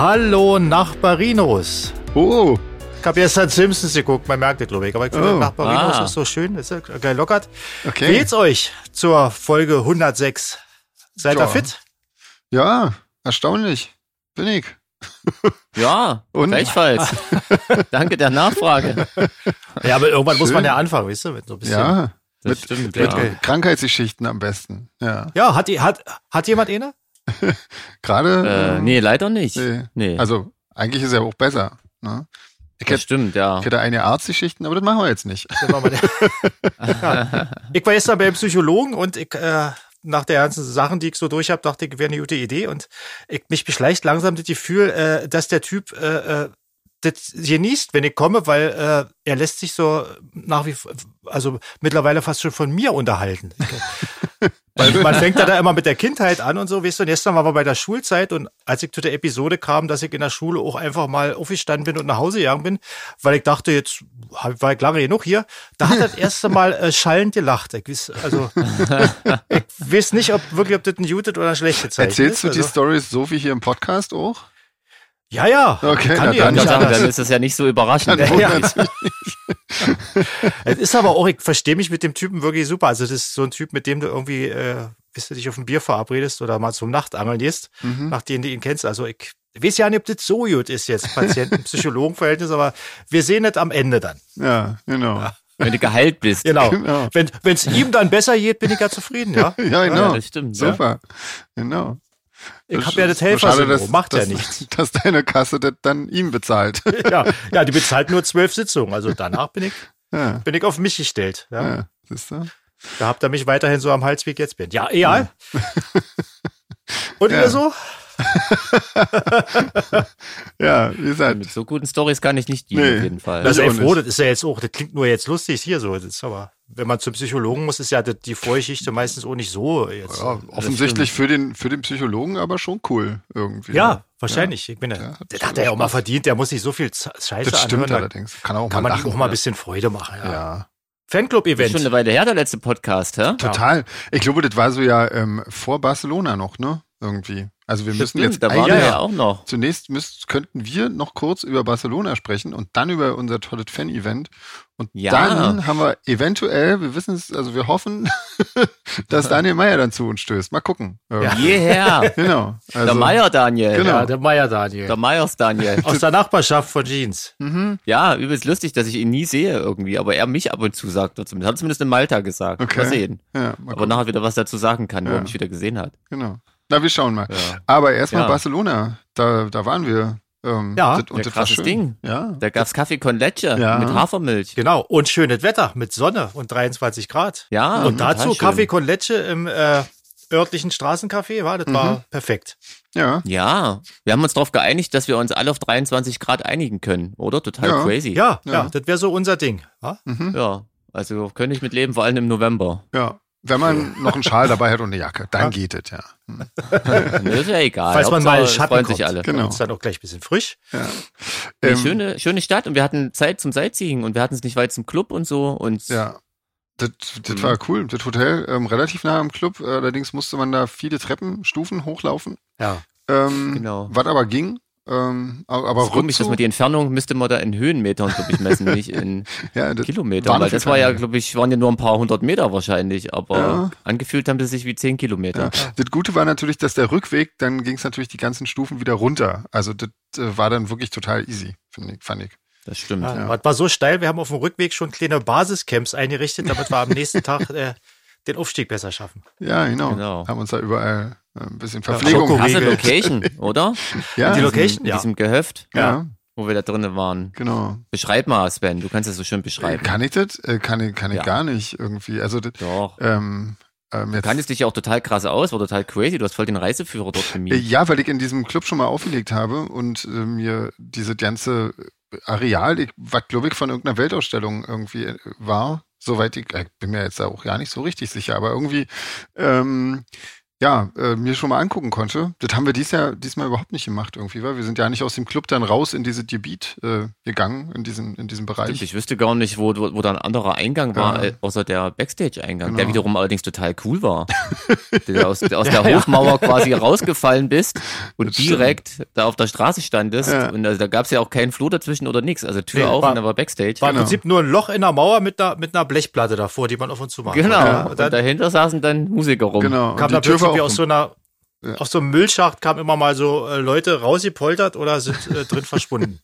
Hallo Nachbarinos. Oh, Ich habe gestern Simpsons geguckt, man merkt es, glaube ich. Aber ich finde, Oh. Nachbarinos Ah. ist so schön, ist ja geil lockert. okay. Wie geht's euch zur Folge 106? Seid ihr Ja. fit? Ja, erstaunlich. Bin ich. Ja, Und? gleichfalls. Danke der Nachfrage. Ja, aber irgendwann muss Schön. man ja anfangen, weißt du? Mit so ein bisschen. Ja, Das mit, stimmt, mit ja. Krankheitsgeschichten am besten. Ja, Ja, hat, die- hat, hat jemand eine? gerade. Äh, ähm, nee, leider nicht. nee. Nee, Also, eigentlich ist er auch besser. Ne? Ich das hätte, stimmt, ja. ich hätte eine Arztgeschichten, aber das machen wir jetzt nicht. Ja. Ich war gestern beim Psychologen und ich, äh, nach der ganzen Sachen, die ich so durch habe, dachte ich, wäre eine gute Idee. Und ich, mich beschleicht langsam das Gefühl, äh, dass der Typ äh, äh, das genießt, wenn ich komme, weil äh, er lässt sich so nach wie vor, also mittlerweile fast schon von mir unterhalten. Weil man fängt ja da immer mit der Kindheit an und so, weißt du, und gestern waren wir bei der Schulzeit und als ich zu der Episode kam, dass ich in der Schule auch einfach mal aufgestanden bin und nach Hause gegangen bin, weil ich dachte, jetzt war ich lange genug hier, da hat er das erste Mal äh, schallend gelacht. Ich weiß, also, ich weiß nicht, ob wirklich, ob das ein gute oder eine schlechte Zeit Erzählst du ist. die Also, Stories so wie hier im Podcast auch? Ja, ja. Okay, kann ja dann- sagen, anders. dann ist das ja nicht so überraschend. Dann Ja. Es ist aber auch, ich verstehe mich mit dem Typen wirklich super. Also das ist so ein Typ, mit dem du irgendwie, äh, bis du dich auf ein Bier verabredest oder mal zum Nachtangeln gehst, Mhm. nachdem du ihn kennst. Also ich weiß ja nicht, ob das so gut ist jetzt, Patienten-Psychologen-Verhältnis, aber wir sehen es am Ende dann. Ja, genau. Wenn du geheilt bist. Genau. Genau. Wenn es ihm dann besser geht, bin ich ja zufrieden, ja. Ja, Ja, genau. das stimmt. Ja. Super. Genau. Ich habe ja das Helfersyndrom, macht ja dass, nichts. Dass deine Kasse das dann ihm bezahlt. Ja, ja, die bezahlt nur zwölf Sitzungen. Also danach bin ich, ja, bin ich auf mich gestellt. Ja. ja, siehst du? Da habt ihr mich weiterhin so am Hals, wie ich jetzt bin. Ja, egal. Und Ja. ihr so? Ja, wie gesagt. Mit so guten Stories kann ich nicht dienen, Nee. auf jeden Fall. Also, ey, froh, das ist ja jetzt auch, das klingt nur jetzt lustig hier so. Das ist aber, wenn man zum Psychologen muss, ist ja die Vorgeschichte meistens auch nicht so jetzt. Ja, offensichtlich für den, für den Psychologen aber schon cool irgendwie. Ja, wahrscheinlich. Ich bin ja, Ja, hat hat er ja auch mal verdient. Der muss nicht so viel Scheiße Das stimmt anhören. Allerdings. Kann auch kann mal man ihm lachen. auch mal ein bisschen Freude machen. Ja. ja. Das ist Fanclub-Event. schon eine Weile her, der letzte Podcast, hä? Total. Ich glaube, das war so ja ähm, vor Barcelona noch, ne? Irgendwie. Also wir müssen Stimmt, jetzt da waren eigentlich- wir ja. ja auch noch. Zunächst müsst, könnten wir noch kurz über Barcelona sprechen und dann über unser tolles Fan-Event. Und Ja. dann haben wir eventuell, wir wissen es, also wir hoffen, dass Daniel Meyer dann zu uns stößt. Mal gucken. Ja. Jeher. Genau. Also, der Meier Daniel. Genau. Ja, der Meier Daniel. Der Meyers Daniel. Aus der Nachbarschaft von Jeans. Mhm. Ja, übelst lustig, dass ich ihn nie sehe irgendwie, aber er mich ab und zu sagt. dazu. Hat zumindest in Malta gesagt. Okay. Mal sehen. Ja, mal Aber nachher wieder was dazu sagen kann, wo Ja. er mich wieder gesehen hat. Genau. Na, wir schauen mal. Ja. Aber erstmal Ja. Barcelona. Da, da waren wir. Ähm, Ja, das, und der krasses. Ding. Ja. Da gab's Kaffee con Leche Ja. mit Hafermilch. Genau. Und schönes Wetter mit Sonne und 23 Grad. Ja, und dazu schön. Kaffee con Leche im äh, örtlichen Straßencafé, war, das Mhm. war perfekt. Ja. Ja, wir haben uns darauf geeinigt, dass wir uns alle auf 23 Grad einigen können, oder? Total Ja. crazy. Ja, ja, Ja. das wäre so unser Ding. Ja? Mhm. Ja, also könnte ich mit leben, vor allem im November. Ja. Wenn man noch einen Schal dabei hat und eine Jacke, dann Ja. geht es, ja. Nee, ist ja egal. Falls man Hauptsache, mal Schatten freuen kommt. sich alle. Genau. Ist dann auch gleich ein bisschen frisch. ja. Ähm, schöne, schöne Stadt und wir hatten Zeit zum Sightseeing und wir hatten es nicht weit zum Club und so und Ja. Das, das Mhm. war cool. Das Hotel ähm, relativ nah am Club. Allerdings musste man da viele Treppenstufen hochlaufen. Ja. Ähm, Genau. Was aber ging. Ähm, aber es komisch, dass man die Entfernung müsste man da in Höhenmetern, glaube ich, messen, nicht in ja, das Kilometern. waren Weil das war ja, glaube ich, waren ja nur ein paar hundert Meter wahrscheinlich, aber Ja. angefühlt haben sie sich wie zehn Kilometer. Ja. Das Gute war natürlich, dass der Rückweg, dann ging es natürlich die ganzen Stufen wieder runter. Also das äh, war dann wirklich total easy, finde ich, fand ich. Das stimmt. Ja, Ja. Das war so steil, wir haben auf dem Rückweg schon kleine Basiscamps eingerichtet, damit wir am nächsten Tag äh, den Aufstieg besser schaffen. Ja, genau. Genau. Haben uns da überall äh, ein bisschen Verpflegung. Schoko- Krasse. Location, oder? ja, Die In Location, diesem, ja. In diesem Gehöft, ja, wo wir da drinnen waren. genau. Beschreib mal, Sven, du kannst das so schön beschreiben. Kann ich das? Äh, kann ich, kann ich Ja. gar nicht irgendwie. Also das, Doch. ähm, ähm, Du jetzt, kanntest dich ja auch total krass aus, war total crazy. Du hast voll den Reiseführer dort Äh, gemietet. Ja, weil ich in diesem Club schon mal aufgelegt habe und äh, mir diese ganze Areal, ich, was glaube ich von irgendeiner Weltausstellung irgendwie äh, war, soweit ich, ich bin mir jetzt auch gar nicht so richtig sicher, aber irgendwie ähm, ja, äh, mir schon mal angucken konnte. Das haben wir dies Jahr, diesmal überhaupt nicht gemacht irgendwie, weil wir sind ja nicht aus dem Club dann raus in dieses Gebiet äh, gegangen, in diesem, in diesem Bereich. Stimmt, ich wüsste gar nicht, wo, wo, wo da ein anderer Eingang war, Ja. äh, außer der Backstage-Eingang, Genau. der wiederum allerdings total cool war. der aus, aus der Hofmauer quasi rausgefallen bist und Das stimmt. direkt da auf der Straße standest. Ja. Und also, da gab's ja auch keinen Flur dazwischen oder nix. Also Tür Nee, auf war- und da war Backstage. War im Genau. Prinzip nur ein Loch in der Mauer mit einer, mit einer Blechplatte davor, die man auf und zu macht. Genau. Ja, und und dann dahinter saßen dann Musiker rum. Genau. kam Und da die Tür war wie auch aus so einer, Ja. aus so einem Müllschacht kamen immer mal so äh, Leute rausgepoltert oder sind äh, drin verschwunden.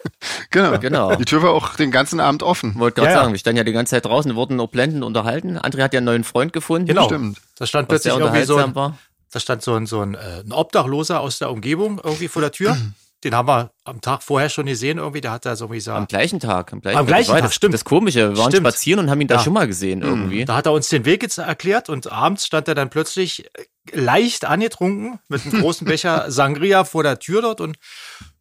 genau. Genau. Die Tür war auch den ganzen Abend offen. Wollte gerade Ja, ja. sagen, wir standen ja die ganze Zeit draußen, wurden noch blendend unterhalten. André hat ja einen neuen Freund gefunden. Genau. Stimmt. Da stand plötzlich irgendwie so ein, war. da stand so ein, so ein, äh, ein Obdachloser aus der Umgebung irgendwie vor der Tür. Den haben wir am Tag vorher schon gesehen irgendwie. Der hat da so wie Am gesagt, gleichen Tag. Am gleichen, Am gleichen Tag, das, stimmt. Das Komische, wir waren Stimmt. spazieren und haben ihn da Ja. Mhm. schon mal gesehen irgendwie. da hat er uns den Weg jetzt erklärt und abends stand er dann plötzlich äh, leicht angetrunken mit einem großen Becher Sangria vor der Tür dort und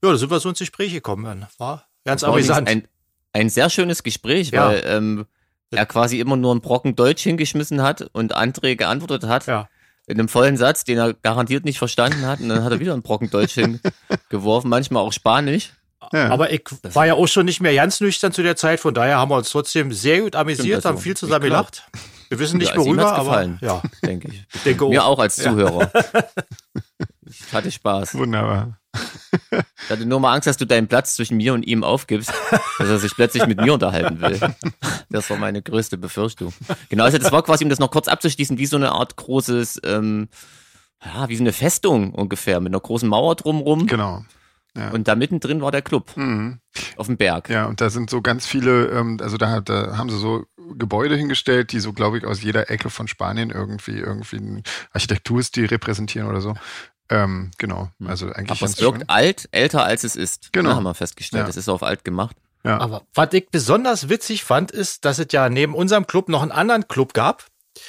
ja, da sind wir so ins Gespräch gekommen. War ganz War amüsant. ein, ein sehr schönes Gespräch, Ja. weil ähm, er quasi immer nur einen Brocken Deutsch hingeschmissen hat und André geantwortet hat Ja. In einem vollen Satz, den er garantiert nicht verstanden hat. Und dann hat er wieder einen Brocken Deutsch hingeworfen, manchmal auch Spanisch. Ja. Aber ich war ja auch schon nicht mehr ganz nüchtern zu der Zeit, von daher haben wir uns trotzdem sehr gut amüsiert, also, haben viel ich zusammen glaub. gelacht. Wir wissen nicht Ja, worüber, aber gefallen. ja, denke ich. ich denke Mir auch. auch als Zuhörer. Ich hatte Spaß. Wunderbar. Ich hatte nur mal Angst, dass du deinen Platz zwischen mir und ihm aufgibst, dass er sich plötzlich mit mir unterhalten will. Das war meine größte Befürchtung. Genau, also das war quasi, um das noch kurz abzuschließen, wie so eine Art großes, ähm, ja, wie so eine Festung ungefähr, mit einer großen Mauer drumrum. Genau. Ja. Und da mittendrin war der Club Mhm. auf dem Berg. Ja, und da sind so ganz viele, ähm, also da, da haben sie so Gebäude hingestellt, die so, glaube ich, aus jeder Ecke von Spanien irgendwie, irgendwie einen Architekturstil repräsentieren oder so. Ähm, genau, also eigentlich Aber es wirkt schön. alt, älter als es ist. Genau. Ne, haben wir festgestellt. Ja. Es ist auf alt gemacht. Ja. Aber was ich besonders witzig fand, ist, dass es ja neben unserem Club noch einen anderen Club gab.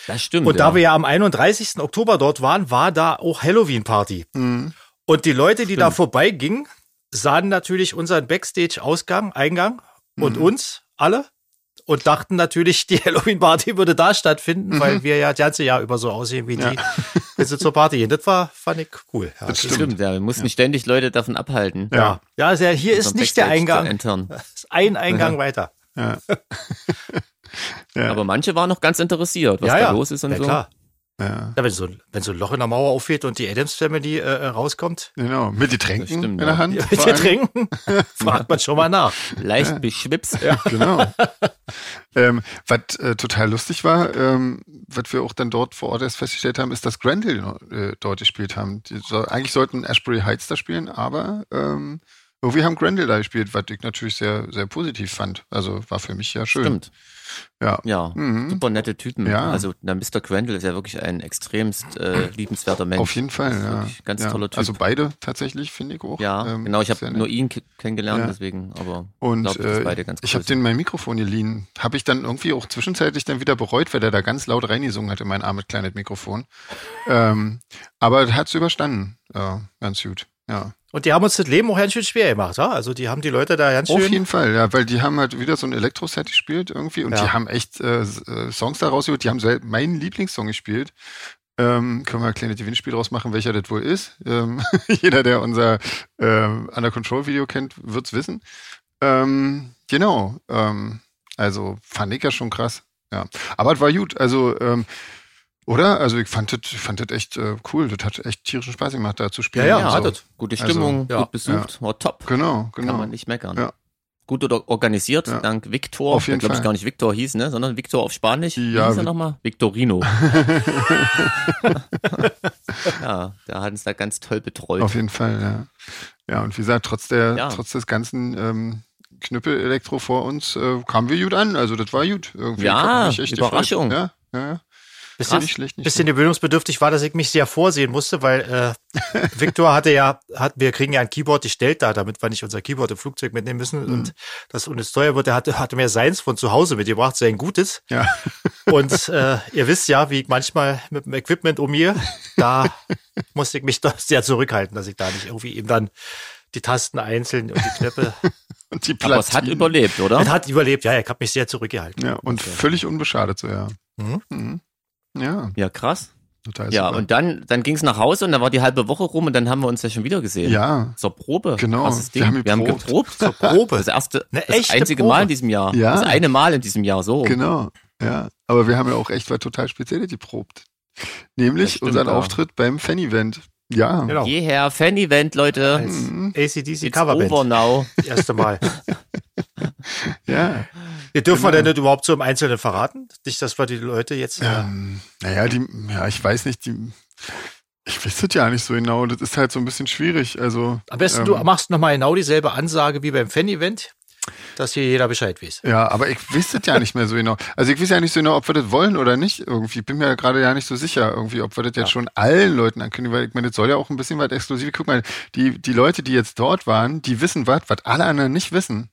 Das stimmt. Und ja. da wir ja am 31. Oktober dort waren, war da auch Halloween-Party. Mhm. Und die Leute, die da Stimmt. vorbeigingen, sahen natürlich unseren Backstage-Ausgang, Eingang und Mhm. uns alle und dachten natürlich, die Halloween-Party würde da stattfinden, weil wir ja das ganze Jahr über so aussehen wie Mhm. Ja. die, wenn sie zur Party gehen. Das war, fand ich cool. Ja, Das Das stimmt, ja. Wir mussten ständig Leute davon abhalten. Ja. ja. ja also hier ist nicht der Eingang, es ist ein Eingang weiter. Ja. ja. Aber manche waren noch ganz interessiert, was ja, da ja. los ist und ja, so. klar. Ja. Ja, wenn, so, ein- wenn so ein Loch in der Mauer aufgeht und die Adams Family äh, äh, rauskommt, Genau, mit Getränken Das stimmt, in der ja. Hand. ja, mit allem. trinken, fragt man schon mal nach. Leicht beschwipst. Genau. ähm, was äh, total lustig war, ähm, was wir auch dann dort vor Ort erst festgestellt haben, ist, dass Grendel äh, dort gespielt haben. Die soll, eigentlich sollten Ashbury Heights da spielen, aber ähm, irgendwie haben Grendel da gespielt, was ich natürlich sehr, sehr positiv fand. Also war für mich ja schön. Stimmt. Ja. Ja, Mhm. super nette Typen. Ja. Also der Mr. Quendel ist ja wirklich ein extremst äh, liebenswerter Mensch. Auf jeden Fall, Das ist ja. Ganz ja. toller Typ. Also beide tatsächlich, finde ich auch. ja, ähm, genau. Ich habe nur ihn ke- kennengelernt, Ja. deswegen, aber Und glaub, äh, beide ganz ich cool habe den mein Mikrofon geliehen. Habe ich dann irgendwie auch zwischenzeitlich dann wieder bereut, weil der da ganz laut reingesungen hat in mein armes kleines Mikrofon. ähm, aber hat's überstanden. Ja, ganz gut. Ja. Und die haben uns das Leben auch ganz schön schwer gemacht. Ja? Also die haben die Leute da ganz Auf schön. jeden Fall, ja, weil die haben halt wieder so ein Elektro-Set gespielt irgendwie und Ja. die haben echt äh, äh, Songs da rausgeholt. Die haben sel- meinen Lieblingssong gespielt. Ähm, können wir ein kleines Gewinnspiel draus machen, welcher das wohl ist. Ähm, jeder, der unser ähm, Under Control Video kennt, wird's wissen. Ähm, genau. Ähm, also fand ich ja schon krass. Ja. Aber es war gut. Also, ähm, oder? Also ich fand das, ich fand das echt äh, cool. Das hat echt tierischen Spaß gemacht, da zu spielen. Ja, ja, so. hat es. Gute Also, Stimmung, ja, gut besucht, war top. Genau, Kann genau. man nicht meckern. Ja. Gut oder organisiert, Ja. dank Victor. Auf jeden der, glaube ich, Fall. gar nicht Victor hieß, ne? sondern Victor auf Spanisch. Wie Ja, hieß er nochmal? Victorino. ja, der hat uns da ganz toll betreut. Auf jeden Fall, ja. Ja, und wie gesagt, trotz der, Ja. trotz des ganzen ähm, Knüppel-Elektro vor uns äh, kamen wir gut an. Also das war gut. Irgendwie Ja, Überraschung. Ja, ja, ja. Bisschen, Nicht schlecht, nicht bisschen gewöhnungsbedürftig war, dass ich mich sehr vorsehen musste, weil äh, Victor hatte ja, hat, wir kriegen ja ein Keyboard gestellt da, damit wir nicht unser Keyboard im Flugzeug mitnehmen müssen Mhm. und das uns teuer wird. Er hatte, hatte mir seins von zu Hause mitgebracht, sein Gutes. Ja. Und äh, ihr wisst ja, wie ich manchmal mit dem Equipment umgehe, da musste ich mich doch sehr zurückhalten, dass ich da nicht irgendwie ihm dann die Tasten einzeln und die Knöpfe. Und die Aber es hat überlebt, oder? Er hat überlebt, ja, ich habe mich sehr zurückgehalten. Ja, und Okay. völlig unbeschadet so, ja. Mhm. Mhm. Ja. Ja, krass. Total Ja, super. und dann, dann ging es nach Hause und dann war die halbe Woche rum und dann haben wir uns ja schon wieder gesehen. ja, Zur Probe. Genau, Krasses wir Ding. haben Wir haben geprobt. Zur Probe. Das erste, Eine das echte einzige Probe. Mal in diesem Jahr. Ja. Das eine Mal in diesem Jahr so. genau. Ja, aber wir haben ja auch echt was total Spezielles geprobt. Nämlich stimmt, unseren ja. Auftritt beim Fan-Event. Ja. Genau. Jeher, Fan-Event, Leute. Als. ACDC Coverband. over now. Das erste Mal. Ja. Wir dürfen Genau. wir denn nicht überhaupt so im Einzelnen verraten? Nicht, dass wir die Leute jetzt. äh, Ähm, naja, die, ja, ich weiß nicht, die, ich weiß es ja nicht so genau. Das ist halt so ein bisschen schwierig. Also, Am besten, ähm, du machst nochmal genau dieselbe Ansage wie beim Fan-Event, dass hier jeder Bescheid weiß. Ja, aber ich das ja nicht mehr so genau. Also ich weiß ja nicht so genau, ob wir das wollen oder nicht. Irgendwie bin mir ja gerade ja nicht so sicher, irgendwie, ob wir das jetzt schon allen Leuten ankündigen, weil ich meine, das soll ja auch ein bisschen was exklusiv. Guck mal, die, die Leute, die jetzt dort waren, die wissen was, was alle anderen nicht wissen.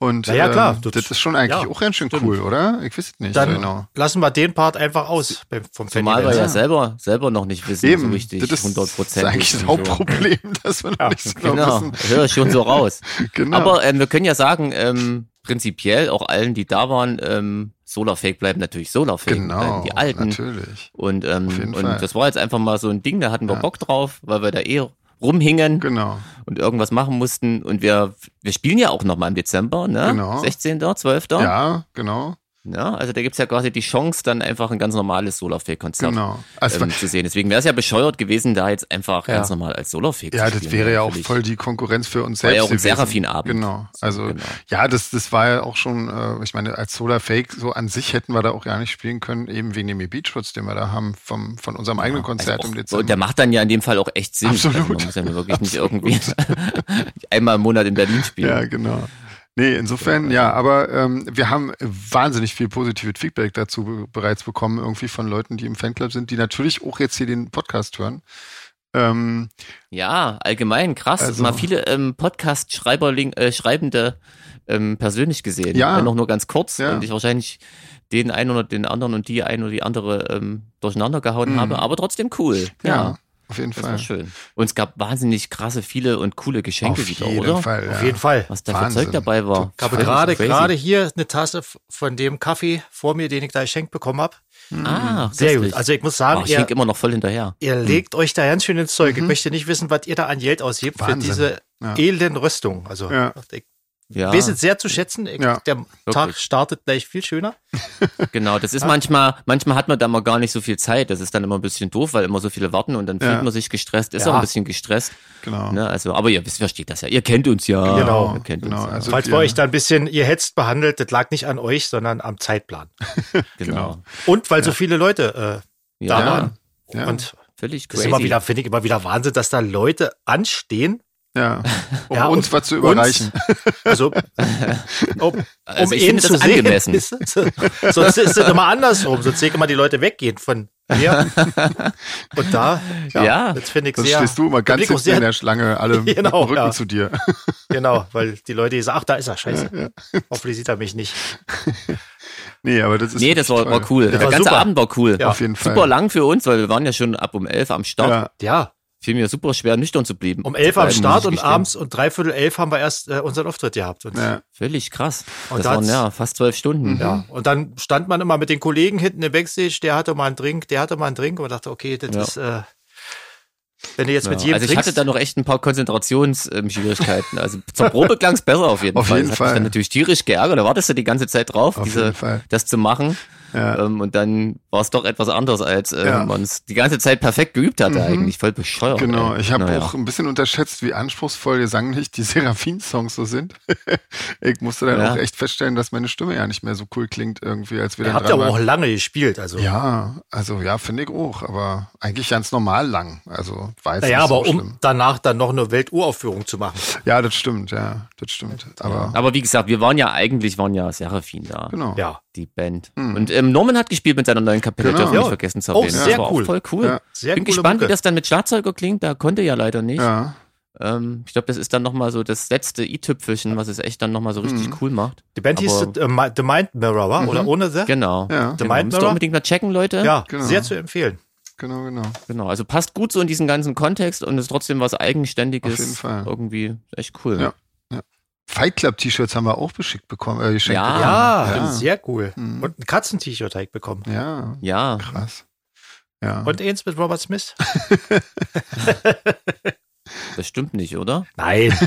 Und Na ja, klar. ähm, Das- das ist schon eigentlich ja, auch ganz schön stimmt. cool, oder? Ich weiß es nicht Dann genau. lassen wir den Part einfach aus vom Zumal wir ja Ja. selber, selber noch nicht wissen, Eben, so richtig, das ist, 100 das Prozent. ist eigentlich das Hauptproblem, dass wir noch Ja, nicht so genau, Genau, wissen. das höre ich schon so raus. Genau. Aber ähm, wir können ja sagen, ähm, prinzipiell auch allen, die da waren, ähm, Solarfake bleiben natürlich Solarfake. genau, die alten. natürlich. Und, ähm, Auf jeden und Fall. das war jetzt einfach mal so ein Ding, da hatten wir Ja. Bock drauf, weil wir da eh rumhingen Genau. und irgendwas machen mussten. Und wir, wir spielen ja auch nochmal im Dezember, ne? Genau. 16., 12. Ja, genau. Ja, also da gibt's ja quasi die Chance, dann einfach ein ganz normales Solarfake-Konzert Genau. Also, ähm, zu sehen. Deswegen wäre es ja bescheuert gewesen, da jetzt einfach Ja. ganz normal als Solarfake Ja, zu das spielen. wäre ja auch voll die Konkurrenz für uns War ja selbst. auch ein. Seraphin-Abend. Genau. Also, Genau. ja, das, das war ja auch schon, äh, ich meine, als Solar Fake, so an sich hätten wir da auch gar nicht spielen können, eben wegen dem Beatschutz, den wir da haben, vom, von unserem eigenen Konzert Also im auch, Dezember. Der macht dann ja in dem Fall auch echt Sinn. Absolut. Also man muss ja wirklich nicht irgendwie einmal im Monat in Berlin spielen. ja, genau. Nee, insofern, ja, aber ähm, wir haben wahnsinnig viel positives Feedback dazu be- bereits bekommen, irgendwie von Leuten, die im Fanclub sind, die natürlich auch jetzt hier den Podcast hören. Ähm, Ja, allgemein krass. Also- Mal viele ähm, Podcast-Schreiber, äh, Schreibende ähm, persönlich gesehen. Ja. Wenn auch nur ganz kurz. Ja. Und ich wahrscheinlich den einen oder den anderen und die eine oder die andere ähm, durcheinander gehauen Mhm. habe. Aber trotzdem cool. ja, Ja, auf jeden das Fall. war schön. Und es gab wahnsinnig krasse, viele und coole Geschenke Auf wieder, jeden oder? Fall. Auf ja. jeden Fall. Was da für. Zeug dabei war. Ich habe gerade gerade hier eine Tasse von dem Kaffee vor mir, den ich da geschenkt bekommen habe. Ah, Sehr köstlich. gut. Also ich muss Oh, sagen, ich ihr, hink immer noch voll hinterher. ihr legt euch da ganz schön ins Zeug. Ich möchte nicht wissen, was ihr da an Geld ausgibt für Wahnsinn. diese Ja. elenden Rüstung. Also Ja. ich Ja, weiß es sehr zu schätzen. Ich, Ja. der Tag startet gleich viel schöner. genau. Das ist manchmal, manchmal hat man da mal gar nicht so viel Zeit. Das ist dann immer ein bisschen doof, weil immer so viele warten und dann fühlt Ja. man sich gestresst, ist Ja. auch ein bisschen gestresst. Genau. Ne? Also, aber ihr wisst, versteht das ja. Ihr kennt uns ja. Genau. Ihr kennt Genau, uns ja. also- Falls wir- euch da ein bisschen ihr hetzt behandelt, das lag nicht an euch, sondern am Zeitplan. genau. Und weil so viele Leute äh, da Ja, waren. Ja. Und völlig das ist crazy. immer wieder, finde ich immer wieder Wahnsinn, dass da Leute anstehen. Ja, um Ja, uns was zu uns- überreichen. Also, um, Also um ich ihn finde zu das sehen. angemessen. Ist es? Sonst ist es immer andersrum. Sonst sehe ich immer die Leute weggehen von mir. Und da, ja, Ja. das finde ich Sonst sehr. stehst du immer ganz hinten in sehr, der Schlange, alle mit dem Genau, Rücken ja. zu dir. Genau, weil die Leute sagen, ach, da ist er, scheiße. Hoffentlich sieht er mich nicht. Nee, aber das ist Nee, das war, war cool. Das Der war ganze super. Abend war cool. Ja. Auf jeden Fall. Super lang für uns, weil wir waren ja schon ab um elf am Start. Ja, Ja, Fiel mir super schwer, nüchtern zu bleiben. um elf am Start und abends um dreiviertel elf haben wir erst äh, unseren Auftritt gehabt. Und, ja. Völlig krass. Und das da waren ja fast zwölf Stunden. ja, und dann stand man immer mit den Kollegen hinten im Backstage, der hatte mal einen Drink, der hatte mal einen Drink und man dachte, okay, das Ja. ist, äh, wenn du jetzt mit Ja, jedem also ich trinkst, hatte da noch echt ein paar Konzentrationsschwierigkeiten. Also zur Probe klang's besser auf jeden Auf Fall. jeden das hat mich Fall. dann natürlich tierisch geärgert. Da wartest du die ganze Zeit drauf, Auf diese, jeden Fall. das zu machen. Ja. Ähm, und dann war es doch etwas anderes, als äh, Ja. man es die ganze Zeit perfekt geübt hatte eigentlich. Voll bescheuert. Genau, ey. ich habe Naja. auch ein bisschen unterschätzt, wie anspruchsvoll gesanglich die Seraphin-Songs so sind. ich musste dann Ja. auch echt feststellen, dass meine Stimme ja nicht mehr so cool klingt irgendwie, als wir ihr dann habt ja aber auch lange gespielt, also. Ja, also ja, finde ich auch, aber eigentlich ganz normal lang. Also jetzt Naja, nicht aber so um schlimm. danach dann noch eine Welturaufführung zu machen. Ja, das stimmt, ja, das stimmt. Aber Aber wie gesagt, wir waren ja eigentlich, waren ja Seraphin da. genau. Ja, Die Band. Und ähm, Norman hat gespielt mit seiner neuen Kapelle, Genau. dürfen wir nicht Ja. vergessen zu erwähnen. sehr das war cool. Auch voll cool. Ja. sehr Bin gespannt, Mucke. wie das dann mit Schlagzeuger klingt. Da konnte ja leider nicht. Ja, Ähm, ich glaube, das ist dann nochmal so das letzte i-Tüpfelchen, was es echt dann nochmal so richtig Mhm. cool macht. Die Band hieß äh, The Mind Mirror, war? Oder ohne The? Genau. Ja. The genau. Mind Müsst Mirror? unbedingt mal checken, Leute. Ja, Genau. sehr zu empfehlen. genau, genau. Genau. Also passt gut so in diesen ganzen Kontext und ist trotzdem was Eigenständiges. Auf jeden Fall. Irgendwie echt cool. Ja. Fight Club T-Shirts haben wir auch beschickt bekommen, äh, geschenkt Ja. bekommen. Ja, ja. sehr cool. Mhm. Und ein Katzent-T-Shirt habe ich bekommen. Ja, Ja. krass. Ja. Und eins mit Robert Smith? Das stimmt nicht, oder? Nein.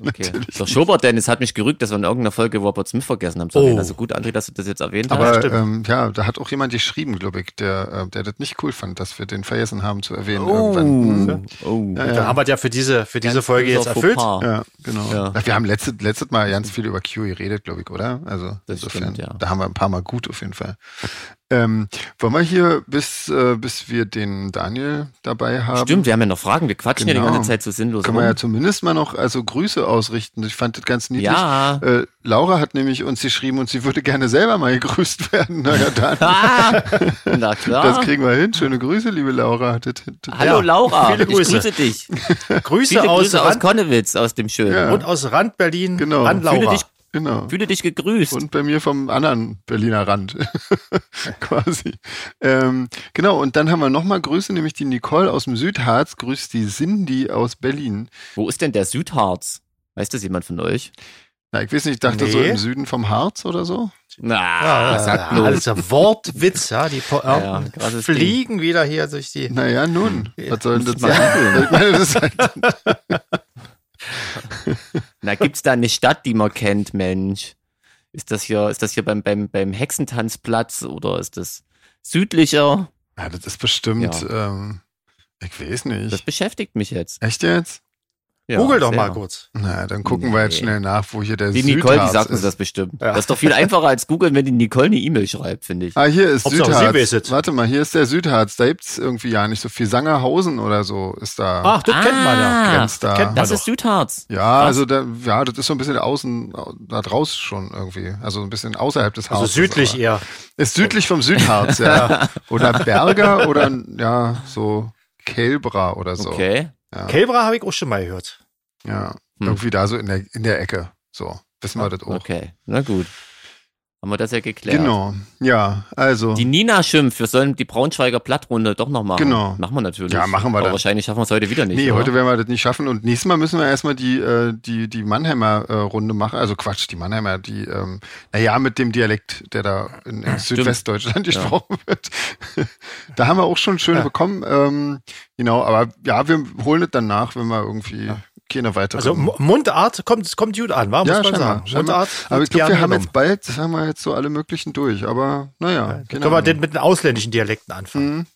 Okay. Der Schobert Dennis hat mich gerügt, dass wir in irgendeiner Folge Robert Smith vergessen haben. zu Oh. erwähnen. Also gut, André, dass du das jetzt erwähnt hast. Aber stimmt. ähm, ja, da hat auch jemand geschrieben, glaube ich, der, äh, der das nicht cool fand, dass wir den vergessen haben zu erwähnen Oh, irgendwann. Oh. Ja, Dann ja. haben wir ja für diese, für diese Folge jetzt erfüllt. Ja, genau. Ja. Wir haben letztes, letztes Mal ganz viel über Q geredet, glaube ich, oder? Also Das insofern, stimmt, ja. da haben wir ein paar Mal gut auf jeden Fall. Ähm, wollen wir hier, bis, äh, bis wir den Daniel dabei haben, Stimmt, wir haben ja noch Fragen. Wir quatschen ja Genau. die ganze Zeit so sinnlos können wir ja zumindest mal noch also Grüße ausrichten. Ich fand das ganz niedlich. Ja. Äh, Laura hat nämlich uns geschrieben und sie würde gerne selber mal gegrüßt werden. Na ja, dann. Ah, na klar. Das kriegen wir hin. Schöne Grüße, liebe Laura. Hallo Ja, Laura, viele ich Grüße. grüße dich. Grüße, Viele aus, Grüße aus Rand Konnewitz, aus dem Schönen. Ja. und aus Rand Berlin Genau. an Fühle Laura. dich, Genau. fühle dich gegrüßt. Und bei mir vom anderen Berliner Rand. Quasi. Ähm, genau, und dann haben wir nochmal Grüße, nämlich die Nicole aus dem Südharz, grüßt die Cindy aus Berlin. Wo ist denn der Südharz? Weiß das jemand von euch? Na, ich weiß nicht, ich dachte Nee. so im Süden vom Harz oder so. Na, Ja, sag ja, bloß. alles ein Wortwitz, ja. Die po Ja, krasses fliegen wieder hier durch die. Naja, nun, was soll denn das sein? Ich meine, das ist halt, Na, gibt's da eine Stadt, die man kennt, Mensch? Ist das hier, ist das hier beim, beim, beim Hexentanzplatz oder ist das südlicher? ja, das ist bestimmt, ähm, ich weiß Das nicht. beschäftigt mich jetzt. Echt jetzt? Ja, Google doch sehr. mal kurz. Na, dann gucken wir jetzt Nee. schnell nach, wo hier der Die Südharz Nicole, die sagt ist. uns das bestimmt. Ja. Das ist doch viel einfacher als googeln, wenn die Nicole eine E-Mail schreibt, finde ich. Ah, hier ist Hauptsache, Südharz. es. Warte mal, hier ist der Südharz. Da gibt's irgendwie ja nicht so viel. Sangerhausen oder so ist da. Ach, das kennt man ja. Ah, Grenzt da. kennt man Das doch. ist Südharz. Ja, Krass. also da, ja, das ist so ein bisschen außen, da draußen schon irgendwie. Also ein bisschen außerhalb des Also Harzes. südlich aber- eher. Ist südlich vom Südharz, ja. Oder Berger oder ja, so Kelbra oder so. Okay. Ja, Kelbra habe ich auch schon mal gehört. ja. Hm. irgendwie da so in der, in der Ecke. So, wissen wir das auch. Okay. Na gut. Haben wir das ja geklärt. Genau, ja, also. Die Nina schimpft, wir sollen die Braunschweiger Blattrunde doch noch machen. Genau. Machen wir natürlich. Ja, machen wir Aber dann. wahrscheinlich schaffen wir es heute wieder nicht. Nee, oder? heute werden wir das nicht schaffen. Und nächstes Mal müssen wir erstmal die, äh, die, die Mannheimer äh, Runde machen. Also Quatsch, die Mannheimer, die, ähm, naja, mit dem Dialekt, der da in, in Südwestdeutschland gesprochen wird. da haben wir auch schon schön Ja. bekommen. Ähm, genau, aber ja, wir holen es dann nach, wenn wir irgendwie keine weitere. Also Mundart kommt, kommt gut an, wa? muss ja, man scheinbar, sagen. scheinbar. Mundart. Aber ich glaube, wir haben jetzt bald, das haben wir jetzt so alle möglichen durch. Aber naja, Dann keine können wir den mit den ausländischen Dialekten anfangen. Mhm.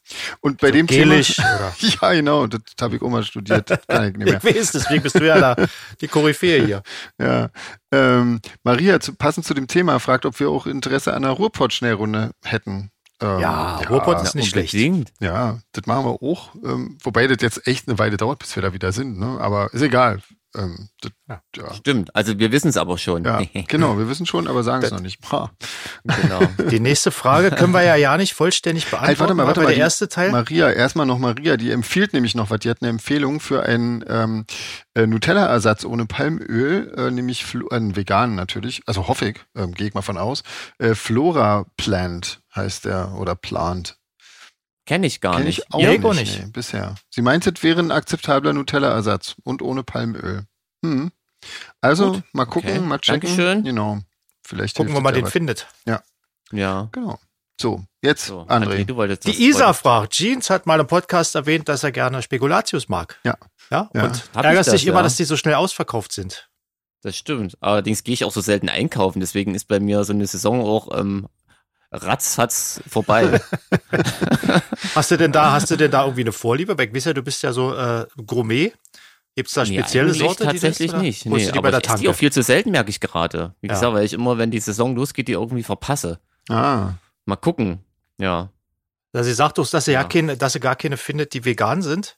Und bei So dem Gälisch Thema. oder- ja, genau, das habe ich auch mal studiert. Kann ich nicht mehr. Ich weiß, deswegen bist du ja da die Koryphäe hier. Ja. Ähm, Maria, zu, passend zu dem Thema, fragt, ob wir auch Interesse an einer Ruhrpott-Schnellrunde hätten. Ähm, Ja, Ruhrpott ist Ja, nicht schlecht. unbedingt. Ja, das machen wir auch. Ähm, wobei das jetzt echt eine Weile dauert, bis wir da wieder sind. Ne? Aber ist egal. Ähm, das, ja. Stimmt. Also wir wissen es aber schon. Ja, genau, wir wissen schon, aber sagen es noch nicht. Genau. Die nächste Frage können wir ja ja nicht vollständig beantworten. Halt, warte mal, warte mal. Der die erste Teil. Maria, erstmal noch Maria, die empfiehlt nämlich noch was. Die hat eine Empfehlung für einen ähm, äh, Nutella-Ersatz ohne Palmöl, äh, nämlich Flo einen veganen natürlich, also hoffe ich, ähm, gehe ich mal von aus. Äh, Flora Plant heißt der oder Plant. Kenne ich gar Kenn nicht. ich auch Ja, nicht, ich auch nicht. Nee, bisher. Sie meint, es wäre ein akzeptabler Nutella-Ersatz und ohne Palmöl. Hm. Also Gut. mal gucken, Okay. mal checken. Dankeschön. Genau. Vielleicht Gucken wir mal den ja was. findet. Ja. Genau. So, jetzt So, André. du wolltest das- Die Isa fragt, Jeans hat mal im Podcast erwähnt, dass er gerne Spekulatius mag. Ja. Ja, Ja. und Hab ärgert das, sich immer, ja. dass die so schnell ausverkauft sind. Das stimmt. Allerdings gehe ich auch so selten einkaufen, deswegen ist bei mir so eine Saison auch ähm, ratzfatz vorbei. Hast du denn da, hast du denn da irgendwie eine Vorliebe? Weil ich weiß ja, du bist ja so äh, Gourmet. Gibt es da Nee, spezielle eigentlich Sorte? Tatsächlich nicht. Nee, die aber ich esse die auch viel zu selten, merke ich gerade. Wie Ja. gesagt, weil ich immer, wenn die Saison losgeht, die irgendwie verpasse. Ah, Mal gucken. Ja. Also sie sagt doch, dass sie ja, Ja. keine, dass sie gar keine findet, die vegan sind.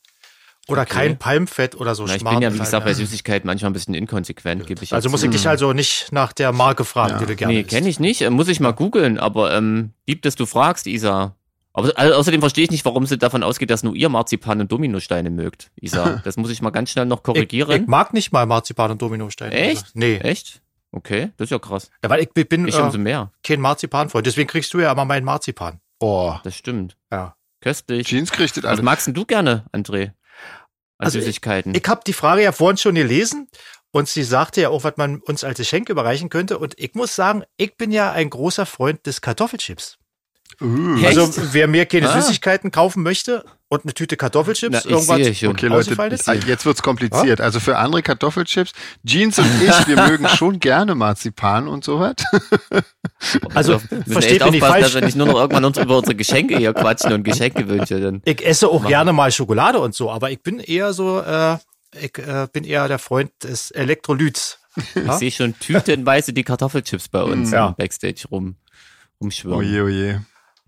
Oder Okay. kein Palmfett oder so Na, ich bin ja, wie drin, gesagt, bei ja. Süßigkeiten manchmal ein bisschen inkonsequent, gebe ich Also muss ich dich also nicht nach der Marke fragen, Ja. die du gerne Nee, kenne ich nicht. Muss ich mal googeln, aber ähm, lieb, dass du fragst, Isa. Aber au- außerdem verstehe ich nicht, warum sie davon ausgeht, dass nur ihr Marzipan und Dominosteine mögt, Isa. Das muss ich mal ganz schnell noch Ich, korrigieren. ich mag nicht mal Marzipan und Dominosteine. Echt? Also, nee. Echt? Okay, das ist ja krass. Ja, weil ich bin Ich umso äh, mehr. kein Marzipanfreund. Deswegen kriegst du ja immer meinen Marzipan. boah. Das stimmt. Ja. Köstlich. Jeans kriegt das Was alles. magst denn du gerne, André? Also ich- Süßigkeiten. Ich habe die Frage ja vorhin schon gelesen und sie sagte ja auch, was man uns als Geschenk überreichen könnte. Und ich muss sagen, ich bin ja ein großer Freund des Kartoffelchips. Uh? Also wer mir keine Ah. Süßigkeiten kaufen möchte und eine Tüte Kartoffelchips, Na, ich irgendwas sehe schon. Okay, Leute, ah, jetzt wird's kompliziert. Also für andere Kartoffelchips, Jeans und ich, wir mögen schon gerne Marzipan und sowas. Also müssen versteht mich nicht falsch. dass wir nicht nur noch irgendwann uns über unsere Geschenke hier quatschen und Geschenkewünsche. Dann. Ich esse auch gerne mal Schokolade und so, aber ich bin eher so, äh, ich äh, bin eher der Freund des Elektrolyts. Ich sehe schon tütenweise die Kartoffelchips bei uns Ja. im Backstage rum, rumschwirren. Oje, oje.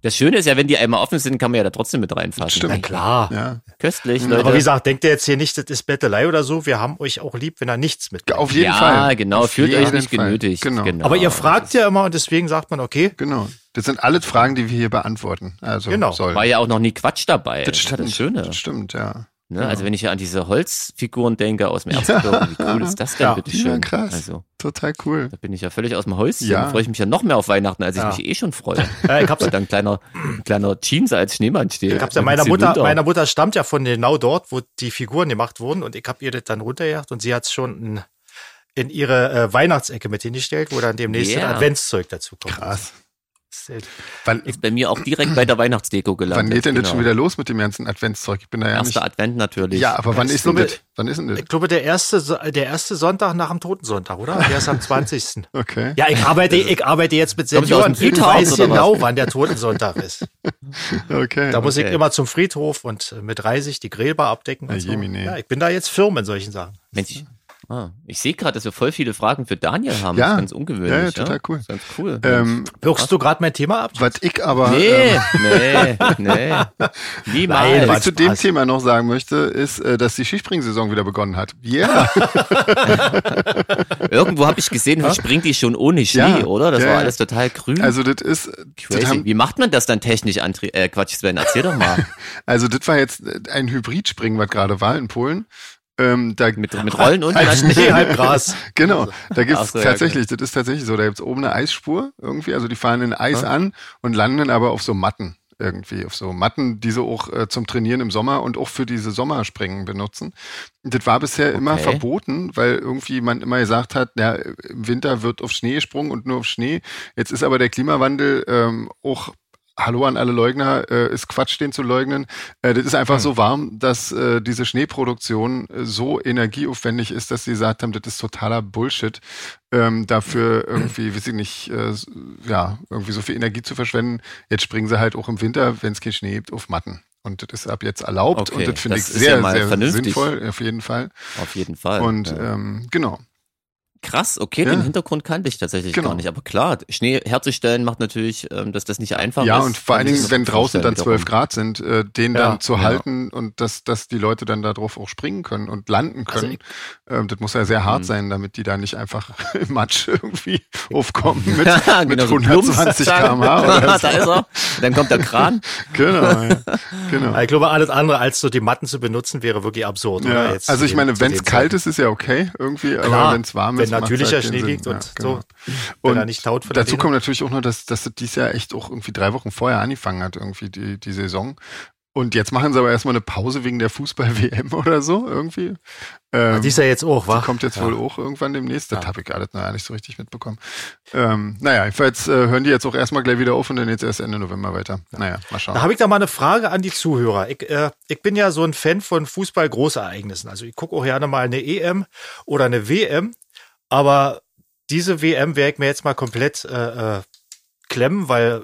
Das Schöne ist ja, wenn die einmal offen sind, kann man ja da trotzdem mit reinfassen. Stimmt. Na klar. Ja. Köstlich, Leute. Aber wie gesagt, denkt ihr jetzt hier nicht, das ist Bettelei oder so. Wir haben euch auch lieb, wenn er nichts mit. Auf jeden ja, Fall. genau, Auf fühlt euch nicht Fall. genötigt. Genau. Aber ihr fragt ja immer und deswegen sagt man, okay, Genau. Das sind alles Fragen, die wir hier beantworten. Also Genau. sollen. War ja auch noch nie Quatsch dabei. das ist ja stimmt. das Schöne. Das stimmt, ja. Ne? Also wenn ich ja an diese Holzfiguren denke aus dem Erzgebirge, wie cool ist das denn, Ja. bitteschön? Ja, krass. Also, Total cool. da bin ich ja völlig aus dem Häuschen. Ja. Da freue ich mich ja noch mehr auf Weihnachten, als ich Ja. mich eh schon freue. äh, ich hab's, Weil da ein kleiner, ein kleiner Jeans als Schneemann steht. ich hab's ja meiner ein Mutter, meiner Mutter stammt ja von genau dort, wo die Figuren gemacht wurden und ich habe ihr das dann runtergejagt und sie hat's schon in, in ihre äh, Weihnachtsecke mit hingestellt, wo dann demnächst Yeah. ein Adventszeug dazu kommt. Krass. Das ist, Wann, Ist bei mir auch direkt bei der Weihnachtsdeko gelandet. wann geht denn das Genau. schon wieder los mit dem ganzen Adventszeug? Ich bin da ja nicht. Erster Advent natürlich. Ja, aber wann Das ist denn ist das? Wann ist denn das? Ich glaube, der erste, der erste Sonntag nach dem Totensonntag, oder? Der ist am 20. Okay. Ja, ich arbeite, ich arbeite jetzt mit Senioren. Ich weiß genau, wann der Totensonntag ist. Okay. Da muss ich Okay. immer zum Friedhof und äh, mit Reisig die Grillbar abdecken. Und so. Ja, ich bin da jetzt firm in solchen Sachen. Mensch, ich, ah, ich sehe gerade, dass wir voll viele Fragen für Daniel haben. Ja. Das ist ganz ungewöhnlich. Ja, ja, total cool. Das ganz cool. ähm, Wirkst du gerade mein Thema ab? was ich aber nee, ähm, nee, nee. Niemals. Nein, was ich zu dem Spaß. Thema noch sagen möchte, ist, äh, dass die Skispringsaison wieder begonnen hat. Ja, Irgendwo habe ich gesehen, springt die schon ohne Schnee, Ja, oder? Das ja, war ja. alles total grün. also das ist, das Crazy. haben, Wie macht man das dann technisch, André? Äh, Quatsch, Sven, erzähl doch mal. also das war jetzt ein Hybridspringen, was gerade war in Polen. Ähm, da, Mit, mit Rollen und Schnee, halb Gras. Genau, da gibt's so, ja, tatsächlich, das ist tatsächlich so, da gibt's oben eine Eisspur irgendwie, also die fahren in Eis an und landen aber auf so Matten irgendwie, auf so Matten, die sie auch äh, zum Trainieren im Sommer und auch für diese Sommerspringen benutzen. Das war bisher immer Okay. verboten, weil irgendwie man immer gesagt hat, ja, im Winter wird auf Schnee gesprungen und nur auf Schnee. Jetzt ist aber der Klimawandel ähm, auch Hallo an alle Leugner, äh, ist Quatsch, den zu leugnen. Äh, das ist einfach so warm, dass äh, diese Schneeproduktion äh, so energieaufwendig ist, dass sie gesagt haben, das ist totaler Bullshit, ähm, dafür irgendwie, weiß ich nicht, äh, ja, irgendwie so viel Energie zu verschwenden. Jetzt springen sie halt auch im Winter, wenn es keinen Schnee gibt, auf Matten. Und das ist ab jetzt erlaubt Okay, und das finde ich sehr, ja sehr vernünftig. sinnvoll, auf jeden Fall. Auf jeden Fall. Und ja. ähm, genau. Krass, okay, Ja. den Hintergrund kannte ich tatsächlich Genau. gar nicht. Aber klar, Schnee herzustellen macht natürlich, ähm, dass das nicht einfach Ja, ist. und vor allen Dingen, wenn draußen dann vorstellen 12 Grad sind, äh, den Ja, dann zu genau. halten und dass, dass die Leute dann darauf auch springen können und landen Also können. ähm, das muss ja sehr Mhm. hart sein, damit die da nicht einfach im Matsch irgendwie aufkommen mit, mit Genau, so plumps, 120 zack. km/h oder da ist er. Dann kommt der Kran. Genau, ja. genau. Ich glaube, alles andere als so die Matten zu benutzen, wäre wirklich absurd. Ja, Oder? Jetzt also ich meine, wenn es kalt ist, ist ja okay irgendwie, Klar, aber wenn es warm ist, natürlicher halt Schnee Sinn. liegt und ja, so, genau. wenn Und er nicht taut von dazu kommt natürlich auch noch, dass, dass das dieses Jahr echt auch irgendwie drei Wochen vorher angefangen hat, irgendwie die, die Saison. Und jetzt machen sie aber erstmal eine Pause wegen der Fußball-WM oder so irgendwie. Ähm, Die ist ja jetzt auch, die wa? kommt jetzt ja. wohl auch irgendwann demnächst. Das Ja. habe ich alles noch nicht so richtig mitbekommen. Ähm, naja, jedenfalls äh, hören die jetzt auch erstmal gleich wieder auf und dann jetzt erst Ende November weiter. Naja, mal schauen. Da habe ich da mal eine Frage an die Zuhörer. Ich, äh, ich bin ja so ein Fan von Fußball-Großereignissen. Also ich gucke auch gerne mal eine EM oder eine WM, aber diese WM werde ich mir jetzt mal komplett äh, äh, klemmen, weil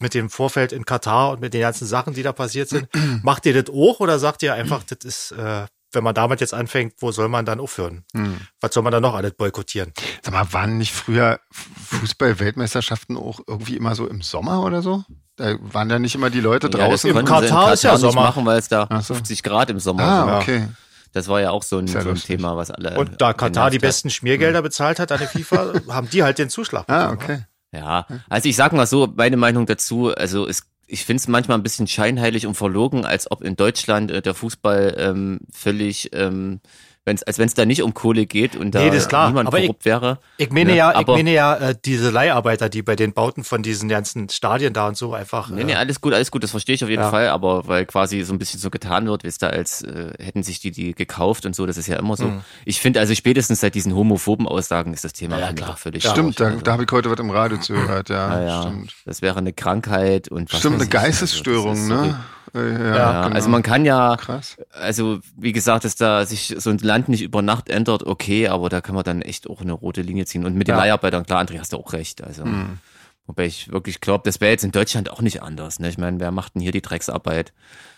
mit dem Vorfeld in Katar und mit den ganzen Sachen, die da passiert sind, macht ihr das auch oder sagt ihr einfach, das ist, äh, wenn man damit jetzt anfängt, wo soll man dann aufhören? Hm. Was soll man dann noch alles boykottieren? Sag mal, waren nicht früher Fußball-Weltmeisterschaften auch irgendwie immer so im Sommer oder so? Da waren ja nicht immer die Leute Ja, das draußen. im sie Katar ist ja nicht Sommer. machen, weil es da so. 50 Grad im Sommer ah, sind. Okay. Das war ja auch so ein, so ein. Thema, was alle. Und da Katar die hat. besten Schmiergelder bezahlt hat an der FIFA, haben die halt den Zuschlag. Ah, bekommen, okay. Ja, also ich sag mal so, meine Meinung dazu, also es, ich finde es manchmal ein bisschen scheinheilig und verlogen, als ob in Deutschland äh, der Fußball ähm, völlig ähm, wenn's, als wenn es da nicht um Kohle geht und da Nee, das ist klar. niemand Aber ich- korrupt wäre. Ich meine Ne, ja, ich aber- meine ja, äh, diese Leiharbeiter, die bei den Bauten von diesen ganzen Stadien da und so einfach. Nee, nee, äh, alles gut, alles gut, das verstehe ich auf jeden Ja. Fall, aber weil quasi so ein bisschen so getan wird, wie es da als äh, hätten sich die die gekauft und so, das ist ja immer so. Ich finde also spätestens seit diesen homophoben Aussagen ist das Thema Mhm. Ja, klar. völlig Ja. Stimmt, da, also. da habe ich heute was im Radio zugehört, ja. Ah, ja, Stimmt. das wäre eine Krankheit und was Stimmt, eine ich. Also, Geistesstörung, das ist ne? Ja, Ja, genau. also man kann ja, Krass. also wie gesagt, dass da sich so ein Land nicht über Nacht ändert, okay, aber da kann man dann echt auch eine rote Linie ziehen. Und mit den Ja. Leiharbeitern, klar, André, hast du auch recht. Also, Mhm. wobei ich wirklich glaube, das wäre jetzt in Deutschland auch nicht anders. Ne? Ich meine, wer macht denn hier die Drecksarbeit?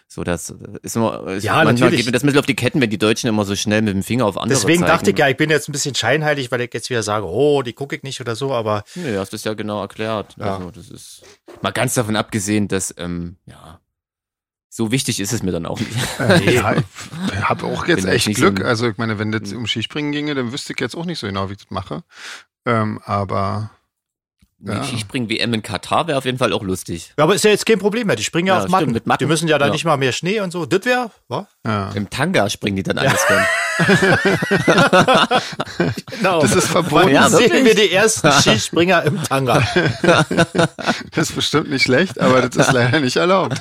So, das ist immer, ist, Ja, manchmal natürlich. geht mir das bisschen auf die Ketten, wenn die Deutschen immer so schnell mit dem Finger auf andere Deswegen zeigen. dachte ich ja, ich bin jetzt ein bisschen scheinheilig, weil ich jetzt wieder sage, oh, die gucke ich nicht oder so, aber Nee, hast du es ja genau erklärt. Ja. Also, das ist mal ganz davon abgesehen, dass, ähm, ja, so wichtig ist es mir dann auch nicht. Äh, ja, ich habe auch jetzt Bin echt nicht so Glück. ein- also ich meine, wenn das um Skispringen ginge, dann wüsste ich jetzt auch nicht so genau, wie ich das mache. Ähm, aber Die Ja. Skispringen-WM in Katar wäre auf jeden Fall auch lustig. Ja, aber ist ja jetzt kein Problem mehr. Die springen ja, Ja, auf stimmt, Matten. mit Matten. Die müssen ja da Ja. nicht mal mehr Schnee und so. Das wäre, wa? Ja. Im Tanga springen die dann alles dann. Genau. das ist verboten. Ja, sehen wir die ersten Skispringer im Tanga? Das ist bestimmt nicht schlecht, aber das ist leider nicht erlaubt.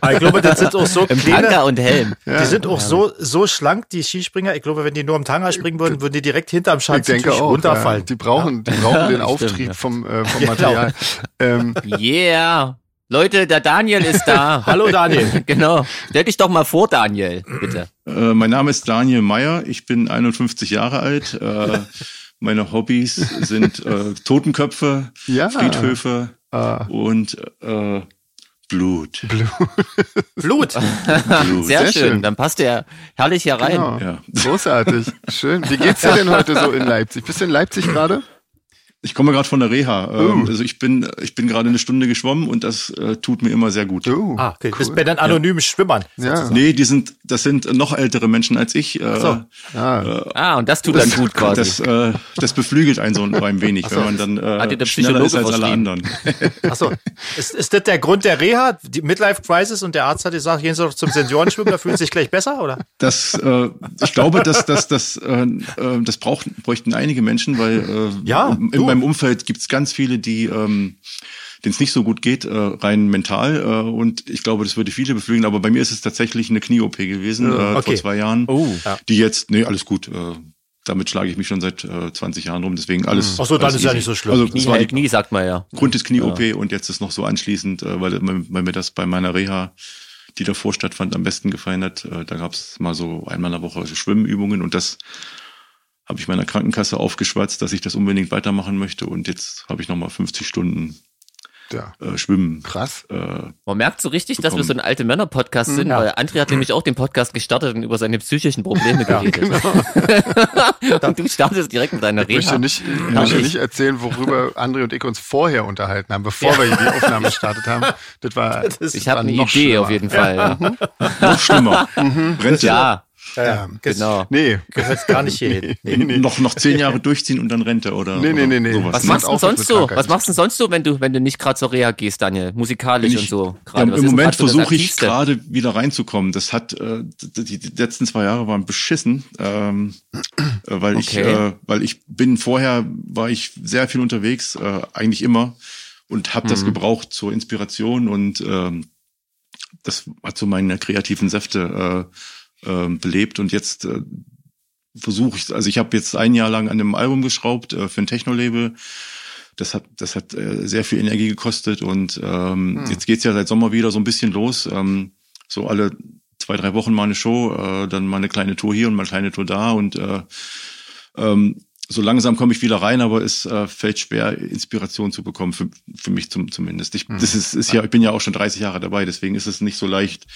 Aber ich glaube, das sind auch so Im kleine, Tanga und Helm. die sind auch so, so schlank, die Skispringer. Ich glaube, wenn die nur im Tanga springen würden, würden die direkt hinterm Ich Schanzentüch denke auch. runterfallen. Ja. Die brauchen, die brauchen den Stimmt, Auftrieb ja. vom, äh, vom Ja, Material. Ähm, Yeah. Leute, der Daniel ist da. Hallo Daniel. genau. Stell dich doch mal vor, Daniel, bitte. Äh, mein Name ist Daniel Meyer, ich bin 51 Jahre alt. Äh, meine Hobbys sind äh, Totenköpfe, Ja. Friedhöfe ah, und äh, Blut. Blut. Blut. Sehr, sehr schön. schön. Dann passt der herrlich hier rein. genau. Ja. Großartig. Schön. Wie geht's dir denn heute so in Leipzig? Bist du in Leipzig gerade? Ich komme gerade von der Reha. Ähm, Oh. Also ich bin, ich bin gerade eine Stunde geschwommen und das äh, tut mir immer sehr gut. Oh, Ah, okay. Du bist cool. bei den anonymen Schwimmern. Ja. Nee, die sind, das sind noch ältere Menschen als ich. Äh, so. Ah, Ah, und das tut dann gut quasi. Das, äh, das beflügelt einen so ein wenig, wenn man dann äh, schneller ist als alle anderen. Achso. Ist, ist das der Grund der Reha? Die Midlife Crisis und der Arzt hat gesagt, gehen Sie doch zum Seniorenschwimmen, da fühlen Sie sich gleich besser, oder? Das, äh, ich glaube, dass das, das, äh, äh, das brauchen, bräuchten einige Menschen, weil äh, Ja, du. Meinem Umfeld gibt es ganz viele, die ähm, denen es nicht so gut geht, äh, rein mental. Äh, und ich glaube, das würde viele beflügeln. Aber bei mir ist es tatsächlich eine Knie-OP gewesen äh, okay. vor zwei Jahren. Oh. Die jetzt, nee, alles gut. Äh, damit schlage ich mich schon seit äh, 20 Jahren rum. Deswegen alles. Ach so, dann ist ja easy. nicht so schlimm. Also Knie das war hält die nie, sagt man ja. Grund des Knie-OP und jetzt ist noch so anschließend, äh, weil, weil mir das bei meiner Reha, die davor stattfand, am besten gefallen hat. Äh, da gab es mal so einmal in der Woche Schwimmübungen und das habe ich meiner Krankenkasse aufgeschwatzt, dass ich das unbedingt weitermachen möchte und jetzt habe ich nochmal 50 Stunden ja. äh, Schwimmen. Krass. Äh, Man merkt so richtig, dass wir so ein alte Männer-Podcast sind, Ja. weil André hat nämlich auch den Podcast gestartet und über seine psychischen Probleme geredet. und du startest direkt mit deiner Ich möchte nicht, ich möchte nicht erzählen, worüber André und ich uns vorher unterhalten haben, bevor wir die Aufnahme gestartet haben. Das war, ist- Ich habe war eine noch Idee schlimmer. auf jeden Fall. Ja, noch schlimmer. Rente. ja Ja, ja. genau. Nee. Gehört gar nicht hier hin. Nee, nee. Noch, noch zehn Jahre durchziehen und dann Rente oder, Nee, nee, nee, nee. sowas. Was Das machst du sonst so? Was machst du denn sonst so, wenn du, wenn du nicht gerade zur Reha gehst, Daniel? Musikalisch Bin und ich- so. Ja, Im Moment so versuche ich gerade wieder reinzukommen. Das hat äh, die, die letzten zwei Jahre waren beschissen, ähm, äh, weil ich Okay. äh, weil ich bin vorher war ich sehr viel unterwegs, äh, eigentlich immer und habe Mhm. das gebraucht zur Inspiration und ähm, das hat so meine kreativen Säfte äh, äh, belebt und jetzt äh, versuche ich, also ich habe jetzt ein Jahr lang an einem Album geschraubt äh, für ein Techno-Label. Das hat, das hat äh, sehr viel Energie gekostet und ähm, jetzt geht's ja seit Sommer wieder so ein bisschen los. Ähm, so alle zwei, drei Wochen mal eine Show, äh, dann mal eine kleine Tour hier und mal eine kleine Tour da und äh, ähm, so langsam komme ich wieder rein, aber es äh, fällt schwer, Inspiration zu bekommen, für, für mich zum, zumindest. Ich, das ist, ist ja, ich bin ja auch schon 30 Jahre dabei, deswegen ist es nicht so leicht,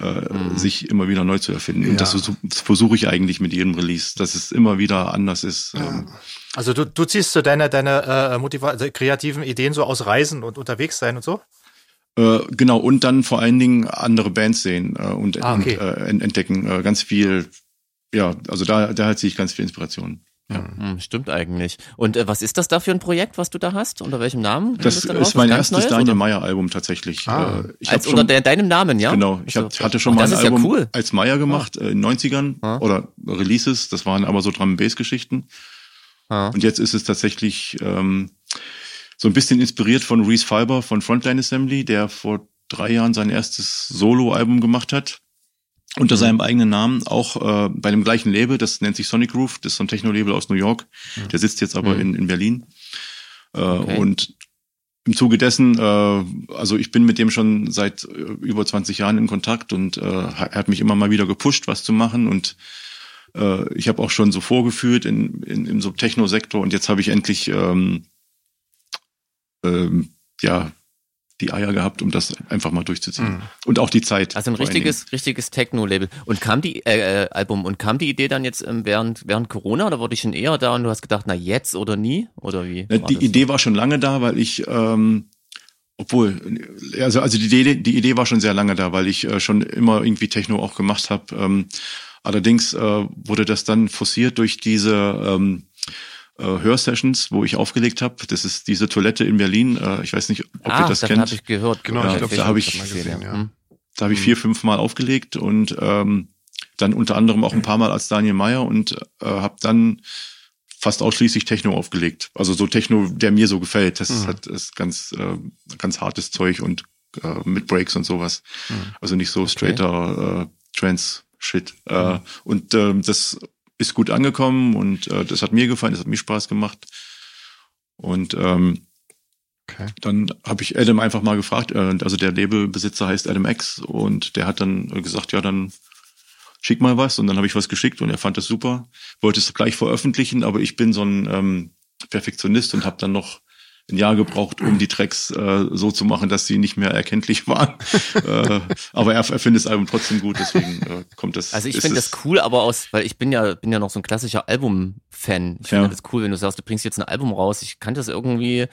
äh, sich immer wieder neu zu erfinden. Ja. Und das, das versuche ich eigentlich mit jedem Release, dass es immer wieder anders ist. Ähm, Also du, du ziehst so deine, deine äh, Motiva also kreativen Ideen so aus Reisen und unterwegs sein und so? Äh, genau, und dann vor allen Dingen andere Bands sehen äh, und, Ah, okay. und äh, ent- entdecken. Äh, ganz viel, ja, also da, da ziehe ich ganz viel Inspiration. Hm, stimmt eigentlich. Und äh, was ist das da für ein Projekt, was du da hast? Unter welchem Namen? Das ist raus? mein erstes Neues, Daniel oder? Meyer Album tatsächlich. Ah. Äh, Als unter de deinem Namen, ja? Genau, ich Also, hab, hatte schon mal ein ist ja Album cool. als Meyer gemacht äh, in den 90ern Ah. oder Releases, das waren aber so Drum-Bass-Geschichten. Ah. Und jetzt ist es tatsächlich ähm, so ein bisschen inspiriert von Reese Fiber von Frontline Assembly, der vor drei Jahren sein erstes Solo-Album gemacht hat. Mhm. Unter seinem eigenen Namen, auch äh, bei dem gleichen Label, das nennt sich Sonic Groove, das ist so ein Techno-Label aus New York. Der sitzt jetzt aber Mhm. in, in Berlin. Äh, Okay. Und im Zuge dessen, äh, also ich bin mit dem schon seit äh, über 20 Jahren in Kontakt und äh, er hat mich immer mal wieder gepusht, was zu machen und äh, ich habe auch schon so vorgeführt in, in, im so Techno-Sektor und jetzt habe ich endlich ähm, ähm, ja die Eier gehabt, um das einfach mal durchzuziehen. Mhm. Und auch die Zeit. Also ein richtiges, richtiges Techno-Label. Und kam die äh, äh, Album und kam die Idee dann jetzt ähm, während während Corona oder wurde ich schon eher da und du hast gedacht, na jetzt oder nie oder wie? War die das? Idee war schon lange da, weil ich, ähm, obwohl, also, also die, Idee, die Idee war schon sehr lange da, weil ich äh, schon immer irgendwie Techno auch gemacht habe. Ähm, allerdings äh, wurde das dann forciert durch diese ähm, äh, Hörsessions, wo ich aufgelegt habe. Das ist diese Toilette in Berlin. Äh, ich weiß nicht, ob ah, ihr das kennt. habe ich gehört. Genau, Ja, ich glaube, da habe ich- mal gesehen, ja. Hm. Da habe ich vier, fünf Mal aufgelegt und ähm, dann unter anderem auch ein paar Mal als Daniel Meyer und äh, habe dann fast ausschließlich Techno aufgelegt. Also so Techno, der mir so gefällt. Das ist Mhm. halt ist ganz äh, ganz hartes Zeug und äh, mit Breaks und sowas. Mhm. Also nicht so straighter äh, Trance Shit. Äh, und ähm, das ist gut angekommen und äh, das hat mir gefallen, das hat mir Spaß gemacht. Und ähm, Okay. dann habe ich Adam einfach mal gefragt, äh, also der Labelbesitzer heißt Adam X und der hat dann gesagt, ja, dann schick mal was und dann habe ich was geschickt und er fand das super, wollte es gleich veröffentlichen, aber ich bin so ein ähm, Perfektionist und habe dann noch ein Jahr gebraucht, um die Tracks äh, so zu machen, dass sie nicht mehr erkenntlich waren. äh, aber er, er findet das Album trotzdem gut, deswegen äh, kommt das. Also ich finde es- das cool, aber aus, weil ich bin ja, bin ja noch so ein klassischer Album-Fan. Ich finde Ja. das cool, wenn du sagst, du bringst jetzt ein Album raus. Ich kann das irgendwie,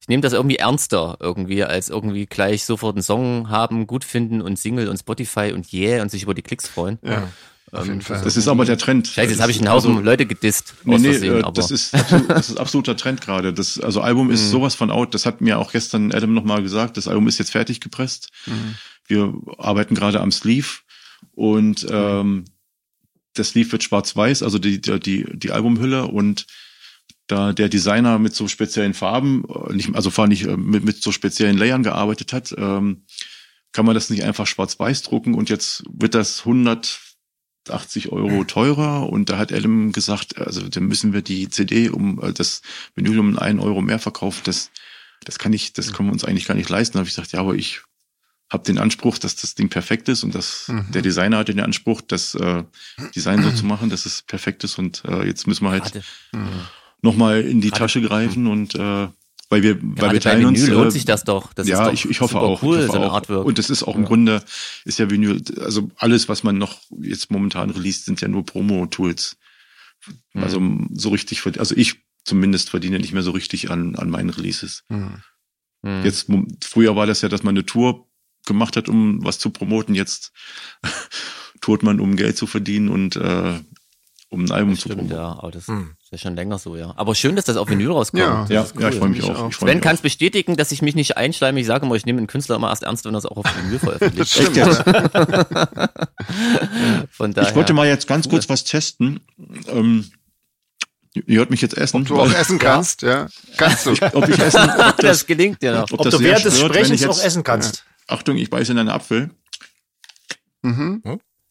ich nehme das irgendwie ernster irgendwie, als irgendwie gleich sofort einen Song haben, gut finden und Single und Spotify und yeah und sich über die Klicks freuen. Ja, auf Ähm, jeden Fall. Das ist aber der Trend. Scheiße, jetzt Das habe ich einen Haufen also- Leute gedisst. Nee, nee, Versehen, äh, aber das ist, absolut, das ist absoluter Trend gerade. Das, also Album ist Mhm. sowas von out. Das hat mir auch gestern Adam nochmal gesagt. Das Album ist jetzt fertig gepresst. Mhm. Wir arbeiten gerade am Sleeve und ähm, das Sleeve wird schwarz-weiß, also die, die, die, die Albumhülle und da der Designer mit so speziellen Farben, äh, nicht, also fand ich äh, mit, mit so speziellen Layern gearbeitet hat, ähm, kann man das nicht einfach schwarz-weiß drucken und jetzt wird das 180 Euro teurer und da hat Adam gesagt, also dann müssen wir die CD um äh, das Vinyl um einen Euro mehr verkaufen. Das, das kann ich, das können wir uns eigentlich gar nicht leisten. Da habe ich gesagt, ja, aber ich habe den Anspruch, dass das Ding perfekt ist und dass Mhm. der Designer hat den Anspruch, das äh, Design so zu machen, dass es perfekt ist und äh, jetzt müssen wir halt Mhm. nochmal in die Gerade- Tasche greifen und äh, weil wir, weil gerade wir bei teilen uns. Vinyl lohnt äh, sich das doch. Das ja, ist doch ich, ich hoffe super auch. cool, ich hoffe so auch. Artwork. Und das ist auch im Grunde, ist ja Vinyl, also alles, was man noch jetzt momentan released, sind ja nur Promo-Tools. Mhm. Also so richtig, also ich zumindest verdiene nicht mehr so richtig an, an meinen Releases. Mhm. Hm. Jetzt, früher war das ja, dass man eine Tour gemacht hat, um was zu promoten. Jetzt tourt man, um Geld zu verdienen und äh, um ein Album Das zu stimmt, promoten. ja, aber das Hm. Ist ja schon länger so, ja. Aber schön, dass das auf Vinyl rauskommt. Ja. Das Ja, ist ja, ich freue mich ich auch. auch. Ich freu Sven mich kann es bestätigen, dass ich mich nicht einschleime. Ich sage immer, ich nehme einen Künstler immer erst ernst, wenn er es auch auf Vinyl Das veröffentlicht. stimmt. Ja. Von daher. Ich wollte mal jetzt ganz kurz was testen. Ähm, ihr hört mich jetzt essen. Ob du auch essen kannst, ja. Kannst du. Ob ich essen, ob das, das, gelingt dir noch. ob Ob das du während des Sprechens ich auch essen kannst. Achtung, ich beiße in einen Apfel. Mhm.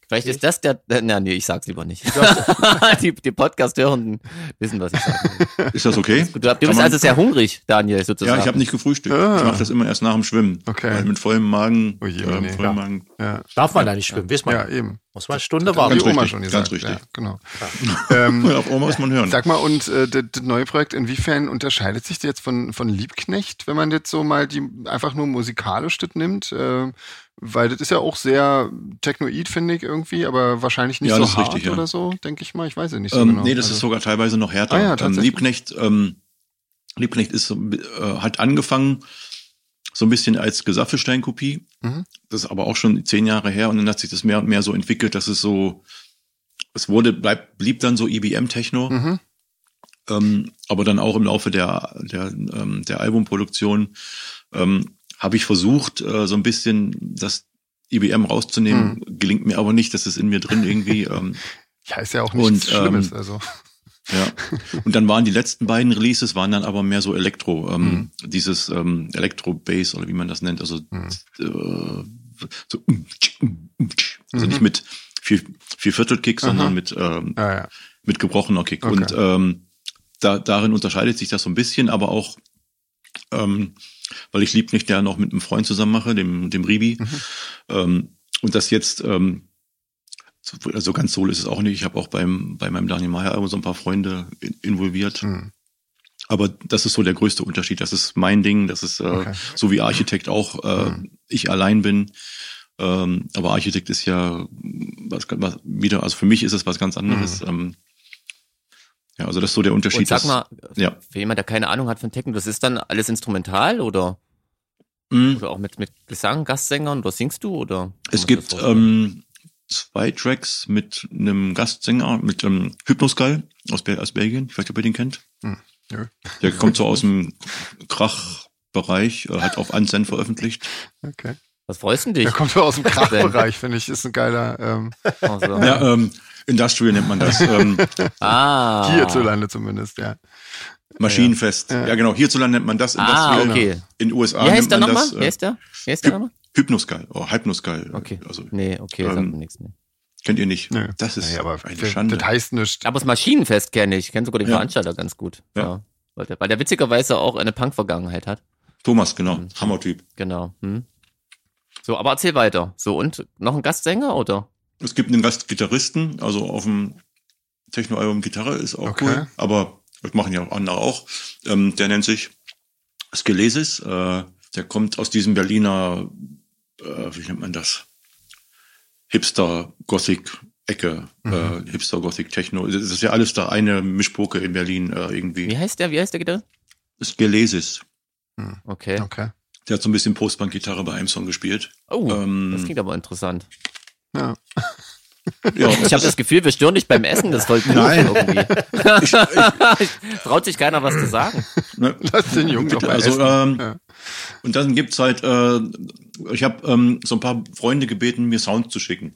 Vielleicht ist das der. äh, Na, nee, ich sag's lieber nicht. die die Podcast-Hörenden wissen, was ich sage. Ist das okay? Du, du bist also sehr hungrig, Daniel, Ja, sozusagen. ich habe nicht gefrühstückt. Ah. Ich mache das immer erst nach dem Schwimmen. Okay. Weil mit vollem Magen. Oh je, äh, nee. vollem Ja. Magen. Ja. Darf man da nicht schwimmen, weiß man. ja, eben. Muss man eine Stunde warten. Oma richtig, schon ganz gesagt. richtig. Ja, genau. ähm, Ja, auf Oma muss man hören. Sag mal, und äh, das, das neue Projekt, inwiefern unterscheidet sich das jetzt von, von Liebknecht, wenn man jetzt so mal die einfach nur musikalisch das nimmt? Äh, weil das ist ja auch sehr technoid, finde ich irgendwie, aber wahrscheinlich nicht Ja, so hart richtig, ja. oder so, denke ich mal. Ich weiß es nicht so Ähm, genau. nee, das Also- ist sogar teilweise noch härter. Ah ja, ähm. Liebknecht, ähm, Liebknecht ist, äh, hat angefangen so ein bisschen als Gesaffelstein-Kopie. Mhm. Das ist aber auch schon zehn Jahre her und dann hat sich das mehr und mehr so entwickelt, dass es so, es wurde, bleib, blieb dann so IBM-Techno. Mhm. Ähm, aber dann auch im Laufe der, der, ähm, der Albumproduktion ähm, habe ich versucht, äh, so ein bisschen das IBM rauszunehmen. Mhm. Gelingt mir aber nicht, das ist in mir drin irgendwie. Ähm, Ja, ist ja auch nichts Und, ähm, Schlimmes. Also. ja. Und dann waren die letzten beiden Releases waren dann aber mehr so Elektro, ähm, dieses ähm, Elektro-Bass oder wie man das nennt, also Mhm. äh, so also nicht mit vier, vier Viertel-Kick, sondern Aha. mit ähm, Ja, ja. mit gebrochener Kick. Okay. Und ähm, da, darin unterscheidet sich das so ein bisschen, aber auch, ähm, weil ich lieb nicht ja noch mit einem Freund zusammen mache, dem, dem Ribi. Mhm. Ähm, und das jetzt, ähm, so- also ganz solo ist es auch nicht. Ich habe auch beim, bei meinem Daniel Meyer Album so ein paar Freunde in, involviert. Hm. Aber das ist so der größte Unterschied. Das ist mein Ding. Das ist äh, Okay. so wie Architekt auch äh, Mhm. ich allein bin. Ähm, aber Architekt ist ja was, was wieder, also für mich ist es was ganz anderes. Ähm, ja, also das ist so der Unterschied. Und sag dass- mal, ja. für jemand, der keine Ahnung hat von Techno, das ist dann alles instrumental oder, Mhm. oder auch mit, mit Gesang, Gastsängern oder singst du oder? Es gibt ähm, zwei Tracks mit einem Gastsänger, mit ähm, Hypnoskull aus, Bel aus Belgien. Ich weiß nicht, ob ihr den kennt. Hm, nö. Der kommt so aus dem Krachbereich, äh, hat auf Ansen veröffentlicht. Okay. Was freust du dich? Der kommt so aus dem Krachbereich, finde ich. Ist ein geiler ähm, Also, Ja, ähm, Industrial nennt man das. Ähm, ah. hierzulande zumindest, ja. Maschinenfest. Ja. Ja. genau. Hierzulande nennt man das Ah, Industrial. okay. In den USA Wie heißt nennt der man nochmal? das Wie äh, heißt der? Wie heißt der nochmal? Hypnoskull. Oh, Hypnoskull. Okay. Also, Nee, okay, sagt ähm, mir nichts. Nee. kennt ihr nicht. Nö. Das ist Nee, aber eine das, Schande. das heißt nicht. Aber das Maschinenfest kenne ich. Ich kenne sogar den Ja. Veranstalter ganz gut. Ja. Ja. Weil der, weil der witzigerweise auch eine Punk-Vergangenheit hat. Thomas, genau. Mhm. Hammertyp. Genau. Hm. So, aber erzähl weiter. So, und noch ein Gastsänger oder? Es gibt einen Gastgitarristen, also auf dem Techno-Album Gitarre ist auch Okay. cool, aber das machen ja andere auch. Ähm, der nennt sich Skelesis. Äh, der kommt aus diesem Berliner, äh, wie nennt man das? Hipster-Gothic-Ecke, Mhm. äh, Hipster-Gothic-Techno. Das ist ja alles da eine Mischpoke in Berlin äh, Wie irgendwie. heißt der? Wie heißt der Gitarre? Skelesis. Okay. Okay. Der hat so ein bisschen Postbank-Gitarre bei einem Song gespielt. Oh, Ähm, das klingt aber interessant. Ja. Ja, Ich habe das Gefühl, wir stören dich beim Essen. Das wollten wir Nein. irgendwie. Traut sich keiner was zu sagen. ne? Lass den Jungen doch Bitte, mal also, essen. ähm, Ja. Und dann gibt's halt, äh, ich habe ähm, so ein paar Freunde gebeten, mir Sound zu schicken.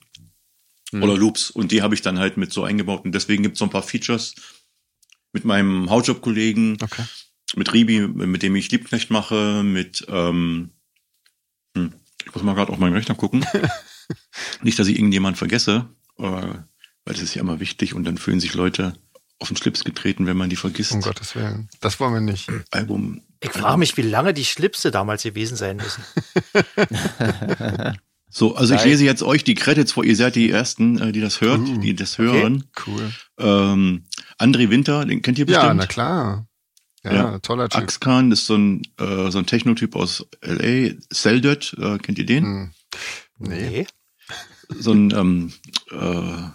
Hm. Oder Loops. Und die habe ich dann halt mit so eingebaut. Und deswegen gibt's so ein paar Features mit meinem Hautjob-Kollegen, Okay. mit Ribi, mit dem ich Liebknecht mache, mit, ähm, hm, ich muss mal gerade auf meinen Rechner gucken. Nicht, dass ich irgendjemand vergesse, weil das ist ja immer wichtig und dann fühlen sich Leute auf den Schlips getreten, wenn man die vergisst. Um Gottes Willen. Das wollen wir nicht. Album. Ich frage mich, wie lange die Schlipse damals gewesen sein müssen. So, also ich Geil. lese jetzt euch die Credits vor. Ihr seid die Ersten, äh, die das hört, Uh, die das hören. Cool. Ähm, André Winter, den kennt ihr Ja, bestimmt. na klar. Ja, Ja. toller Typ. Axkan ist so ein, äh, so ein Technotyp aus L.A. Seldert, äh, kennt ihr den? Hm. Nee. So ein ähm, äh,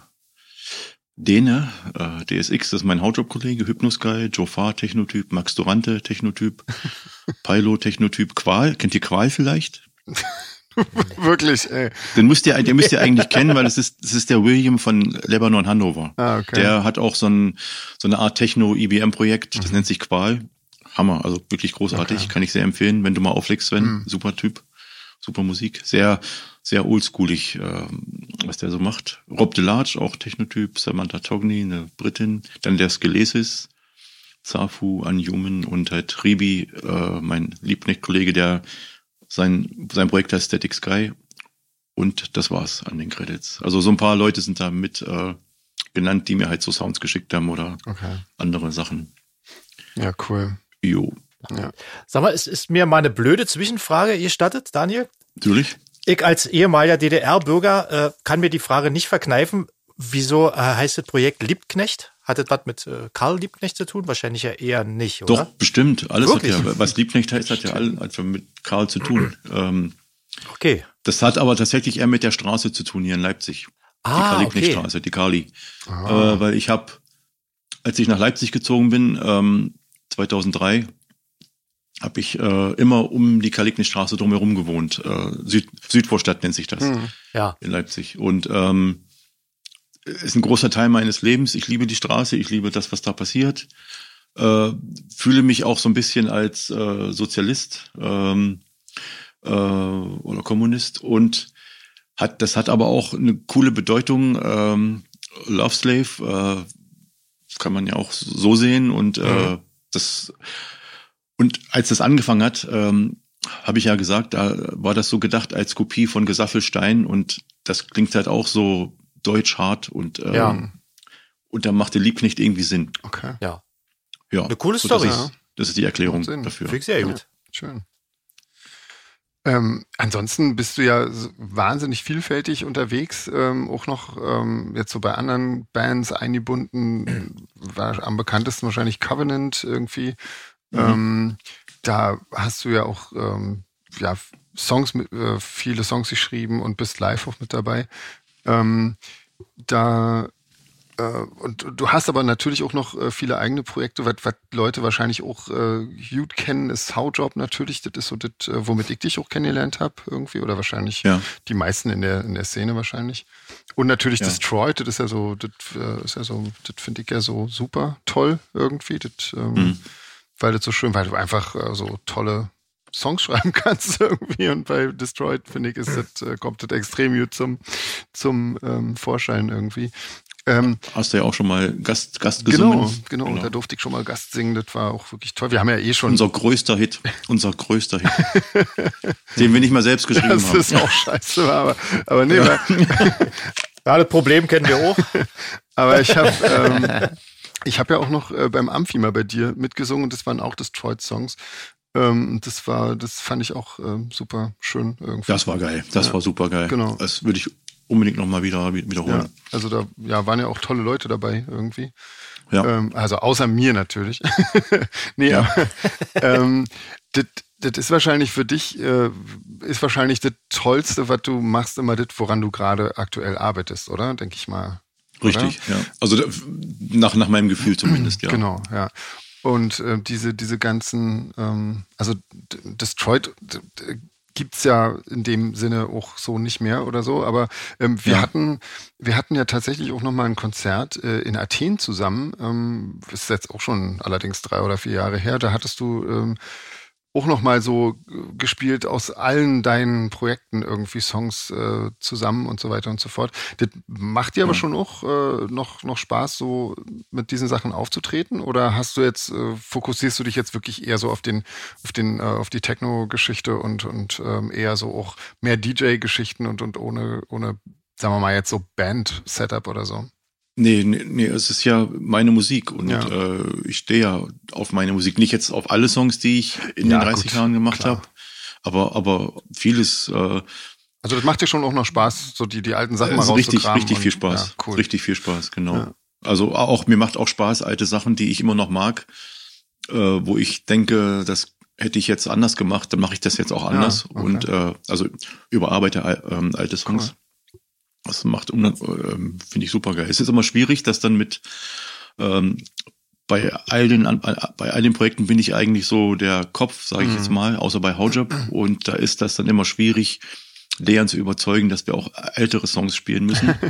Däne, äh, DSX, das ist mein Hautjob-Kollege, Hypnosky, Jofar, Technotyp, Max Dorante, Technotyp, Pilo, Technotyp, Qual, kennt ihr Qual vielleicht? Wirklich, ey. Den müsst ihr, den müsst ihr eigentlich kennen, weil das ist, das ist der William von Lebanon Hannover. Ah, okay. Der hat auch so, ein, so eine Art Techno-IBM-Projekt, Mhm. das nennt sich Qual. Hammer, also wirklich großartig, kann ich sehr empfehlen, wenn du mal auflegst, Sven. Mhm. Super Typ, super Musik, sehr, sehr oldschoolig, ähm, was der so macht. Rob DeLarge, auch Technotyp, Samantha Togni, eine Britin, dann der Skelesis, Zafu, Unhuman und halt Ribi, äh, mein Liebknecht-Kollege, der sein, sein Projekt heißt Static Sky. Und das war's an den Credits. Also so ein paar Leute sind da mit äh, genannt, die mir halt so Sounds geschickt haben oder Okay. andere Sachen. Ja, cool. Jo, Ja. Sag mal, es ist mir mal eine blöde Zwischenfrage gestattet, Daniel. natürlich. Ich als ehemaliger DDR-Bürger äh, kann mir die Frage nicht verkneifen, wieso äh, heißt das Projekt Liebknecht? Hat das was mit äh, Karl Liebknecht zu tun? Wahrscheinlich ja eher nicht, oder? Doch, bestimmt. Alles Wirklich? hat ja, was Liebknecht heißt, hat ja all, hat mit Karl zu tun. Ähm, Okay. das hat aber tatsächlich eher mit der Straße zu tun hier in Leipzig. Die Ah, okay. Karl-Liebknecht-Straße, die Kali. Ah. Äh, weil ich habe, als ich nach Leipzig gezogen bin, ähm, 2003, habe ich äh, immer um die Karl-Liebknecht-Straße drumherum gewohnt. Äh, Süd, Südvorstadt nennt sich das Hm. Ja. in Leipzig. Und ähm, ist ein großer Teil meines Lebens. Ich liebe die Straße, ich liebe das, was da passiert. äh, fühle mich auch so ein bisschen als äh, Sozialist ähm, äh, oder Kommunist und hat, das hat aber auch eine coole Bedeutung. Ähm, Love Slave äh, kann man ja auch so sehen und äh, das und als das angefangen hat, ähm, habe ich ja gesagt, da war das so gedacht als Kopie von Gesaffelstein und das klingt halt auch so deutsch hart und ähm, Ja. und da macht der Liebknecht irgendwie Sinn. Okay. Ja. Ja, Eine coole so, das Story. Ist, das ist die Erklärung dafür. Finde ich sehr gut. Schön. Ähm, ansonsten bist du ja wahnsinnig vielfältig unterwegs, ähm, auch noch ähm, jetzt so bei anderen Bands eingebunden, war am bekanntesten wahrscheinlich Covenant irgendwie. Ähm, da hast du ja auch ähm, ja, Songs mit, äh, viele Songs geschrieben und bist live auch mit dabei. Ähm, da äh, und du hast aber natürlich auch noch äh, viele eigene Projekte, was, was Leute wahrscheinlich auch äh, gut kennen, ist Soundjob natürlich. Das ist so das, äh, womit ich dich auch kennengelernt habe irgendwie oder wahrscheinlich Ja. die meisten in der in der Szene wahrscheinlich. Und natürlich Ja. Destroyed, das ist ja so, das äh, ist ja so, das finde ich ja so super toll irgendwie, das, ähm, Mhm. Weil das so schön, weil du einfach äh, so tolle Songs schreiben kannst irgendwie und bei Destroyed finde ich ist das, äh, kommt das extrem gut zum zum ähm, Vorschein irgendwie. Ähm, Hast du ja auch schon mal Gast, Gast genau, gesungen. genau, da durfte ich schon mal Gast singen, das war auch wirklich toll. Wir haben ja eh schon Unser größter Hit. Unser größter Hit. Den wir nicht mal selbst geschrieben das haben. ist auch scheiße, aber aber nee, weil- Ja, das Problem kennen wir auch. Aber ich habe ähm, ich habe ja auch noch äh, beim Amphi mal bei dir mitgesungen und das waren auch Destroyed-Songs. Ähm, das war, das fand ich auch ähm, super schön irgendwie. Das war geil. Das Ja. war super geil. Genau. Das würde ich unbedingt nochmal wieder wiederholen. ja, also da ja, waren ja auch tolle Leute dabei irgendwie. Ja. Ähm, also außer mir natürlich. nee, Ja. aber ähm, das, das ist wahrscheinlich für dich, äh, ist wahrscheinlich das Tollste, was du machst, immer das, woran du gerade aktuell arbeitest, oder? Denke ich mal. Richtig, ja. Also nach, nach meinem Gefühl zumindest, ja. Genau, ja. Und äh, diese, diese ganzen, ähm, also d- gibt's ja in dem Sinne auch so nicht mehr oder so, aber ähm, wir Ja. hatten, wir hatten ja tatsächlich auch noch mal ein Konzert äh, in Athen zusammen. Ähm, ist jetzt auch schon allerdings drei oder vier Jahre her. Da hattest du ähm, auch noch mal so äh, gespielt aus allen deinen Projekten irgendwie Songs äh, zusammen und so weiter und so fort. Das macht dir aber Ja. schon auch äh, noch, noch Spaß, so mit diesen Sachen aufzutreten? Oder hast du jetzt, äh, fokussierst du dich jetzt wirklich eher so auf den, auf den, äh, auf die Techno-Geschichte und, und ähm, eher so auch mehr DJ-Geschichten und, und ohne, ohne, sagen wir mal jetzt so Band-Setup oder so? Nee, nee, nee, es ist ja meine Musik und Ja. äh, ich stehe ja auf meine Musik. Nicht jetzt auf alle Songs, die ich in Ja, den 30 gut, Jahren gemacht habe, aber, aber vieles äh, Also das macht dir schon auch noch Spaß, so die, die alten Sachen mal also richtig, richtig und- viel Spaß. Ja, cool. Richtig viel Spaß, genau. Ja. Also auch mir macht auch Spaß, alte Sachen, die ich immer noch mag, äh, wo ich denke, das hätte ich jetzt anders gemacht, dann mache ich das jetzt auch anders. okay. Und äh, also überarbeite al- ähm, alte Songs. Das macht ähm, finde ich super geil. Es ist immer schwierig, dass dann mit ähm, bei all den bei all den Projekten bin ich eigentlich so der Kopf, sage ich Mhm. jetzt mal, außer bei Howjob. Und da ist das dann immer schwierig, Leon zu überzeugen, dass wir auch ältere Songs spielen müssen.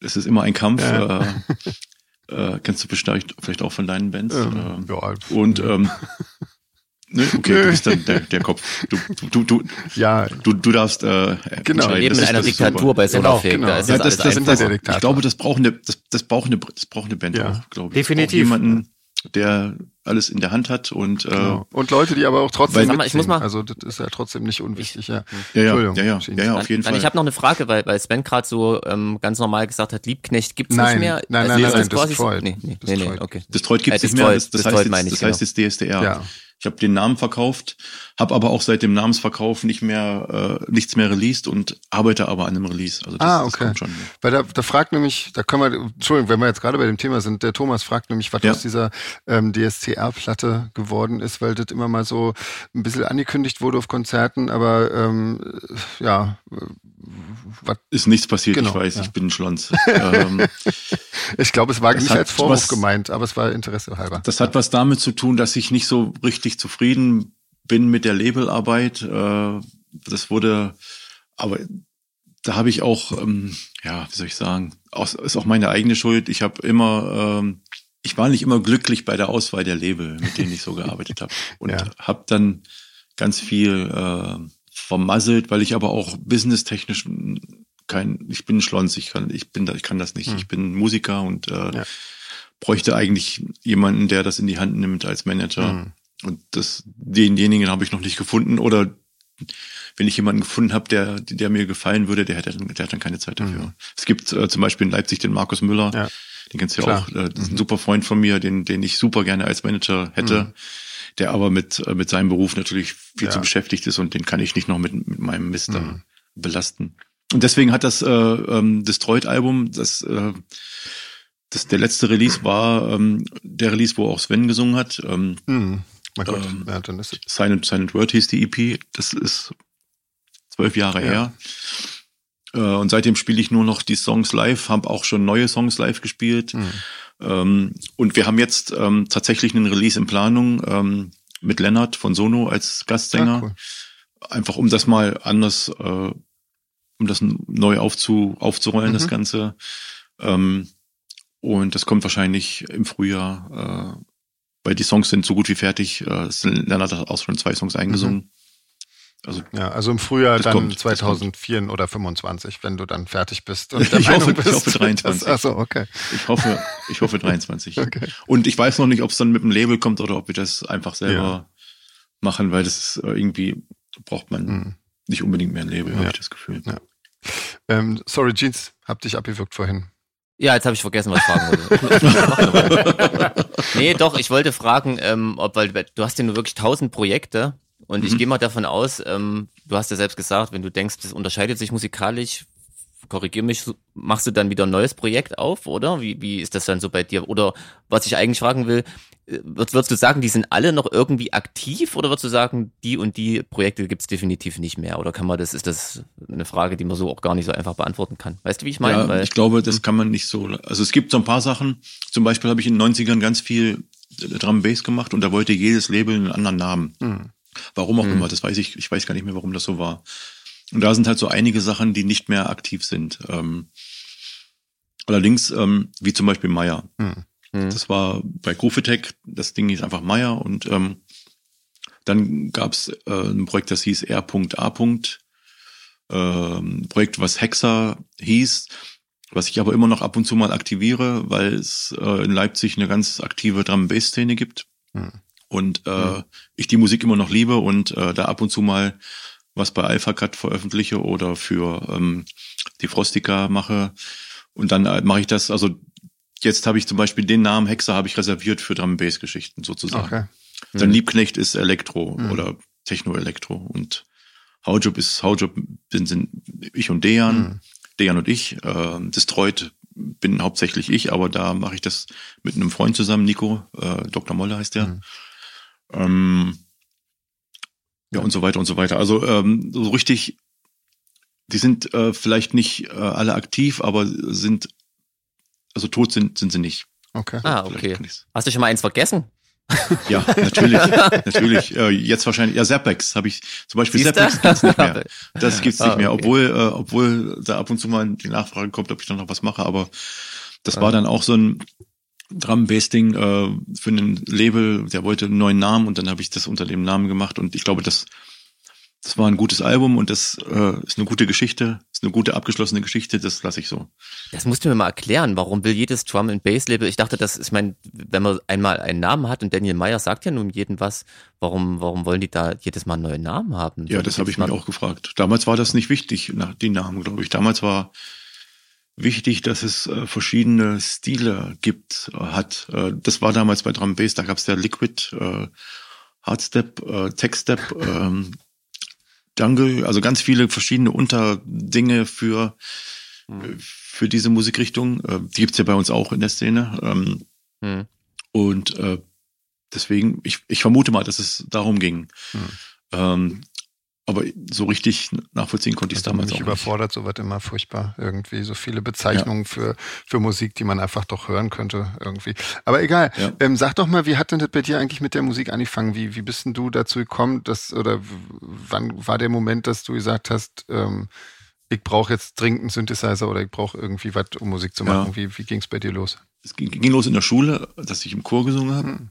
Es ist immer ein Kampf. Ja. Äh, äh, kennst du bestimmt vielleicht auch von deinen Bands. Ähm, ähm, ja, und ähm, ne, okay, Nö. du bist dann der, der Kopf. Du, du, du, ja, du, du darfst äh, Genau. Wir entscheiden. leben Das in ist- einer das ist Diktatur super. bei Solarfake. genau. Da ist Ja, das, das- alles das der Diktator. Ich glaube, das braucht eine, das, das braucht eine, das braucht eine Band Ja. auch, glaube ich. Definitiv. Jemanden, der alles in der Hand hat und äh, genau. Und Leute, die aber auch trotzdem Weil- ich muss mal- Also das ist ja trotzdem nicht unwichtig, ja. ja, ja, Entschuldigung, ja, ja, Jeans. ja, ja, auf jeden Dann, Fall. Ich habe noch eine Frage, weil, weil Sven gerade so ähm, ganz normal gesagt hat, Liebknecht gibt's Nein, nicht mehr. nein, Also nein, ist nein, so- Destroyed. Nee, nee, nee, Destroyed. okay. Destroyed gibt's Äh, nicht mehr. Destroyed- Das, das, Destroyed heißt, jetzt, meine ich, das heißt jetzt DSDR. Ja. Ich habe den Namen verkauft, habe aber auch seit dem Namensverkauf nicht mehr äh, nichts mehr released und arbeite aber an einem Release. Also das, Ah, das okay. kommt schon. Weil da, da fragt nämlich, da können wir, Entschuldigung, wenn wir jetzt gerade bei dem Thema sind, der Thomas fragt nämlich, was Ja. aus dieser ähm, DSCR-Platte geworden ist, weil das immer mal so ein bisschen angekündigt wurde auf Konzerten, aber ähm, ja, was, Ist nichts passiert, Genau, ich weiß, ja. ich bin ein Schlons. ähm, ich glaube, es war Das nicht als Vorwurf was- gemeint, aber es war Interesse halber. Das hat was damit zu tun, dass ich nicht so richtig zufrieden bin mit der Labelarbeit. Äh, das wurde, aber da habe ich auch, ähm, ja, wie soll ich sagen, auch, ist auch meine eigene Schuld. Ich habe immer ähm, ich war nicht immer glücklich bei der Auswahl der Label, mit denen ich so gearbeitet habe. Und Ja. habe dann ganz viel äh, vermasselt, weil ich aber auch businesstechnisch kein, ich bin Schlons, ich kann, ich bin da, ich kann das nicht. Hm. Ich bin Musiker und äh, Ja. bräuchte eigentlich jemanden, der das in die Hand nimmt als Manager. Mhm. Und das, denjenigen habe ich noch nicht gefunden. Oder wenn ich jemanden gefunden habe, der, der mir gefallen würde, der hätte dann, der hat dann keine Zeit dafür. Es gibt äh, zum Beispiel in Leipzig den Markus Müller, Mhm. Ja. den kennst du ja auch, äh, das ist ein super Freund von mir, den, den ich super gerne als Manager hätte, Mhm. der aber mit, äh, mit seinem Beruf natürlich viel Ja. zu beschäftigt ist und den kann ich nicht noch mit, mit meinem Mist Mhm. belasten. Und deswegen hat das äh, ähm, Destroyed-Album, das, äh, das der letzte Release war ähm, der Release, wo auch Sven gesungen hat. Ähm, Mein Gott, Ähm, ja, dann ist es. Silent, Silent Word hieß die EP. Das ist zwölf Jahre Ja. her. Äh, und seitdem spiele ich nur noch die Songs live, habe auch schon neue Songs live gespielt. Hm. Ähm, und wir haben jetzt ähm, tatsächlich einen Release in Planung ähm, mit Lennart von Sono als Gastsänger. Ah, cool. Einfach um das mal anders, äh, um das neu aufzu, aufzurollen, das Mhm. Ganze. Ähm, und das kommt wahrscheinlich im Frühjahr, äh, weil die Songs sind so gut wie fertig. Äh, Lennart hat auch schon zwei Songs eingesungen. Also Ja, also im Frühjahr dann kommt, das 2004 oder 25, wenn du dann fertig bist. Und Ich Meinung hoffe- ich bist, hoffe 23. Das, achso, okay. ich hoffe, ich hoffe 23. okay. Und ich weiß noch nicht, ob es dann mit dem Label kommt oder ob wir das einfach selber machen, weil das ist äh, irgendwie braucht man Hm. nicht unbedingt mehr ein Label, habe Ja. ich das Gefühl. Ja. Ähm, sorry, Jeans, hab dich abgewürgt vorhin. Ja, jetzt habe ich vergessen, was ich fragen wollte. nee, doch, ich wollte fragen, ähm, ob, weil du hast ja nur wirklich tausend Projekte und ich Mhm. gehe mal davon aus, ähm, du hast ja selbst gesagt, wenn du denkst, das unterscheidet sich musikalisch, korrigier mich, machst du dann wieder ein neues Projekt auf, oder? Wie, wie ist das dann so bei dir? Oder was ich eigentlich fragen will, äh, würdest, würdest du sagen, die sind alle noch irgendwie aktiv oder würdest du sagen, die und die Projekte gibt's definitiv nicht mehr? Oder kann man das, ist das eine Frage, die man so auch gar nicht so einfach beantworten kann? Weißt du, wie ich meine? Ja, Weil- ich glaube, das kann man nicht so. Also es gibt so ein paar Sachen. Zum Beispiel habe ich in den 90ern ganz viel Drum Bass gemacht und da wollte jedes Label einen anderen Namen. Hm. Warum auch Hm. immer, das weiß ich, ich weiß gar nicht mehr, warum das so war. Und da sind halt so einige Sachen, die nicht mehr aktiv sind. Ähm, allerdings, ähm, wie zum Beispiel Maya. Hm. Hm. Das war bei Groovetech, das Ding hieß einfach Maya und ähm, dann gab's äh, ein Projekt, das hieß R.A. Ähm, Projekt, was Hexer hieß, was ich aber immer noch ab und zu mal aktiviere, weil es äh, in Leipzig eine ganz aktive Drum-Bass-Szene gibt Hm. und äh, Hm. ich die Musik immer noch liebe und äh, da ab und zu mal was bei Alpha Cut veröffentliche oder für ähm, die Frostica mache und dann äh, mache ich das, also jetzt habe ich zum Beispiel den Namen Hexer habe ich reserviert für Drum Bass Geschichten sozusagen. Okay. Dann Mhm. Liebknecht ist Elektro Mhm. oder Techno-Elektro und Haujob ist Haujob sind, sind ich und Dejan, Hm. Dejan und ich. Äh, Destroyed bin hauptsächlich ich, aber da mache ich das mit einem Freund zusammen, Nico, äh, Dr. Molle heißt der. Mhm. Ähm, ja, und so weiter und so weiter. Also ähm, so richtig, die sind äh, vielleicht nicht äh, alle aktiv, aber sind, also tot sind, sind sie nicht. Okay. Ah, okay. Hast du schon mal eins vergessen? Ja, natürlich, natürlich. Äh, jetzt wahrscheinlich, ja, Zappex habe ich, zum Beispiel Siehst Zappex du? gibt's nicht mehr. Das gibt's nicht Ah, mehr, okay. obwohl, äh, obwohl da ab und zu mal die Nachfrage kommt, ob ich dann noch was mache, aber das Ah. war dann auch so ein Drum-Bass-Ding äh, für einen Label, der wollte einen neuen Namen und dann habe ich das unter dem Namen gemacht und ich glaube, das, das war ein gutes Album und das äh, ist eine gute Geschichte, ist eine gute abgeschlossene Geschichte, das lasse ich so. Das musst du mir mal erklären. Warum will jedes Drum and Bass Label? Ich dachte, das ist mein, wenn man einmal einen Namen hat und Daniel Meyer sagt ja nun jedem was, warum, warum wollen die da jedes Mal einen neuen Namen haben? Ja, das habe ich mich auch gefragt. Damals war das nicht wichtig, nach die Namen, glaube ich. Damals war wichtig, dass es äh, verschiedene Stile gibt, äh, hat. Äh, das war damals bei Drum Bass, da gab es ja Liquid, äh, Hardstep, äh, Techstep, ähm, Jungle, also ganz viele verschiedene Unterdinge für, Hm. für diese Musikrichtung. Äh, die gibt's ja bei uns auch in der Szene. Ähm, Hm. und äh, deswegen, ich, ich vermute mal, dass es darum ging. Hm. Ähm, aber so richtig nachvollziehen konnte ich es Also damals mich auch überfordert, so wird immer furchtbar irgendwie. So viele Bezeichnungen für, für Musik, die man einfach doch hören könnte irgendwie. Aber egal. Ja. Ähm, sag doch mal, wie hat denn das bei dir eigentlich mit der Musik angefangen? Wie, wie bist denn du dazu gekommen, dass, oder wann war der Moment, dass du gesagt hast, ähm, ich brauche jetzt dringend einen Synthesizer oder ich brauche irgendwie was, um Musik zu machen. Ja. Wie, wie ging es bei dir los? Es ging, ging los in der Schule, dass ich im Chor gesungen habe. Hm.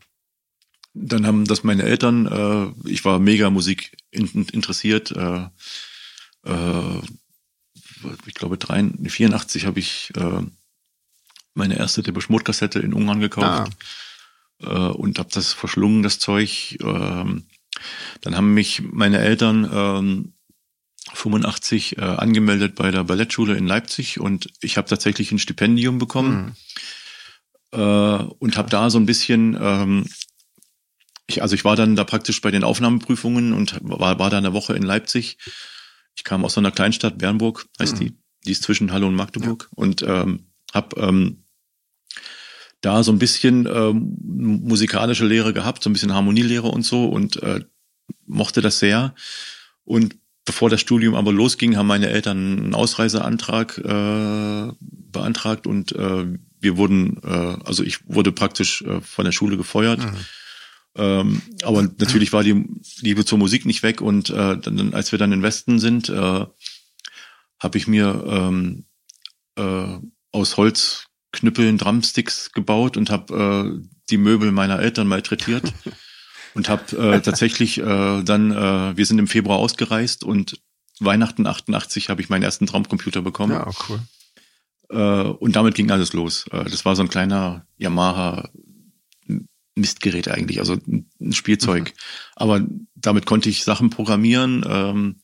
Dann haben das meine Eltern, äh, ich war mega Musik in, interessiert. Äh, äh, ich glaube, 83, 84 habe ich äh, meine erste Depeche Mode Kassette in Ungarn gekauft äh, und habe das verschlungen, das Zeug. Ähm, dann haben mich meine Eltern ähm, 85 äh, angemeldet bei der Ballettschule in Leipzig und ich habe tatsächlich ein Stipendium bekommen Hm. äh, und habe da so ein bisschen, ähm, ich, also ich war dann da praktisch bei den Aufnahmeprüfungen und war, war da eine Woche in Leipzig. Ich kam aus so einer Kleinstadt, Bernburg heißt Mhm. die, die ist zwischen Halle und Magdeburg und ähm, habe ähm, da so ein bisschen ähm, musikalische Lehre gehabt, so ein bisschen Harmonielehre und so und äh, mochte das sehr. Und bevor das Studium aber losging, haben meine Eltern einen Ausreiseantrag äh, beantragt und äh, wir wurden, äh, also ich wurde praktisch äh, von der Schule gefeuert. Mhm. Ähm, aber natürlich war die Liebe zur Musik nicht weg und äh, dann, als wir dann in Westen sind, äh, habe ich mir ähm, äh, aus Holzknüppeln Drumsticks gebaut und habe äh, die Möbel meiner Eltern malträtiert und habe äh, tatsächlich äh, dann, äh, wir sind im Februar ausgereist und Weihnachten 88 habe ich meinen ersten Drumcomputer bekommen. Ja, cool. Äh, und damit ging alles los. Äh, das war so ein kleiner Yamaha Mistgerät eigentlich, also ein Spielzeug. Aber damit konnte ich Sachen programmieren. Ähm,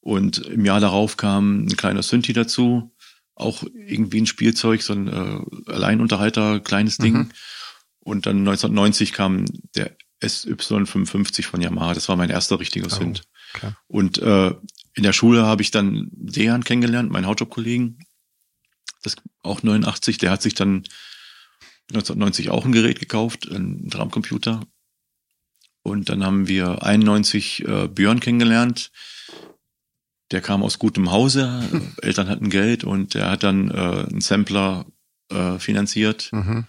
und im Jahr darauf kam ein kleiner Synthi dazu. Auch irgendwie ein Spielzeug, so ein äh, Alleinunterhalter, kleines Ding. Mhm. Und dann 1990 kam der SY55 von Yamaha. Das war mein erster richtiger Oh, Synth. klar. Und äh, in der Schule habe ich dann Dejan kennengelernt, meinen Hautjob-Kollegen. Das auch 89. Der hat sich dann 1990 auch ein Gerät gekauft, einen Drumcomputer. Und dann haben wir 91 äh, Björn kennengelernt. Der kam aus gutem Hause, Eltern hatten Geld und der hat dann äh, einen Sampler äh, finanziert. Mhm.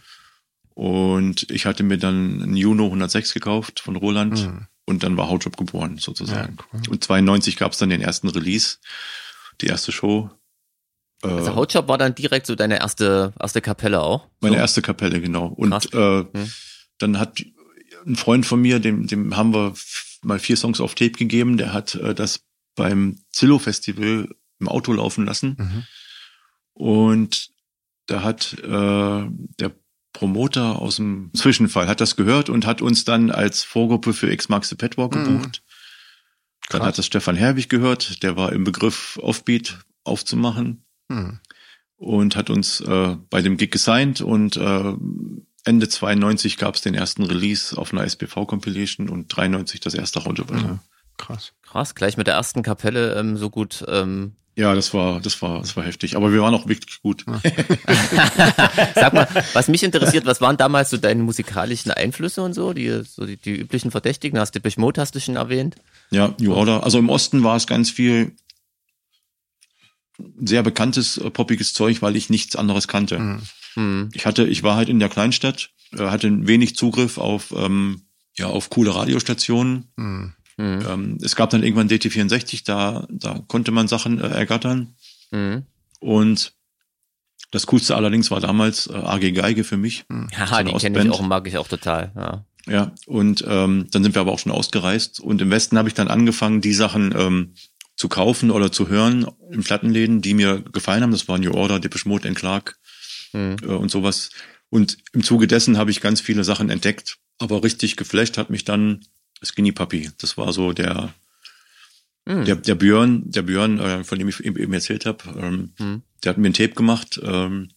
Und ich hatte mir dann einen Juno 106 gekauft von Roland Mhm. und dann war Hautjob geboren Ja, sozusagen. cool. Und 92 gab es dann den ersten Release, die erste Show. Äh, Also Hautjob war dann direkt so deine erste, erste Kapelle auch. meine so. erste Kapelle, genau. Und äh, Hm. dann hat ein Freund von mir, dem, dem haben wir mal vier Songs auf Tape gegeben, der hat äh, das beim Zillow-Festival im Auto laufen lassen. Mhm. Und da hat äh, der Promoter aus dem Zwischenfall hat das gehört und hat uns dann als Vorgruppe für X Marks the Pet Walk Mhm. gebucht. Dann Krass. hat das Stefan Herwig gehört, der war im Begriff Offbeat aufzumachen Mhm. und hat uns äh, bei dem Gig gesigned und äh, Ende 92 gab es den ersten Release auf einer SPV Compilation und 93 das erste Audioalbum. Mhm. Krass. Krass, gleich mit der ersten Kapelle ähm, so gut. Ähm, Ja, das war das war das war heftig, aber wir waren auch wirklich gut. sag mal, was mich interessiert, was waren damals so deine musikalischen Einflüsse und so? Die, so die, die üblichen Verdächtigen, hast du Mode hast du schon erwähnt? Ja, New Order. Also im Osten war es ganz viel sehr bekanntes äh, poppiges Zeug, weil ich nichts anderes kannte. Mhm. Hm. Ich hatte, ich war halt in der Kleinstadt, äh, hatte wenig Zugriff auf ähm, ja auf coole Radiostationen. Mhm. Hm. Ähm, es gab dann irgendwann DT64, da da konnte man Sachen äh, ergattern. Hm. Und das coolste allerdings war damals äh, AG Geige für mich. So Haha, eine die kenne ich auch und mag ich auch total. Ja. Ja, und ähm, dann sind wir aber auch schon ausgereist. Und im Westen habe ich dann angefangen, die Sachen ähm, zu kaufen oder zu hören in Plattenläden, die mir gefallen haben. Das war New Order, Depeche Mode, and Clark Hm. äh, und sowas. Und im Zuge dessen habe ich ganz viele Sachen entdeckt. Aber richtig geflasht hat mich dann Skinny Puppy. Das war so der, Hm. der, der Björn, der Björn, äh, von dem ich eben erzählt habe. Ähm, Hm. Der hat mir ein Tape gemacht. Ähm,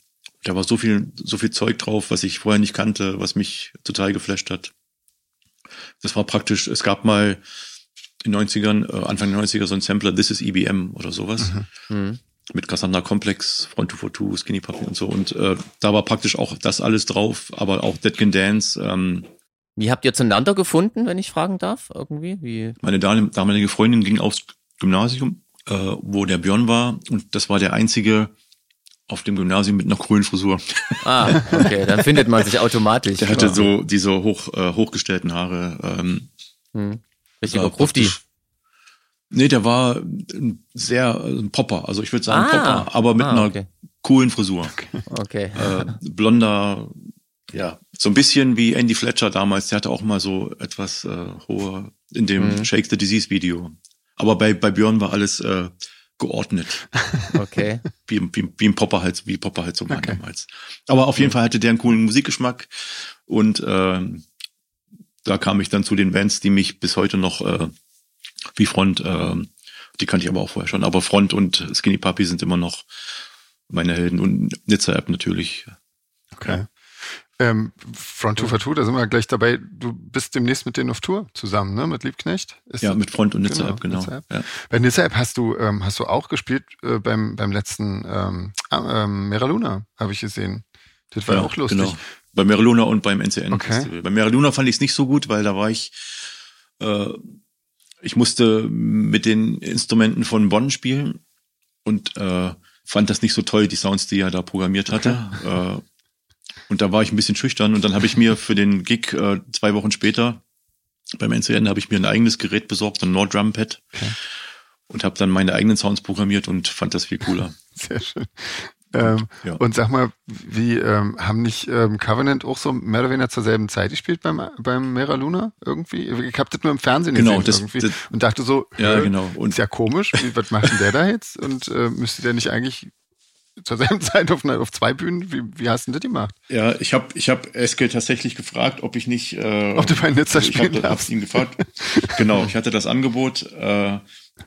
da war so viel, so viel Zeug drauf, was ich vorher nicht kannte, was mich total geflasht hat. Das war praktisch, es gab mal den 90ern, äh, Anfang der 90er so ein Sampler, This is EBM oder sowas. Hm. Mit Cassandra Complex, Front 242, Skinny Puppy und so. Und äh, da war praktisch auch das alles drauf, aber auch Dead Can Dance. Ähm, Wie habt ihr zueinander gefunden, wenn ich fragen darf? Irgendwie? Wie? meine dam- damalige Freundin ging aufs Gymnasium, äh, wo der Björn war. Und das war der einzige auf dem Gymnasium mit einer grünen Frisur. Ah, okay, dann findet man sich automatisch. Der hatte so diese hoch, äh, hochgestellten Haare. Ähm, Hm. Richtiger Grufti. Nee, der war ein sehr äh, ein Popper, also ich würde sagen Ah. Popper, aber mit Ah, einer okay. coolen Frisur. Okay. Äh, blonder, ja, so ein bisschen wie Andy Fletcher damals, der hatte auch mal so etwas äh, hohe in dem Mhm. Shake the Disease Video. Aber bei, bei Björn war alles äh, geordnet, Okay. wie, wie, wie ein Popper halt, wie Popper halt so war Okay. damals. Aber auf jeden Fall hatte der einen coolen Musikgeschmack und ähm, da kam ich dann zu den Bands, die mich bis heute noch äh, wie Front, äh, die kannte ich aber auch vorher schon, aber Front und Skinny Puppy sind immer noch meine Helden und Nizza App natürlich. Okay. Ähm, Front 2 for Two, da sind wir gleich dabei. Du bist demnächst mit denen auf Tour zusammen, ne? Mit Liebknecht? Ist Ja, mit Front und Nizza Genau, App, genau. Nizza App. Ja. Bei Nizza App hast du, ähm, hast du auch gespielt äh, beim, beim letzten ähm, ah, ähm, Mera Luna, habe ich gesehen. Das war Ja, auch lustig. Genau. Bei Merluna und beim NCN Okay. Festival. Bei Merluna fand ich es nicht so gut, weil da war ich, äh, ich musste mit den Instrumenten von Bonn spielen und äh, fand das nicht so toll, die Sounds, die er da programmiert hatte. Äh, und da war ich ein bisschen schüchtern und dann habe ich mir für den Gig äh, zwei Wochen später beim NCN habe ich mir ein eigenes Gerät besorgt, ein Nord Drum Pad Okay. und habe dann meine eigenen Sounds programmiert und fand das viel cooler. Sehr schön. Ähm, Ja. Und sag mal, wie ähm, haben nicht ähm, Covenant auch so mehr oder weniger zur selben Zeit gespielt beim, beim Mera Luna irgendwie? Ich hab das nur im Fernsehen Genau, gesehen das- irgendwie das- und dachte so, Ja, äh, genau. Und ist ja komisch, wie, was macht denn der da jetzt? Und äh, müsste der nicht eigentlich zur selben Zeit auf, auf zwei Bühnen? Wie, wie hast du denn das gemacht? Ja, ich habe ich hab Eske tatsächlich gefragt, ob ich nicht. Äh, Ob du bei Nizza ich spielen hab, darfst. hab's ihn gefragt. genau, ich hatte das Angebot äh,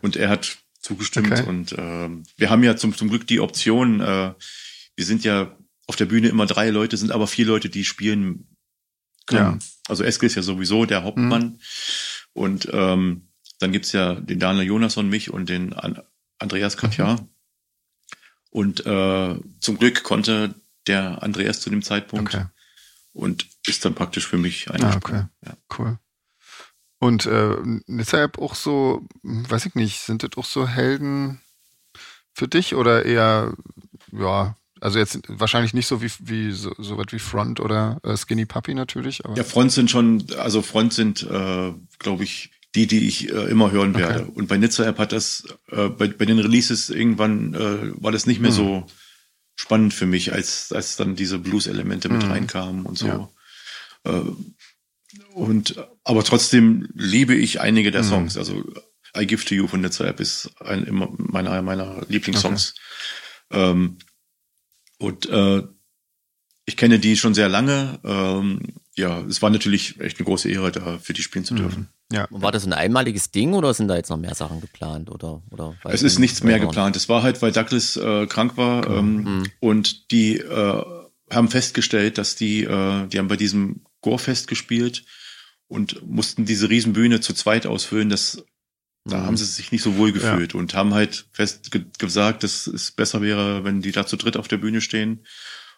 und er hat zugestimmt. Okay. Und äh, wir haben ja zum, zum Glück die Option, äh, wir sind ja auf der Bühne immer drei Leute, sind aber vier Leute, die spielen können. Ja. Mhm. Also Eske ist ja sowieso der Hauptmann. Und ähm, dann gibt's ja den Daniel Jonas und mich und den An Andreas Katja. Mhm. Und äh, zum Glück konnte der Andreas zu dem Zeitpunkt Okay. und ist dann praktisch für mich Ah, eingesprungen. okay. Cool. Und äh, Nizza App auch so, weiß ich nicht, sind das auch so Helden für dich oder eher, ja, also jetzt wahrscheinlich nicht so wie, wie so, so was wie Front oder äh, Skinny Puppy natürlich, aber Ja, Front sind schon, also Front sind, äh, glaube ich, die, die ich äh, immer hören Okay. werde. Und bei Nizza App hat das, äh, bei, bei den Releases irgendwann äh, war das nicht mehr Hm. so spannend für mich, als, als dann diese Blues-Elemente mit Hm. reinkamen und so. Ja. Äh, und aber trotzdem liebe ich einige der Hm. Songs. Also I Give to You von Nizza App ist ein, immer meiner meiner Lieblingssongs. Ähm, und äh, ich kenne die schon sehr lange. Ähm, ja, es war natürlich echt eine große Ehre, da für die spielen zu dürfen. ja. Und war das ein einmaliges Ding oder sind da jetzt noch mehr Sachen geplant? Oder, oder Es ist nichts mehr geplant. Es war halt, weil Douglas äh, krank war ähm, Mhm. und die äh, haben festgestellt, dass die, äh, die haben bei diesem Gorefest gespielt und mussten diese Riesenbühne zu zweit ausfüllen. Das, da Mhm. haben sie sich nicht so wohl gefühlt und haben halt fest ge gesagt, dass es besser wäre, wenn die da zu dritt auf der Bühne stehen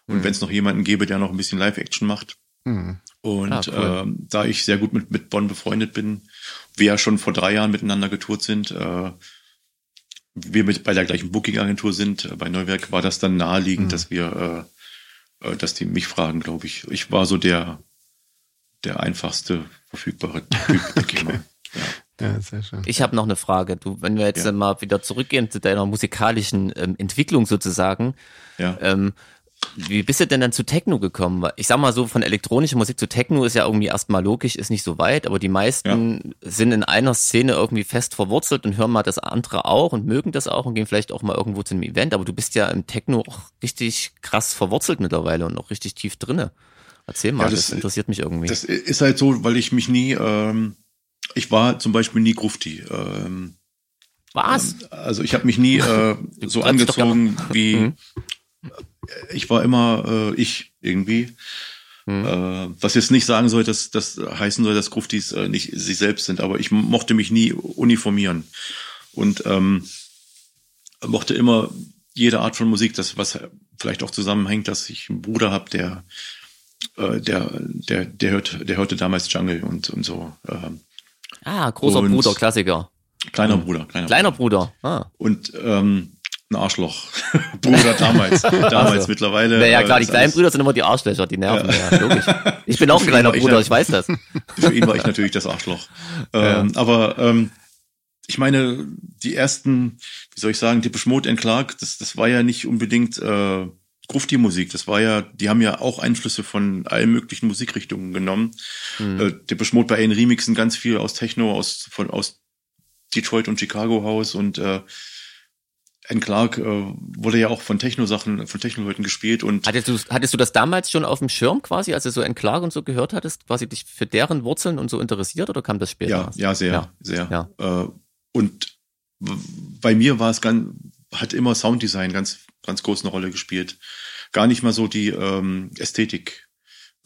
und Mhm. wenn es noch jemanden gäbe, der noch ein bisschen Live-Action macht. Hm. Und Ah, cool. ähm, da ich sehr gut mit, mit Bonn befreundet bin, wir ja schon vor drei Jahren miteinander getourt sind, äh, wir mit bei der gleichen Booking-Agentur sind, äh, bei Neuwerk, war das dann naheliegend, Mhm. dass wir, äh, äh, dass die mich fragen, glaube ich. Ich war so der, der einfachste verfügbare Typ, denke ich mal. Ja. ja, sehr schön. Ich habe noch eine Frage. Du, wenn wir jetzt Ja. mal wieder zurückgehen zu deiner musikalischen ähm, Entwicklung sozusagen, Ja. ähm, wie bist du denn dann zu Techno gekommen? Weil Ich sag mal so, von elektronischer Musik zu Techno ist ja irgendwie erstmal logisch, ist nicht so weit, aber die meisten sind in einer Szene irgendwie fest verwurzelt und hören mal das andere auch und mögen das auch und gehen vielleicht auch mal irgendwo zu einem Event, aber du bist ja im Techno auch richtig krass verwurzelt mittlerweile und auch richtig tief drinne. Erzähl mal, Ja, das, das- interessiert mich irgendwie. Das ist halt so, weil ich mich nie, ähm, ich war zum Beispiel nie Grufti. Ähm, Was? Ähm, Also ich habe mich nie äh, so angezogen wie Mhm. ich war immer äh, ich irgendwie. Mhm. Äh, was jetzt nicht sagen soll, dass das heißen soll, dass Gruftis äh, nicht sie selbst sind, aber ich mochte mich nie uniformieren und ähm, mochte immer jede Art von Musik, das was vielleicht auch zusammenhängt, dass ich einen Bruder habe, der äh, der der der hört der hörte damals Jungle und und so ähm, Ah, großer Bruder, Klassiker. kleiner Bruder, kleiner Kleiner Bruder. Ah. und ähm, ein Arschloch. Bruder damals. Damals Also. mittlerweile. Naja, äh, klar, die ist kleinen Brüder sind immer die Arschlöcher, die nerven, ja, logisch. Ich bin auch ein kleiner ich Bruder, ja- ich weiß das. Für ihn war ich natürlich das Arschloch. Ähm, aber ähm, ich meine, die ersten, wie soll ich sagen, Depeche Mode and Clark, das, das war ja nicht unbedingt äh, Grufti-Musik. Das war ja, die haben ja auch Einflüsse von allen möglichen Musikrichtungen genommen. Mhm. Äh, Depeche Mode bei ihren Remixen ganz viel aus Techno, aus, von, aus Detroit und Chicago House und äh, Anne Clark äh, wurde ja auch von Techno-Sachen, von Techno-Leuten gespielt und. Hattest du, hattest du das damals schon auf dem Schirm quasi, als du so Anne Clark und so gehört hattest, quasi dich für deren Wurzeln und so interessiert oder kam das später? Ja, ja, sehr, ja. sehr. Ja. Äh, und bei mir war es ganz, hat immer Sounddesign ganz, ganz groß eine Rolle gespielt. Gar nicht mal so die ähm, Ästhetik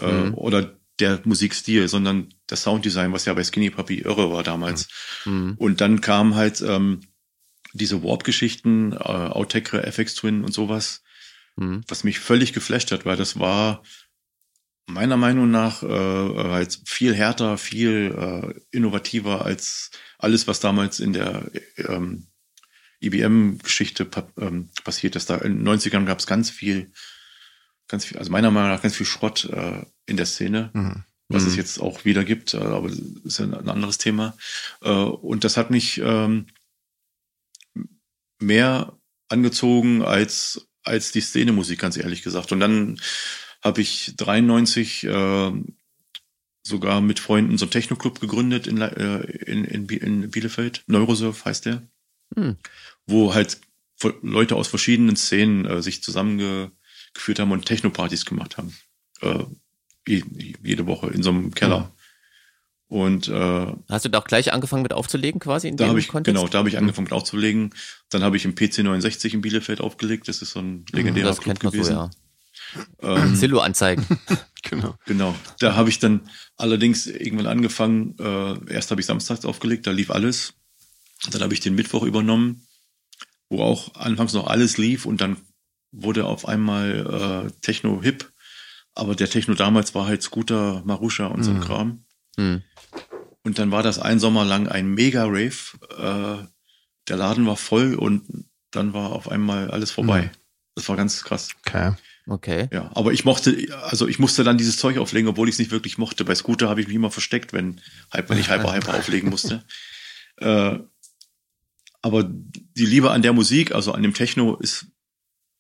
äh, mhm. oder der Musikstil, sondern das Sounddesign, was ja bei Skinny Puppy irre war damals. Mhm. Und dann kam halt ähm, diese Warp-Geschichten, äh, Outtake, FX Twin und sowas, mhm. was mich völlig geflasht hat, weil das war meiner Meinung nach äh, halt viel härter, viel äh, innovativer als alles, was damals in der ähm, IBM-Geschichte ähm, passiert ist. Da in den 90ern gab es ganz viel, ganz viel, also meiner Meinung nach ganz viel Schrott äh, in der Szene. Mhm. Was mhm. es jetzt auch wieder gibt, äh, aber das ist ja ein anderes Thema. Äh, und das hat mich ähm, mehr angezogen als, als die Szene-Musik, ganz ehrlich gesagt. Und dann habe ich 93 äh, sogar mit Freunden so einen Techno-Club gegründet in, äh, in, in, in Bielefeld. Neurosurf heißt der. Hm. Wo halt Leute aus verschiedenen Szenen äh, sich zusammengeführt haben und Techno-Partys gemacht haben. Äh, jede Woche in so einem Keller. Hm. Und äh, hast du da auch gleich angefangen mit aufzulegen quasi in da dem ich, Kontext? Genau, da habe ich angefangen mit aufzulegen. Dann habe ich im PC69 in Bielefeld aufgelegt. Das ist so ein legendärer das Club gewesen. So, ja. Ähm, Zillow-Anzeigen. genau. Genau. Da habe ich dann allerdings irgendwann angefangen. Äh, erst habe ich samstags aufgelegt, da lief alles. Dann habe ich den Mittwoch übernommen, wo auch anfangs noch alles lief und dann wurde auf einmal äh, Techno hip. Aber der Techno damals war halt Scooter, Marusha und so ein mhm. Kram. Mhm. Und dann war das ein Sommer lang ein Mega-Rave. Äh, der Laden war voll und dann war auf einmal alles vorbei. Mhm. Das war ganz krass. Okay. Okay. Ja, aber ich mochte, also ich musste dann dieses Zeug auflegen, obwohl ich es nicht wirklich mochte. Bei Scooter habe ich mich immer versteckt, wenn, wenn ich Hyper Hyper auflegen musste. Äh, aber die Liebe an der Musik, also an dem Techno, ist,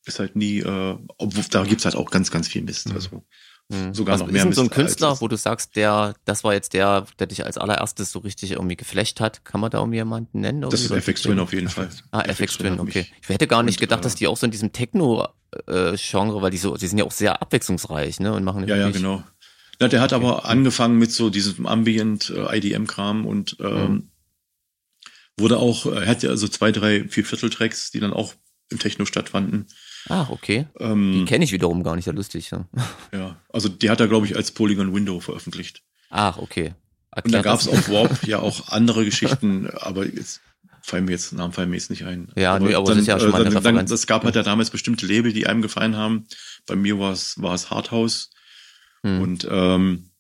ist halt nie, äh, obwohl da gibt's halt auch ganz, ganz viel Mist. Mhm. Also Mhm. Sogar also noch mehr. Ist so ein Künstler, wo du sagst, der, das war jetzt der, der dich als allererstes so richtig irgendwie geflecht hat. Kann man da um jemanden nennen? Das ist FX Twin auf jeden Fall. Ah, FX Twin, okay. Ich hätte gar nicht gedacht, dass die auch so in diesem Techno-Genre, weil die so, die sind ja auch sehr abwechslungsreich, ne, und machen ja, ja, genau. Ja, der hat okay. aber angefangen mit so diesem Ambient äh, IDM-Kram und ähm, mhm. Wurde auch, er hat ja also zwei, drei, vier Viertel-Tracks, die dann auch im Techno stattfanden. Ach, okay. Ähm, die kenne ich wiederum gar nicht, ja lustig. Ja, ja also die hat er, glaube ich, als Polygon Window veröffentlicht. Ach, okay. Erklärt Und da gab es auf Warp ja auch andere Geschichten, aber jetzt fallen mir jetzt Namen fallen mir jetzt nicht ein. Ja, aber, nee, aber dann, das ist ja schon mal eine äh, dann, dann, Es gab halt ja damals bestimmte Label, die einem gefallen haben. Bei mir war es war es Hardhouse hm. und ähm,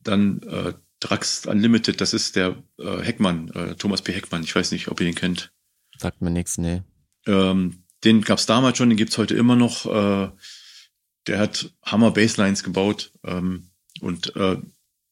dann äh, Drax Unlimited, das ist der äh, Heckmann, äh, Thomas P. Heckmann. Ich weiß nicht, ob ihr den kennt. Sagt mir nichts, nee. Ähm, den gab es damals schon, den gibt's heute immer noch. Äh, der hat Hammer Baselines gebaut ähm, und äh,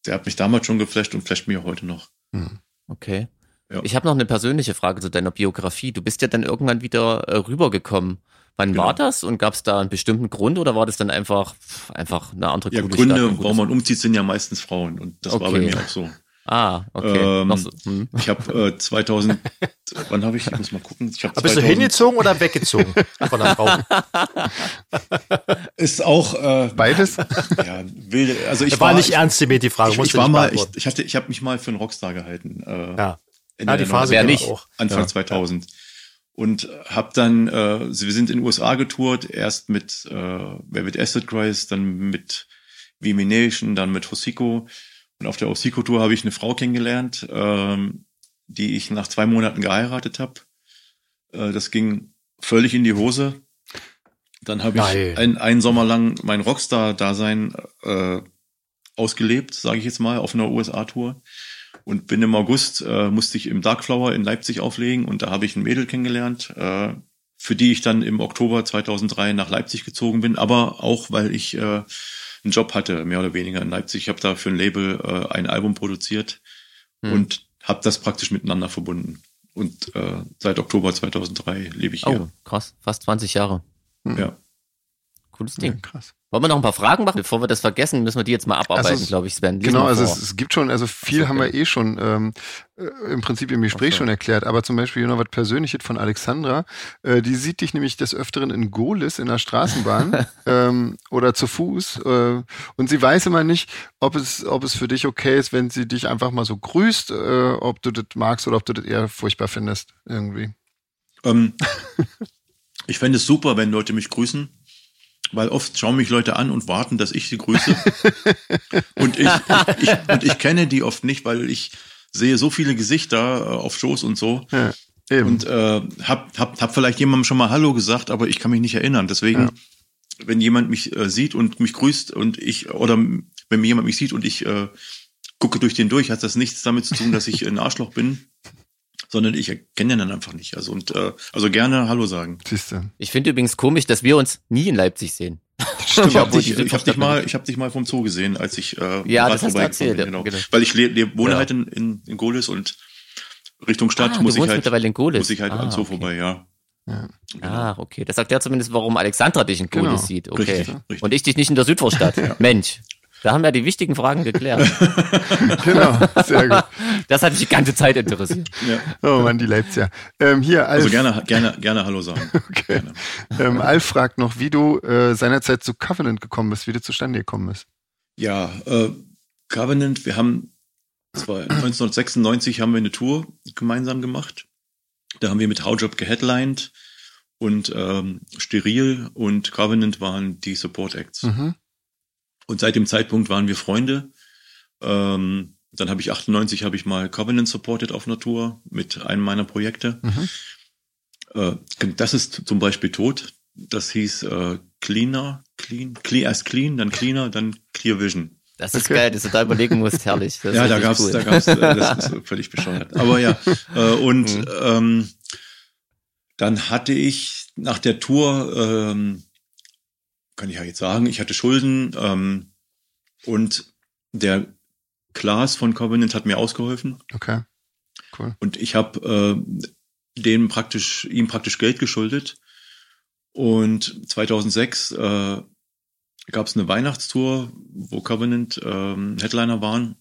der hat mich damals schon geflasht und flasht mir heute noch. Hm. Okay. Ja. Ich habe noch eine persönliche Frage zu deiner Biografie. Du bist ja dann irgendwann wieder äh, rübergekommen. Wann genau. war das und gab es da einen bestimmten Grund oder war das dann einfach einfach eine andere ja, Gründe, warum man umzieht, sind ja meistens Frauen und das okay. war bei mir auch so. Ah, okay. Ähm, so. hm. Ich habe äh, 2000, wann habe ich, ich muss mal gucken. Ich hab Aber bist du hingezogen oder weggezogen von der Frau? Ist auch äh, beides. Ja, wilde, also ich war, war nicht ernst mit die Frage. Ich, ich war mal, ich, ich hatte, ich habe mich mal für einen Rockstar gehalten. Äh, ja. In ja, die Phase wäre nicht. Auch. Anfang ja. 2000 und habe dann, äh, wir sind in den USA getourt, erst mit äh, Velvet Acid Christ, dann mit Vimination, dann mit Hosiko und auf der Osiko-Tour habe ich eine Frau kennengelernt, ähm, die ich nach zwei Monaten geheiratet habe. Äh, das ging völlig in die Hose. Dann habe ich ein, einen Sommer lang mein Rockstar-Dasein äh, ausgelebt, sage ich jetzt mal, auf einer USA-Tour. Und bin im August, äh, musste ich im Darkflower in Leipzig auflegen und da habe ich ein Mädel kennengelernt, äh, für die ich dann im Oktober 2003 nach Leipzig gezogen bin, aber auch, weil ich äh, einen Job hatte, mehr oder weniger in Leipzig. Ich habe da für ein Label äh, ein Album produziert. Hm. Und habe das praktisch miteinander verbunden. Und äh, seit Oktober 2003 lebe ich hier. Oh, krass. Fast 20 Jahre. Ja. Cooles Ja, Ding. krass. Wollen wir noch ein paar Fragen machen? Bevor wir das vergessen, müssen wir die jetzt mal abarbeiten, Also glaube ich, Sven. Lies Genau, also es, es gibt schon, also viel so, haben wir okay. eh schon ähm, äh, im Prinzip im Gespräch so. schon erklärt, aber zum Beispiel noch was Persönliches von Alexandra, äh, die sieht dich nämlich des Öfteren in Golis in der Straßenbahn ähm, oder zu Fuß äh, und sie weiß immer nicht, ob es, ob es für dich okay ist, wenn sie dich einfach mal so grüßt, äh, ob du das magst oder ob du das eher furchtbar findest irgendwie. Ähm, ich fände es super, wenn Leute mich grüßen, weil oft schauen mich Leute an und warten, dass ich sie grüße. und, ich, ich, ich, und ich kenne die oft nicht, weil ich sehe so viele Gesichter äh, auf Shows und so. Ja. Und äh, hab, hab, hab vielleicht jemandem schon mal Hallo gesagt, aber ich kann mich nicht erinnern. Deswegen, Ja. wenn jemand mich äh, sieht und mich grüßt und ich, oder wenn mir jemand mich sieht und ich äh, gucke durch den durch, hat das nichts damit zu tun, dass ich ein Arschloch bin, sondern ich erkenne den dann einfach nicht. Also und äh, also gerne Hallo sagen. Siehst du. Ich finde übrigens komisch, dass wir uns nie in Leipzig sehen. Ich habe dich, ich hab dich mal, ich hab dich mal vom Zoo gesehen, als ich äh, Ja, das hast du vorbeigekommen erzählt, bin, genau. genau. Weil ich le le wohne Ja. halt in, in, in Golis und Richtung Stadt ah, muss du ich wohnst halt mittlerweile in Golis. muss ich halt ah, am Zoo okay. vorbei, ja. Ja. Genau. Ah, okay. Das sagt ja zumindest, warum Alexandra dich in Golis Genau. sieht. Okay. Richtig, richtig. Und ich dich nicht in der Südvorstadt. Mensch. Da haben wir die wichtigen Fragen geklärt. Genau, sehr gut. Das hat mich die ganze Zeit interessiert. Ja. Oh Mann, die Leipziger. Ähm, hier, Alf, Also gerne, gerne, gerne Hallo sagen. Okay. Gerne. ähm, Alf fragt noch, wie du äh, seinerzeit zu Covenant gekommen bist, wie du zustande gekommen bist. Ja, äh, Covenant, wir haben zwar 1996 haben wir eine Tour gemeinsam gemacht. Da haben wir mit Howjob geheadlined und ähm, Steril und Covenant waren die Support Acts. Mhm. Und seit dem Zeitpunkt waren wir Freunde. Ähm, dann habe ich 98 habe ich mal Covenant supported auf einer Tour mit einem meiner Projekte. Mhm. Äh, das ist zum Beispiel tot. Das hieß äh, Cleaner, Clean, clean, erst Clean, dann Cleaner, dann Clear Vision. Das ist Okay. geil, dass du da überlegen musst, herrlich. Das ist ja, da gab's, cool. da gab's, äh, das ist völlig bescheuert. Aber ja, äh, und Mhm. ähm, dann hatte ich nach der Tour, ähm, kann ich ja jetzt sagen, ich hatte Schulden ähm, und der Klaas von Covenant hat mir ausgeholfen Okay. Cool. und ich habe äh, dem praktisch ihm praktisch Geld geschuldet und 2006 äh, gab es eine Weihnachtstour, wo Covenant ähm, Headliner waren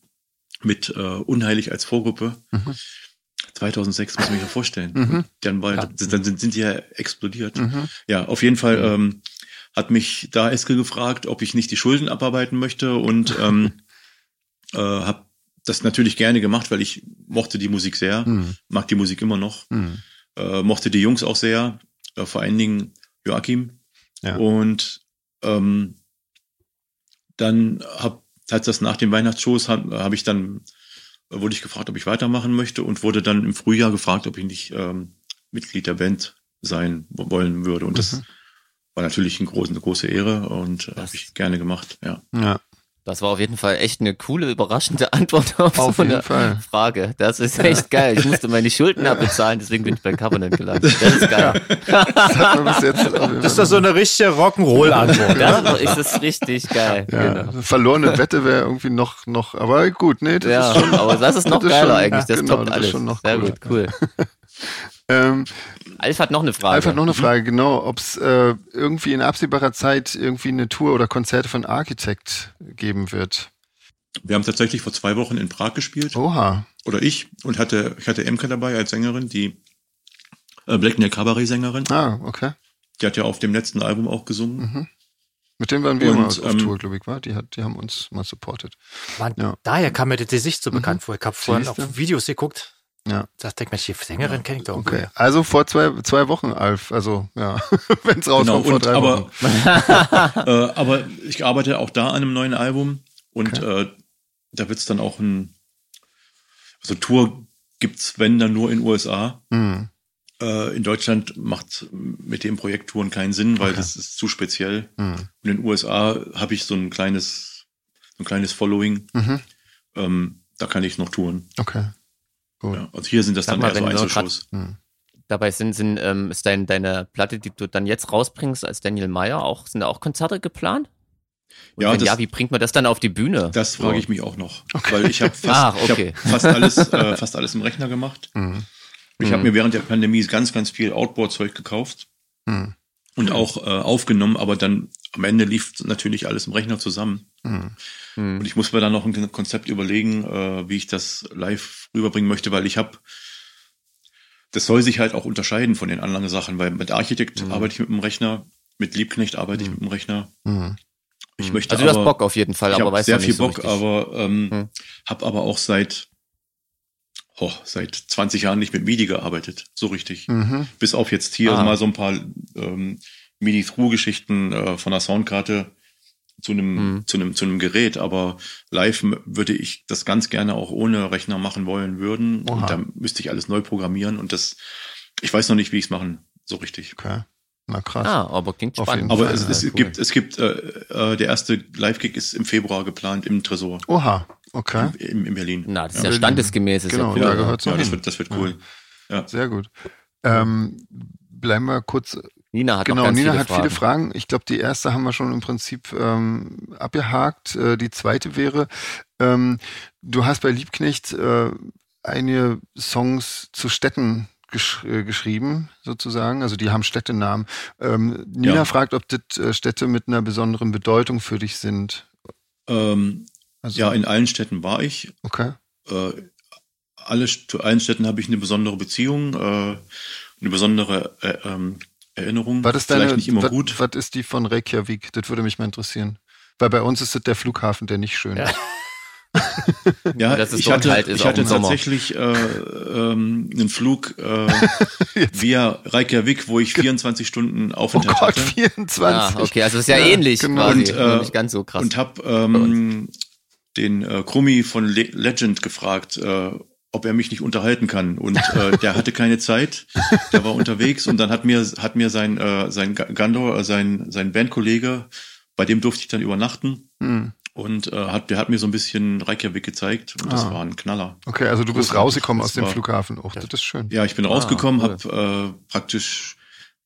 mit äh, Unheilig als Vorgruppe. Mhm. 2006 muss ich mir vorstellen. Mhm. Dann, war, Ja. dann sind, sind die ja explodiert. Mhm. Ja, auf jeden Fall ähm, hat mich da Eskel gefragt, ob ich nicht die Schulden abarbeiten möchte und ähm, äh, habe das natürlich gerne gemacht, weil ich mochte die Musik sehr, Mhm. mag die Musik immer noch, Mhm. äh, mochte die Jungs auch sehr, äh, vor allen Dingen Joachim. Ja. Und ähm, dann hab, als das nach den Weihnachtsshows habe hab ich dann wurde ich gefragt, ob ich weitermachen möchte und wurde dann im Frühjahr gefragt, ob ich nicht ähm, Mitglied der Band sein wo- wollen würde. Und das Mhm. War natürlich ein groß, eine große Ehre und äh, habe ich gerne gemacht. Ja. Ja, Das war auf jeden Fall echt eine coole, überraschende Antwort auf, Auf so eine Fall. Frage. Das ist echt geil. Ich musste meine Schulden abbezahlen, deswegen bin ich bei Covenant gelandet. Das ist geil. das Das ist doch so eine richtige Rock'n'Roll-Antwort. Das ist das richtig geil. ja, Genau. verlorene Wette wäre irgendwie noch, noch, aber gut, nee, das Ja, ist schon. aber das ist noch das ist geiler schon- eigentlich. Das ja, genau, toppt das ist alles. schon noch Sehr cooler. gut, cool. Ähm, Alf hat noch eine Frage. Alf hat noch eine Frage, genau, ob es äh, irgendwie in absehbarer Zeit irgendwie eine Tour oder Konzerte von Architect geben wird. Wir haben tatsächlich vor zwei Wochen in Prag gespielt. Oha. Oder ich. Und hatte, ich hatte Emke dabei als Sängerin, die äh, Black Nail Cabaret-Sängerin. Ah, okay. Die hat ja auf dem letzten Album auch gesungen. Mhm. Mit dem waren wir Und, mal auf ähm, Tour, glaube ich, war. Die, hat, die haben uns mal supportet. Mann, Ja. daher kam mir das Gesicht so bekannt vor. Ich habe vorhin auf Videos geguckt. Ja. Da denke ich, die Sängerin kenne ich doch. Okay. Also vor zwei, zwei Wochen, Alf. Also, ja, wenn es rauskommt, Genau, vor drei aber, Wochen. äh, aber ich arbeite auch da an einem neuen Album und äh, da wird's dann auch ein, also Tour gibt's wenn dann nur in USA. Hm. Äh, in Deutschland macht mit dem Projekt Touren keinen Sinn, weil Okay. das ist zu speziell. Hm. Und in den USA habe ich so ein kleines, so ein kleines Following. Mhm. Ähm, da kann ich noch touren. Okay. Gut. Ja. Also hier sind das Sag dann mal, eher so Einzelshows. Hm. Dabei sind, sind ähm, ist dein, deine Platte, die du dann jetzt rausbringst als Daniel Meyer, auch, sind da auch Konzerte geplant? Und Ja, wenn das- ja, wie bringt man das dann auf die Bühne? Das frage ich mich auch noch, weil ich habe fast, Ach, okay. hab fast alles, äh, fast alles im Rechner gemacht. Mhm. Ich habe mir während der Pandemie ganz, ganz viel Outboard-Zeug gekauft Mhm. und auch äh, aufgenommen, aber dann am Ende lief natürlich alles im Rechner zusammen. Mhm. Hm. Und ich muss mir dann noch ein Konzept überlegen, äh, wie ich das live rüberbringen möchte, weil ich habe, das soll sich halt auch unterscheiden von den anderen Sachen, weil mit Architekt Mhm. arbeite ich mit dem Rechner, mit Liebknecht arbeite ich mit dem Rechner. Mhm. Ich möchte Also du hast aber, Bock auf jeden Fall, aber weißt sehr noch viel nicht so Bock, richtig. aber ähm, Hm. habe aber auch seit oh, seit 20 Jahren nicht mit MIDI gearbeitet, so richtig. Mhm. Bis auf jetzt hier Ah. mal so ein paar ähm, MIDI-Through-Geschichten äh, von der Soundkarte zu einem Hm. zu einem zu einem Gerät, aber live würde ich das ganz gerne auch ohne Rechner machen wollen würden Oha. und dann müsste ich alles neu programmieren und das ich weiß noch nicht, wie ich es machen so richtig. Okay. Na krass. Ah, aber klingt spannend. Aber es, es ja, cool. gibt es gibt äh, äh, der erste Live-Gig ist im Februar geplant im Tresor Oha. Okay. in, in Berlin. Na, das ist ja Ja, standesgemäß. Ist genau, ja da cool. gehört's ja, noch das wird das wird cool. Ja. Sehr gut. Ähm, bleiben wir kurz Nina hat Genau, ganz Nina viele hat Fragen. viele Fragen. Ich glaube, die erste haben wir schon im Prinzip ähm, abgehakt. Äh, die zweite wäre, ähm, du hast bei Liebknecht äh, einige Songs zu Städten gesch äh, geschrieben, sozusagen. Also die haben Städtenamen. Ähm, Nina Ja. fragt, ob das äh, Städte mit einer besonderen Bedeutung für dich sind. Ähm, Also, ja, in allen Städten war ich. okay. Äh, alle, zu allen Städten habe ich eine besondere Beziehung, äh, eine besondere äh, ähm, Erinnerung. Was ist Vielleicht deine, nicht immer was, gut. was ist die von Reykjavik? Das würde mich mal interessieren. Weil bei uns ist es der Flughafen, der nicht schön Ja. ist. Ja, dass es ich dort hatte, kalt ist, ich auch hatte im Sommer. tatsächlich äh, ähm, einen Flug äh, via Reykjavik, wo ich 24 Stunden Oh Aufenthalt Gott, hatte. 24. Ah, okay, also ist ja, Ja, ähnlich genau. quasi. Und, äh, nicht ganz so krass. Und habe ähm, den äh, Krummi von Le Legend gefragt, äh, ob er mich nicht unterhalten kann. Und äh, der hatte keine Zeit, der war unterwegs und dann hat mir hat mir sein äh, sein Ga- Gandor, äh, sein sein Bandkollege, bei dem durfte ich dann übernachten Hm. und äh, hat der hat mir so ein bisschen Reykjavik gezeigt und das Ah. war ein Knaller. Okay, also du bist rausgekommen aus Das dem war- Flughafen. Oh, das ist schön. Ja, ich bin rausgekommen, cool. habe äh, praktisch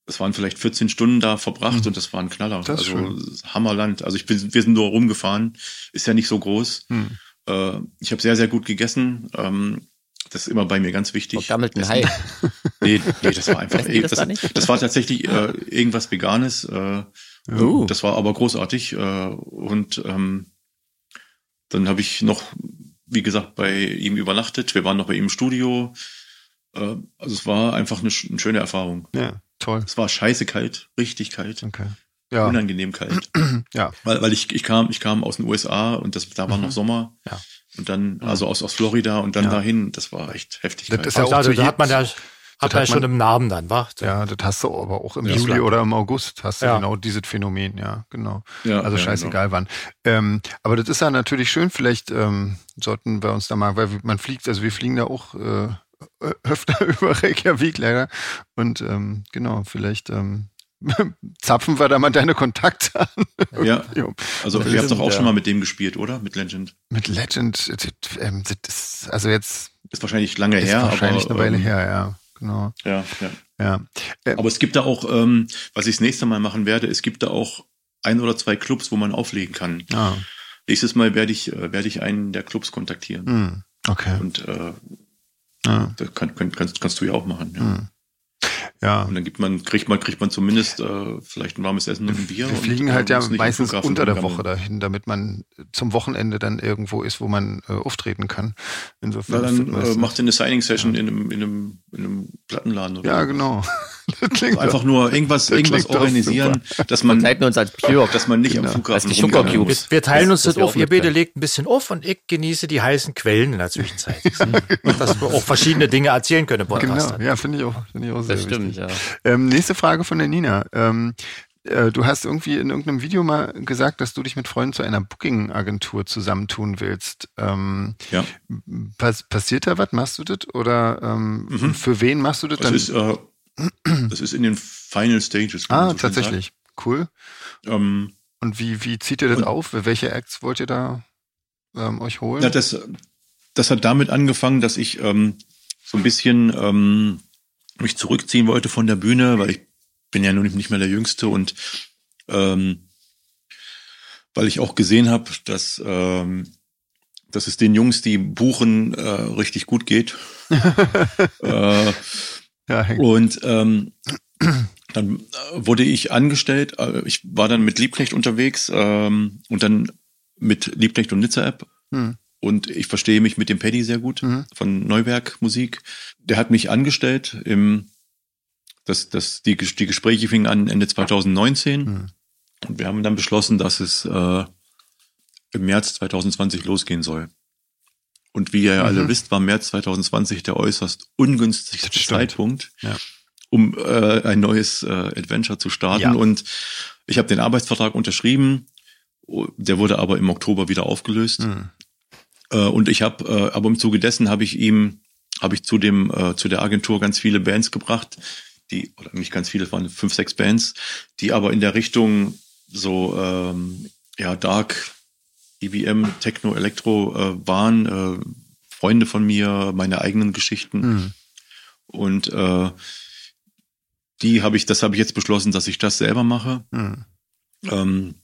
es waren vielleicht 14 Stunden da verbracht Mhm. und das war ein Knaller. Das ist also Hammerland. Also ich bin, wir sind nur rumgefahren, ist ja nicht so groß. Hm. Äh, ich habe sehr, sehr gut gegessen. Ähm, das ist immer bei mir ganz wichtig. Vergammelten Essen. Hai. Nee, nee, das war einfach. Die das das, das war tatsächlich äh, irgendwas Veganes. Äh, Uh. Das war aber großartig. Äh, und ähm, dann habe ich noch, wie gesagt, bei ihm übernachtet. Wir waren noch bei ihm im Studio. Äh, also es war einfach eine, eine schöne Erfahrung. Ja, toll. Es war scheiße kalt, richtig kalt, Okay. Ja, unangenehm kalt. ja. Weil, weil ich, ich kam, ich kam aus den USA und das, da war noch Sommer. Ja. Und dann, also aus, aus Florida und dann Ja. dahin, das war echt heftig. Das kalt. ist ja auch Also, da hat man ja, hat man ja hat schon man- im Namen dann, wa? Ja, das hast du aber auch im Ja, Juli oder im August hast du Ja. genau dieses Phänomen, ja, genau. ja, Also ja, scheißegal wann. Ähm, aber das ist ja natürlich schön, vielleicht ähm, sollten wir uns da mal, weil man fliegt, also wir fliegen da auch äh, öfter über Reykjavik leider. Und ähm, genau, vielleicht ähm, zapfen wir da mal deine Kontakte an. Ja, also ihr habt doch auch stimmt, schon ja. mal mit dem gespielt, oder? Mit Legend. Mit Legend, das, ähm, das ist, also jetzt Ist wahrscheinlich lange ist her, wahrscheinlich aber, eine Weile ähm, her, ja, genau. Ja, ja. Ja. Äh, Aber es gibt da auch, ähm, was ich das nächste Mal machen werde, es gibt da auch ein oder zwei Clubs, wo man auflegen kann. ah, Nächstes Mal werde ich, äh, werde ich einen der Clubs kontaktieren. hm, okay. Und äh, Ja. das kann, kann, kannst, kannst du ja auch machen. Ja. Hm. Ja. Und dann gibt man, kriegt man, kriegt man zumindest äh, vielleicht ein warmes Essen und ein Bier. Wir und, fliegen äh, halt ja meistens unter der. Woche dahin, damit man zum Wochenende dann irgendwo ist, wo man äh, auftreten kann. Insofern. Na, dann äh, macht ihr eine Signing-Session in, einem, in, einem, in einem Plattenladen oder ja, genau. Das klingt Einfach nur irgendwas, irgendwas organisieren, dass man, Begleiten uns als Björk. dass man nicht Genau. am Flughafen Als Sugar. Cubes. Wir teilen uns Das- das, auf. Ihr beide legt ein bisschen auf und ich genieße die heißen Quellen in der Zwischenzeit. Und dass wir auch verschiedene Dinge erzählen können im Podcast. Genau, ja, finde ich auch, finde ich auch sehr Das stimmt, wichtig. ja. Ähm, nächste Frage von der Nina. Ähm, äh, du hast irgendwie in irgendeinem Video mal gesagt, dass du dich mit Freunden zu einer Booking-Agentur zusammentun willst. Ähm, Ja. pass passiert da was? Machst du das? Oder ähm, Mhm. für wen machst du das Das dann? ist, äh, das ist in den Final Stages. ah, so tatsächlich. Cool. Ähm, Und wie, wie zieht ihr das auf? Welche Acts wollt ihr da ähm, euch holen? Ja, das, das hat damit angefangen, dass ich ähm, so ein bisschen ähm, mich zurückziehen wollte von der Bühne, weil ich bin ja nun nicht mehr der Jüngste und ähm, weil ich auch gesehen habe, dass, ähm, dass es den Jungs, die buchen, äh, richtig gut geht. äh, Ja, und ähm, dann äh, wurde ich angestellt. äh, Ich war dann mit Liebknecht unterwegs ähm, und dann mit Liebknecht und Nizza App. Hm. Und ich verstehe mich mit dem Paddy sehr gut Mhm. von Neuwerk Musik. Der hat mich angestellt im, das, das, die, die Gespräche fingen an Ende 2019. Mhm. Und wir haben dann beschlossen, dass es äh, im März 2020 losgehen soll. Und wie ihr ja alle Mhm. wisst, war März 2020 der äußerst ungünstigste. Zeitpunkt, Ja. um äh, ein neues äh, Adventure zu starten. Ja. Und ich habe den Arbeitsvertrag unterschrieben. Der wurde aber im Oktober wieder aufgelöst. Hm. Äh, und ich habe, äh, aber im Zuge dessen habe ich ihm, habe ich zu dem, äh, zu der Agentur ganz viele Bands gebracht, die, oder nicht ganz viele, es waren fünf, sechs Bands, die aber in der Richtung so, ähm, ja, Dark, EBM, Techno, Elektro äh, waren, äh, Freunde von mir, meine eigenen Geschichten. Hm. Und äh, die habe ich, das habe ich jetzt beschlossen, dass ich das selber mache. Hm. Ähm,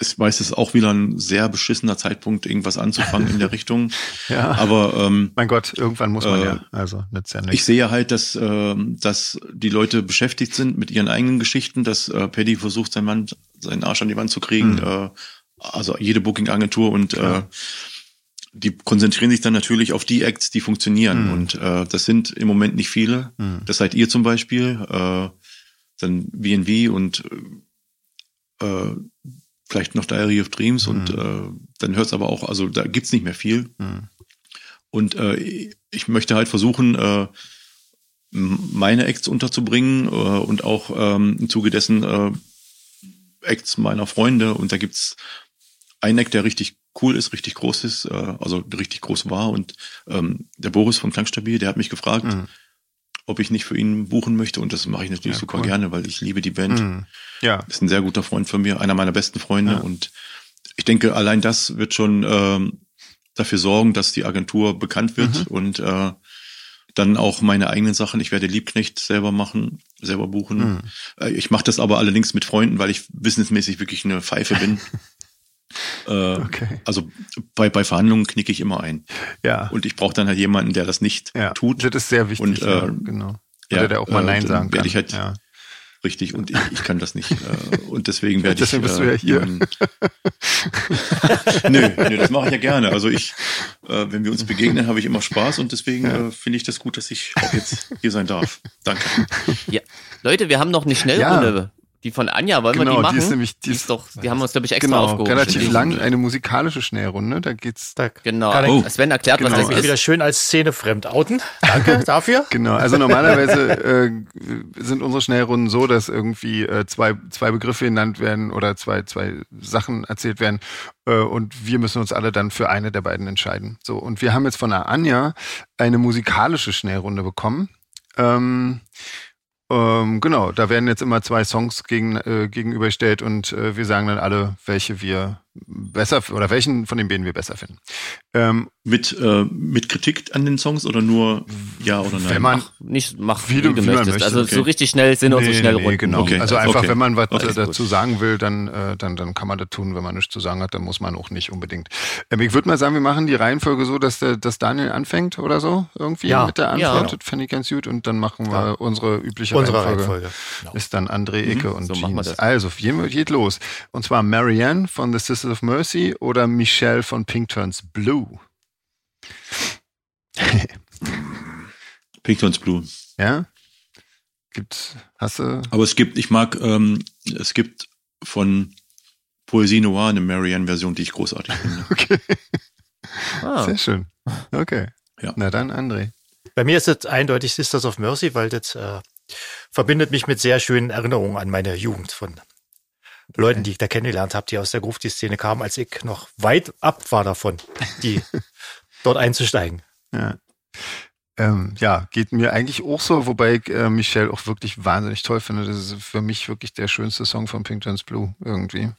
ich weiß, es ist auch wieder ein sehr beschissener Zeitpunkt, irgendwas anzufangen in der Richtung. Ja. Aber ähm, mein Gott, irgendwann muss man Äh, ja. Also nützt ja ich nichts. sehe halt, dass, ähm, dass die Leute beschäftigt sind mit ihren eigenen Geschichten, dass äh, Paddy versucht, seinen, Mann, seinen Arsch an die Wand zu kriegen. Mhm. Äh, also jede Booking-Agentur und äh, die konzentrieren sich dann natürlich auf die Acts, die funktionieren. Mhm. Und äh, das sind im Moment nicht viele. Hm. Das seid ihr zum Beispiel, äh, dann V&V und äh, vielleicht noch Diary of Dreams und äh, dann hört es aber auch, also da gibt's nicht mehr viel. Hm. Und äh, ich möchte halt versuchen, äh, meine Acts unterzubringen äh, und auch ähm, im Zuge dessen äh, Acts meiner Freunde. Und da gibt's einen Act, der richtig cool ist, richtig groß ist, äh, also richtig groß war. Und ähm, der Boris von Klangstabil, der hat mich gefragt, Hm. ob ich nicht für ihn buchen möchte. Und das mache ich natürlich Ja, super cool. gerne, weil ich liebe die Band. Hm. Ja. Ist ein sehr guter Freund von mir, einer meiner besten Freunde. Ja. Und ich denke, allein das wird schon ähm, dafür sorgen, dass die Agentur bekannt wird Mhm. und äh, dann auch meine eigenen Sachen. Ich werde Liebknecht selber machen, selber buchen. Hm. Äh, Ich mache das aber allerdings mit Freunden, weil ich wissensmäßig wirklich eine Pfeife bin. äh, Okay. Also bei, bei Verhandlungen knicke ich immer ein. Ja. Und ich brauche dann halt jemanden, der das nicht ja. tut. Das ist sehr wichtig. Und, ja, äh, genau. ja, Oder der auch mal äh, Nein sagen kann. werde ich halt- ja. Richtig. Und ich, ich kann das nicht. Äh, und deswegen werde ich. Deswegen bist du ja äh, hier. nö, nö, das mache ich ja gerne. Also ich, äh, wenn wir uns begegnen, habe ich immer Spaß und deswegen äh, finde ich das gut, dass ich auch jetzt hier sein darf. Danke. Ja. Leute, wir haben noch eine Schnellrunde. Die von Anja, wollen wir Genau, die die machen? ist nämlich- die die ist doch, die haben wir uns, glaube ich, extra Genau, aufgehoben. relativ lang, eine musikalische Schnellrunde. Da geht's Da Genau. Oh. Sven erklärt, Genau. was das mich ist. wieder schön als Szene fremd outen. Danke dafür. Genau, also normalerweise äh, sind unsere Schnellrunden so, dass irgendwie äh, zwei, zwei Begriffe genannt werden oder zwei, zwei Sachen erzählt werden äh, und wir müssen uns alle dann für eine der beiden entscheiden. So, und wir haben jetzt von der Anja eine musikalische Schnellrunde bekommen. Ähm, ähm, genau, da werden jetzt immer zwei Songs gegen, äh, gegenübergestellt und äh, wir sagen dann alle, welche wir besser oder welchen von den beiden wir besser finden. Ähm, Mit, äh, mit Kritik an den Songs oder nur ja oder nein? wenn man Nicht, mach Wie wie, du- wie möchtest. möchte, also okay. so richtig schnell sind Nee, Schnellrunden. nee, genau. Okay, also einfach, okay. wenn man was Okay, äh, dazu sagen will, dann, äh, dann, dann kann man das tun. Wenn man nichts zu sagen hat, dann muss man auch nicht unbedingt. Ähm, ich würde mal sagen, wir machen die Reihenfolge so, dass, der, dass Daniel anfängt oder so irgendwie Ja. mit der Ja. Antwort. Das fände ich ganz gut. Und dann machen wir Ja. unsere übliche Unsere Reihenfolge. Reihenfolge. Genau. Ist dann André, Icke und so machen wir Jeans. das. Also, geht, geht los. Und zwar Marianne von The Sisters of Mercy oder Michelle von Pink Turns Blue. Pink Blue. Ja? Gibt's, hast du, Aber es gibt, ich mag, ähm, es gibt von Poesie Noir eine Marianne-Version, die ich großartig finde. okay, Ah, sehr schön. Okay. Ja. Na dann, André. Bei mir ist es eindeutig Sisters of Mercy, weil das äh, verbindet mich mit sehr schönen Erinnerungen an meine Jugend von Leuten, die ich da kennengelernt habe, die aus der Grufti-Szene kamen, als ich noch weit ab war davon, die dort einzusteigen. Ja. Ähm, ja, geht mir eigentlich auch so, wobei ich äh, Michelle auch wirklich wahnsinnig toll finde. Das ist für mich wirklich der schönste Song von Pink Turns Blue irgendwie.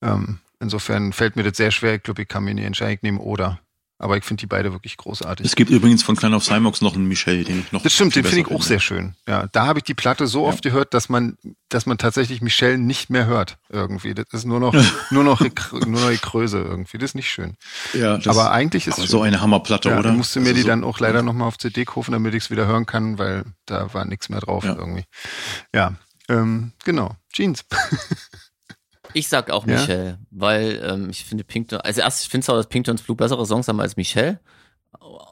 Ähm, insofern fällt mir das sehr schwer. Ich glaube, ich kann mir nicht entscheiden. Ich nehme oder. Aber ich finde die beide wirklich großartig. Es gibt übrigens von Klein auf Cymox noch einen Michel, den ich noch. Das stimmt, den finde ich auch sehr schön. Ja, da habe ich die Platte so Ja. oft gehört, dass man, dass man tatsächlich Michelle nicht mehr hört irgendwie. Das ist nur noch, nur noch, nur noch die Größe irgendwie. Das ist nicht schön. Ja, das, aber eigentlich ist aber es so eine Hammerplatte, ja, oder? Ich musste mir Also die so- dann auch leider nochmal auf CD kaufen, damit ich es wieder hören kann, weil da war nichts mehr drauf Ja. irgendwie. Ja, ähm, genau. Jeans. Ich sag auch Ja? Michelle, weil ähm, ich finde Pinkton, also erst, ich finde zwar, dass Pinkton's Blue bessere Songs haben als Michelle.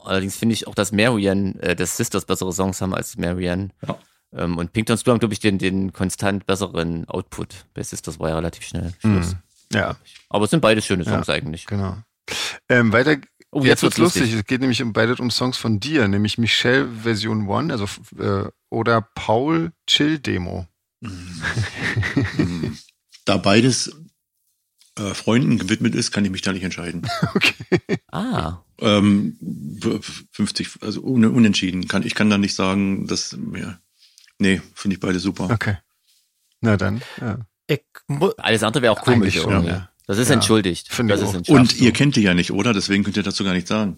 Allerdings finde ich auch, dass Marianne, äh, dass Sisters bessere Songs haben als Marianne. Ja. Ähm, und Pinkton's Blue haben, glaube ich, den, den konstant besseren Output. Bei Sisters war ja relativ schnell Schluss. Hm. Ja, Aber es sind beide schöne Songs eigentlich. genau. Ähm, weiter, Oh, jetzt, jetzt wird's wird's lustig. Es geht nämlich um beide um Songs von dir, nämlich Michelle Version 1, also äh, oder Paul Chill Demo. Mhm. da beides äh, Freunden gewidmet ist, kann ich mich da nicht entscheiden. Okay. Ah, ähm, 50, also un unentschieden. Kann, ich kann da nicht sagen, dass ja, nee, finde ich beide super. Okay. Na dann, ja. Ich, alles andere wäre auch komisch. Schon, ja. Das ist Ja, entschuldigt. das ist auch. entschuldigt. Und ihr kennt die ja nicht, oder? Deswegen könnt ihr dazu gar nichts sagen.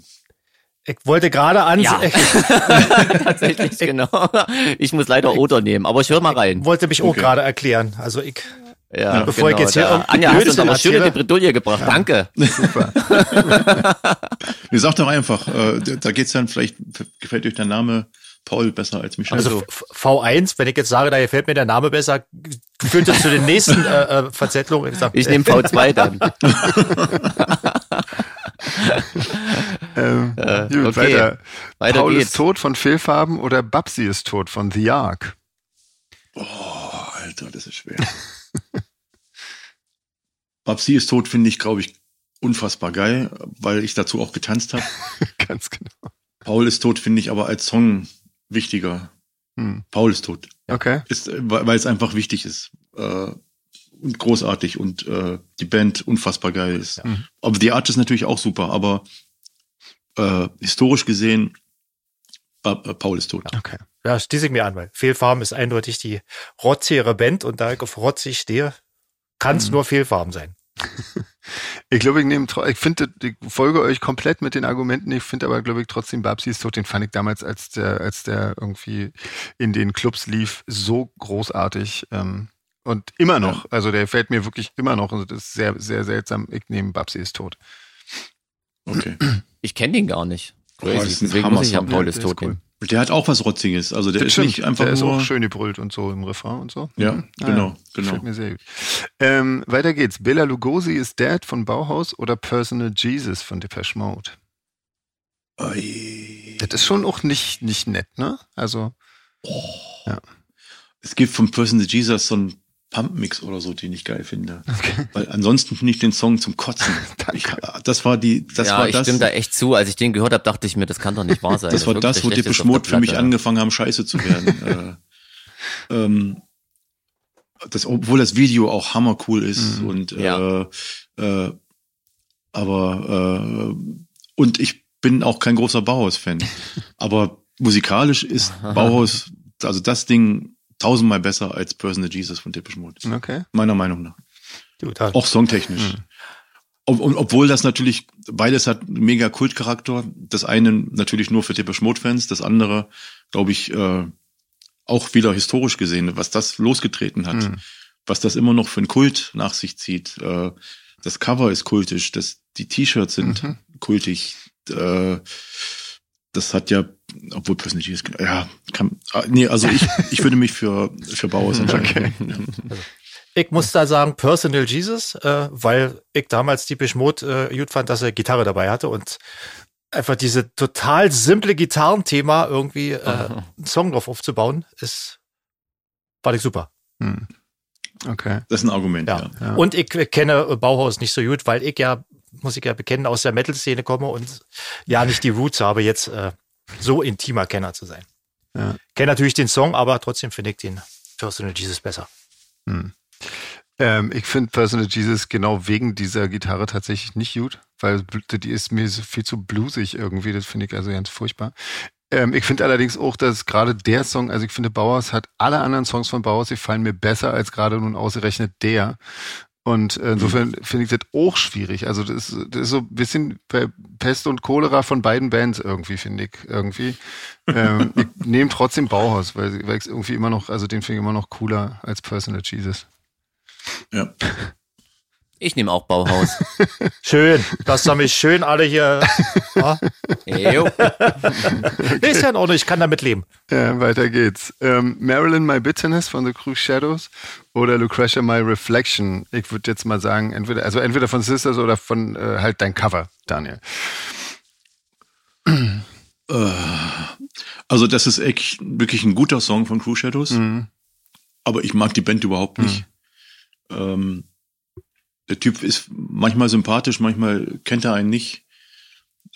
ich wollte gerade an, Ja. ich Tatsächlich, genau. Ich muss leider Oder nehmen, aber ich höre mal rein. wollte mich auch Okay. gerade erklären. Also ich, Ja, Bevor ich jetzt hier da- Anja, hast du uns aber schön in die Bredouille gebracht. Danke. Super. Ihr sagt doch einfach, äh, da geht's dann vielleicht, gefällt euch der Name Paul besser als Michel. also F- V1, wenn ich jetzt sage, da gefällt mir der Name besser, führt das zu den nächsten äh, äh, Verzettlungen. Ich, Ich nehme V2 dann. ähm, Äh, gut, okay. weiter. Weiter Paul geht's. ist tot von Fehlfarben oder Babsi ist tot von The Ark. Oh, Alter, das ist schwer. Babsi ist tot, finde ich, glaube ich, unfassbar geil, weil ich dazu auch getanzt habe. Ganz genau. Paul ist tot, finde ich aber als Song wichtiger. Hm. Paul ist tot. Okay. Ist, weil es einfach wichtig ist. Äh, und großartig und äh, die Band unfassbar geil ist. Mhm. Aber die Art ist natürlich auch super, aber äh, historisch gesehen, äh, Paul ist tot. Okay. ja, schließe ich mir an, weil Fehlfarben ist eindeutig die rotzigere Band und da ich auf rotzig stehe, kann es Mhm. nur Fehlfarben sein. Ich glaube, ich nehme, ich finde, ich folge euch komplett mit den Argumenten. Ich finde aber, glaube ich, trotzdem Babsi ist tot. Den fand ich damals, als der, als der irgendwie in den Clubs lief, so großartig. Ähm, und immer noch. Also der fällt mir wirklich immer noch. Und das ist sehr, sehr seltsam. Ich nehme Babsi ist tot. Okay. Ich kenne den gar nicht. Boah, das Crazy. ist ein Deswegen muss ich ja. Paul ist tot cool. Der hat auch was Rotziges. Also der Das ist stimmt. nicht einfach der ist nur. auch schön gebrüllt und so im Refrain und so. Ja, Mhm. genau, genau. Gefällt mir sehr gut. Ähm, weiter geht's. Bela Lugosi ist Dead von Bauhaus oder Personal Jesus von Depeche Mode. Ui. Das ist schon auch nicht, nicht nett, ne? Also, Es gibt von Person the Jesus so einen Pump-Mix oder so, den ich geil finde. Weil ansonsten finde ich den Song zum Kotzen. Ich, das war die, das ja, war ich das. stimme da echt zu. Als ich den gehört habe, dachte ich mir, das kann doch nicht wahr sein. Das war ist das, wo Mode auf für mich angefangen haben, scheiße zu werden. äh, ähm, das, obwohl das Video auch hammercool ist Mhm. und Ja. äh, äh, aber äh, und ich bin auch kein großer Bauhaus-Fan. aber musikalisch ist Bauhaus, also das Ding tausendmal besser als Personal Jesus von Depeche Mode. okay. Meiner Meinung nach. Du, da, Auch songtechnisch. Mhm. Ob, und obwohl das natürlich, beides hat einen mega Kultcharakter. Das eine natürlich nur für Depeche Mode Fans, das andere, glaube ich, äh, auch wieder historisch gesehen, was das losgetreten hat, Mhm. was das immer noch für einen Kult nach sich zieht. Äh, das Cover ist kultisch, das, die T-Shirts sind Mhm. kultig. Äh, das hat ja, obwohl Personal Jesus, ja, kann, ah, nee, also ich, ich würde mich für, für Bauhaus entscheiden. Ja. ich muss da sagen, Personal Jesus, äh, weil ich damals die Mode äh, gut fand, dass er Gitarre dabei hatte und einfach diese total simple Gitarrenthema irgendwie äh, einen Song drauf aufzubauen, ist, fand ich super. Hm. Okay. Das ist ein Argument, ja. Ja. Und ich kenne Bauhaus nicht so gut, weil ich ja, muss ich ja bekennen, aus der Metal-Szene komme und ja nicht die Roots habe, jetzt äh, so intimer Kenner zu sein. Ja. Kenne natürlich den Song, aber trotzdem finde ich den Personal Jesus besser. Hm. Ähm, ich finde Personal Jesus genau wegen dieser Gitarre tatsächlich nicht gut, weil die ist mir viel zu bluesig irgendwie. Das finde ich also ganz furchtbar. Ähm, ich finde allerdings auch, dass gerade der Song, also ich finde Bauhaus hat alle anderen Songs von Bauhaus, die fallen mir besser als gerade nun ausgerechnet der. Und insofern finde ich das auch schwierig. Also das ist, das ist so ein bisschen bei Pest und Cholera von beiden Bands irgendwie, finde ich. Irgendwie. Ähm, ich nehme trotzdem Bauhaus, weil, weil ich irgendwie immer noch, also den finde ich immer noch cooler als Personal Jesus. Ja. Ich nehme auch Bauhaus. Schön, dass ihr mich schön alle hier. Ja, Jo. nee, ist ja in Ordnung, ich kann damit leben. Ja, weiter geht's. Ähm, Marilyn My Bitterness von The Cruise Shadows oder Lucretia My Reflection. Ich würde jetzt mal sagen, entweder, also entweder von Sisters oder von äh, halt dein Cover, Daniel. Also das ist echt wirklich ein guter Song von Crew Shadows. Mhm. Aber ich mag die Band überhaupt nicht. Ähm, der Typ ist manchmal sympathisch, manchmal kennt er einen nicht.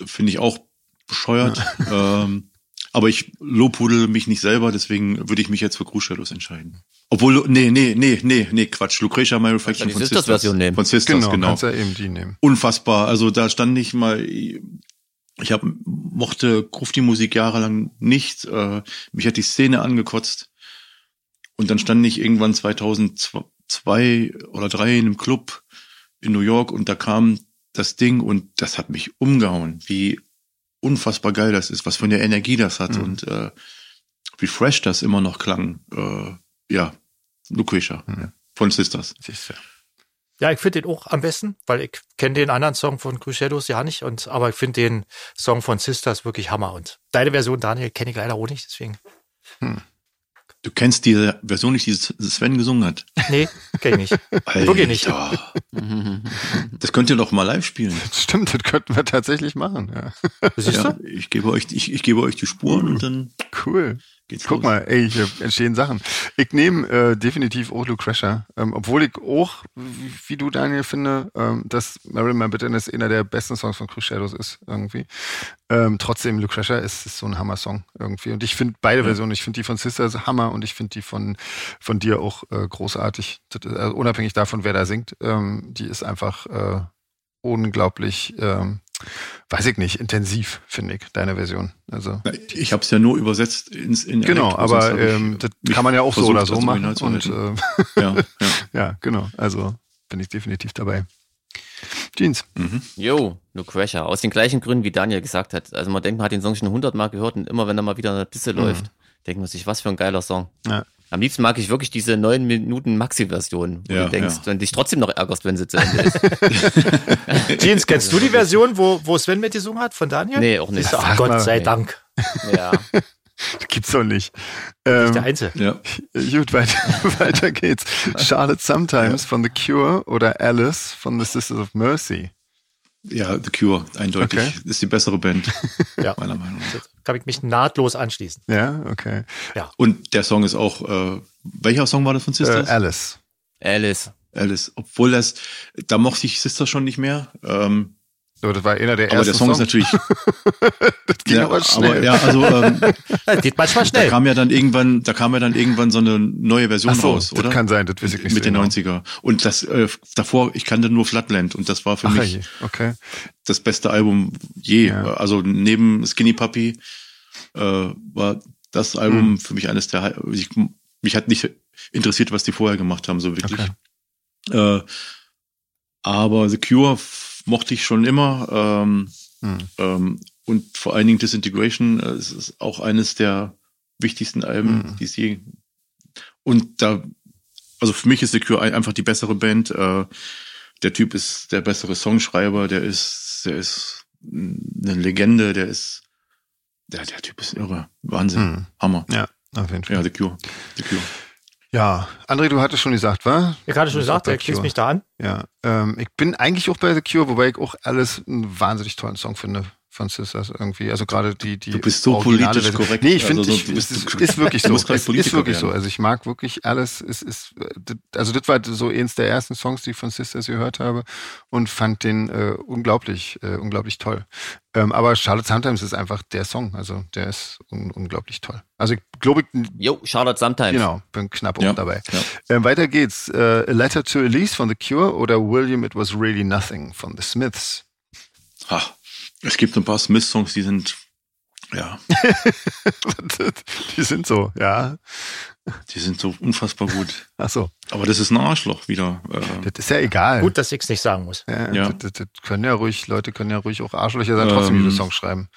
Finde ich auch bescheuert. ähm, aber ich lobhudel mich nicht selber, deswegen würde ich mich jetzt für Shadows entscheiden. Obwohl, nee, nee, nee, nee, nee, Quatsch. Lucretia My Reflection die von Sisters-Version nehmen. Von Sisters, Genau, genau. kannst ja eben die nehmen. unfassbar. Also da stand ich mal, ich hab, mochte Grufti-Musik jahrelang nicht. Äh, mich hat die Szene angekotzt. Und dann stand ich irgendwann 2002 oder drei in einem Club in New York und da kam das Ding und das hat mich umgehauen, wie unfassbar geil das ist, was für eine Energie das hat Mhm. und äh, wie fresh das immer noch klang. Äh, ja, Lucretia Mhm. von Sisters. Siehst du. Ja, ich finde den auch am besten, weil ich kenne den anderen Song von Crusados ja nicht, und aber ich finde den Song von Sisters wirklich Hammer. Und deine Version, Daniel, kenne ich leider auch nicht, deswegen. Du kennst diese Version nicht, die Sven gesungen hat. Nee, kenne ich nicht. Wirklich nicht. Das könnt ihr doch mal live spielen. Stimmt, das könnten wir tatsächlich machen. Ja. Siehst Ja, du? ich gebe euch, ich, ich gebe euch die Spuren und dann Cool. Geht's Guck los. mal, ey, hier entstehen Sachen. Ich nehme äh, definitiv auch Crasher, ähm, obwohl ich auch, wie, wie du Daniel finde, ähm, dass Marilyn My Bitterness einer der besten Songs von Cruise Shadows ist irgendwie. Ähm, trotzdem, Crasher ist, ist so ein Hammer-Song irgendwie. Und ich finde beide Versionen, ich finde die von Sisters Hammer und ich finde die von von dir auch äh, großartig. Ist, also unabhängig davon, wer da singt, ähm, die ist einfach äh, unglaublich, ähm, weiß ich nicht, intensiv finde ich deine Version. Also Na, Ich habe es ja nur übersetzt ins in Genau, Elektro, aber ähm, das kann man ja auch so oder so machen. Und äh, ja, ja. ja, genau. Also bin ich definitiv dabei. Jeans. Mhm. Jo, Lucretia. Aus den gleichen Gründen, wie Daniel gesagt hat. Also man denkt, man hat den Song schon hundertmal gehört und immer wenn er mal wieder eine Pisse läuft, man sich, was für ein geiler Song. Ja. Am liebsten mag ich wirklich diese neun Minuten Maxi-Version, wo Ja, du denkst, ja. wenn dich trotzdem noch ärgerst, wenn sie zu Ende ist. Jeans, kennst du die Version, wo, wo Sven mitgesungen hat von Daniel? Nee, auch nicht. Ach, Gott mal. sei Nee. Dank. ja. Gibt's doch nicht. Der Ähm, Einzige. ja. gut, weiter, weiter geht's. Charlotte Sometimes von The Cure oder Alice von The Sisters of Mercy. Ja, The Cure, eindeutig. Okay. Ist die bessere Band, Ja. meiner Meinung nach. Kann ich mich nahtlos anschließen. Ja, okay. Und der Song ist auch, äh, welcher Song war das von Äh, Sisters? Alice. Alice. Alice. Obwohl das, da mochte ich Sisters schon nicht mehr. Ähm, So, das war einer der aber ersten der Song ist Songs. natürlich, Das ging ja, aber schnell. ja, also ähm, Ja, geht manchmal da schnell. kam ja dann irgendwann, da kam ja dann irgendwann so eine neue Version so, raus, das oder? kann sein, das weiß ich nicht Mit so den genau. 90er. Und das äh, davor, ich kannte nur Flatland und das war für Ach, mich okay. das beste Album je. Ja. Also neben Skinny Puppy äh, war das. Album für mich eines der. Ich, mich hat nicht interessiert, was die vorher gemacht haben, so wirklich. Äh, aber The Cure mochte ich schon immer. Ähm, Hm. ähm, und vor allen Dingen Disintegration äh, ist auch eines der wichtigsten Alben, Hm. die es je. Und da, also für mich ist The Cure ein- einfach die bessere Band. Äh, der Typ ist der bessere Songschreiber, der ist, der ist eine Legende, der ist, der, der Typ ist irre. Wahnsinn. Hm. Hammer. Ja, auf jeden Fall. Ja, The Cure. The Cure. Ja, André, du hattest schon gesagt, wa? Ich hatte schon gesagt, auch bei er schließt mich da an. Ja, ähm, ich bin eigentlich auch bei The Cure, wobei ich auch alles einen wahnsinnig tollen Song finde von Sisters irgendwie. Also gerade die, die Du bist so originale politisch Version. korrekt. Nee, ich finde, Also so- ich, du es ist, ist wirklich du so. Es ist wirklich so. werden. Also ich mag wirklich alles. Es ist, äh, also das war so eins der ersten Songs, die ich von Sisters gehört habe und fand den äh, unglaublich, äh, unglaublich toll. Ähm, aber Charlotte Sometimes ist einfach der Song. Also der ist un unglaublich toll. Also ich glaube, ich, Jo, Charlotte Sometimes. genau, bin knapp auch Ja, dabei. ja. Ähm, weiter geht's. Äh, A Letter to Elise von The Cure oder William It Was Really Nothing von The Smiths. Ha. Es gibt so ein paar Smith-Songs, die sind Ja, die sind so, ja. die sind so unfassbar gut. Ach so, Aber das ist ein Arschloch wieder. Äh, das ist ja egal. Gut, dass ich es nicht sagen muss. Ja, Ja. Das, das, das können ja ruhig, Leute können ja ruhig auch Arschlöcher sein, trotzdem Ähm, gute Songs schreiben.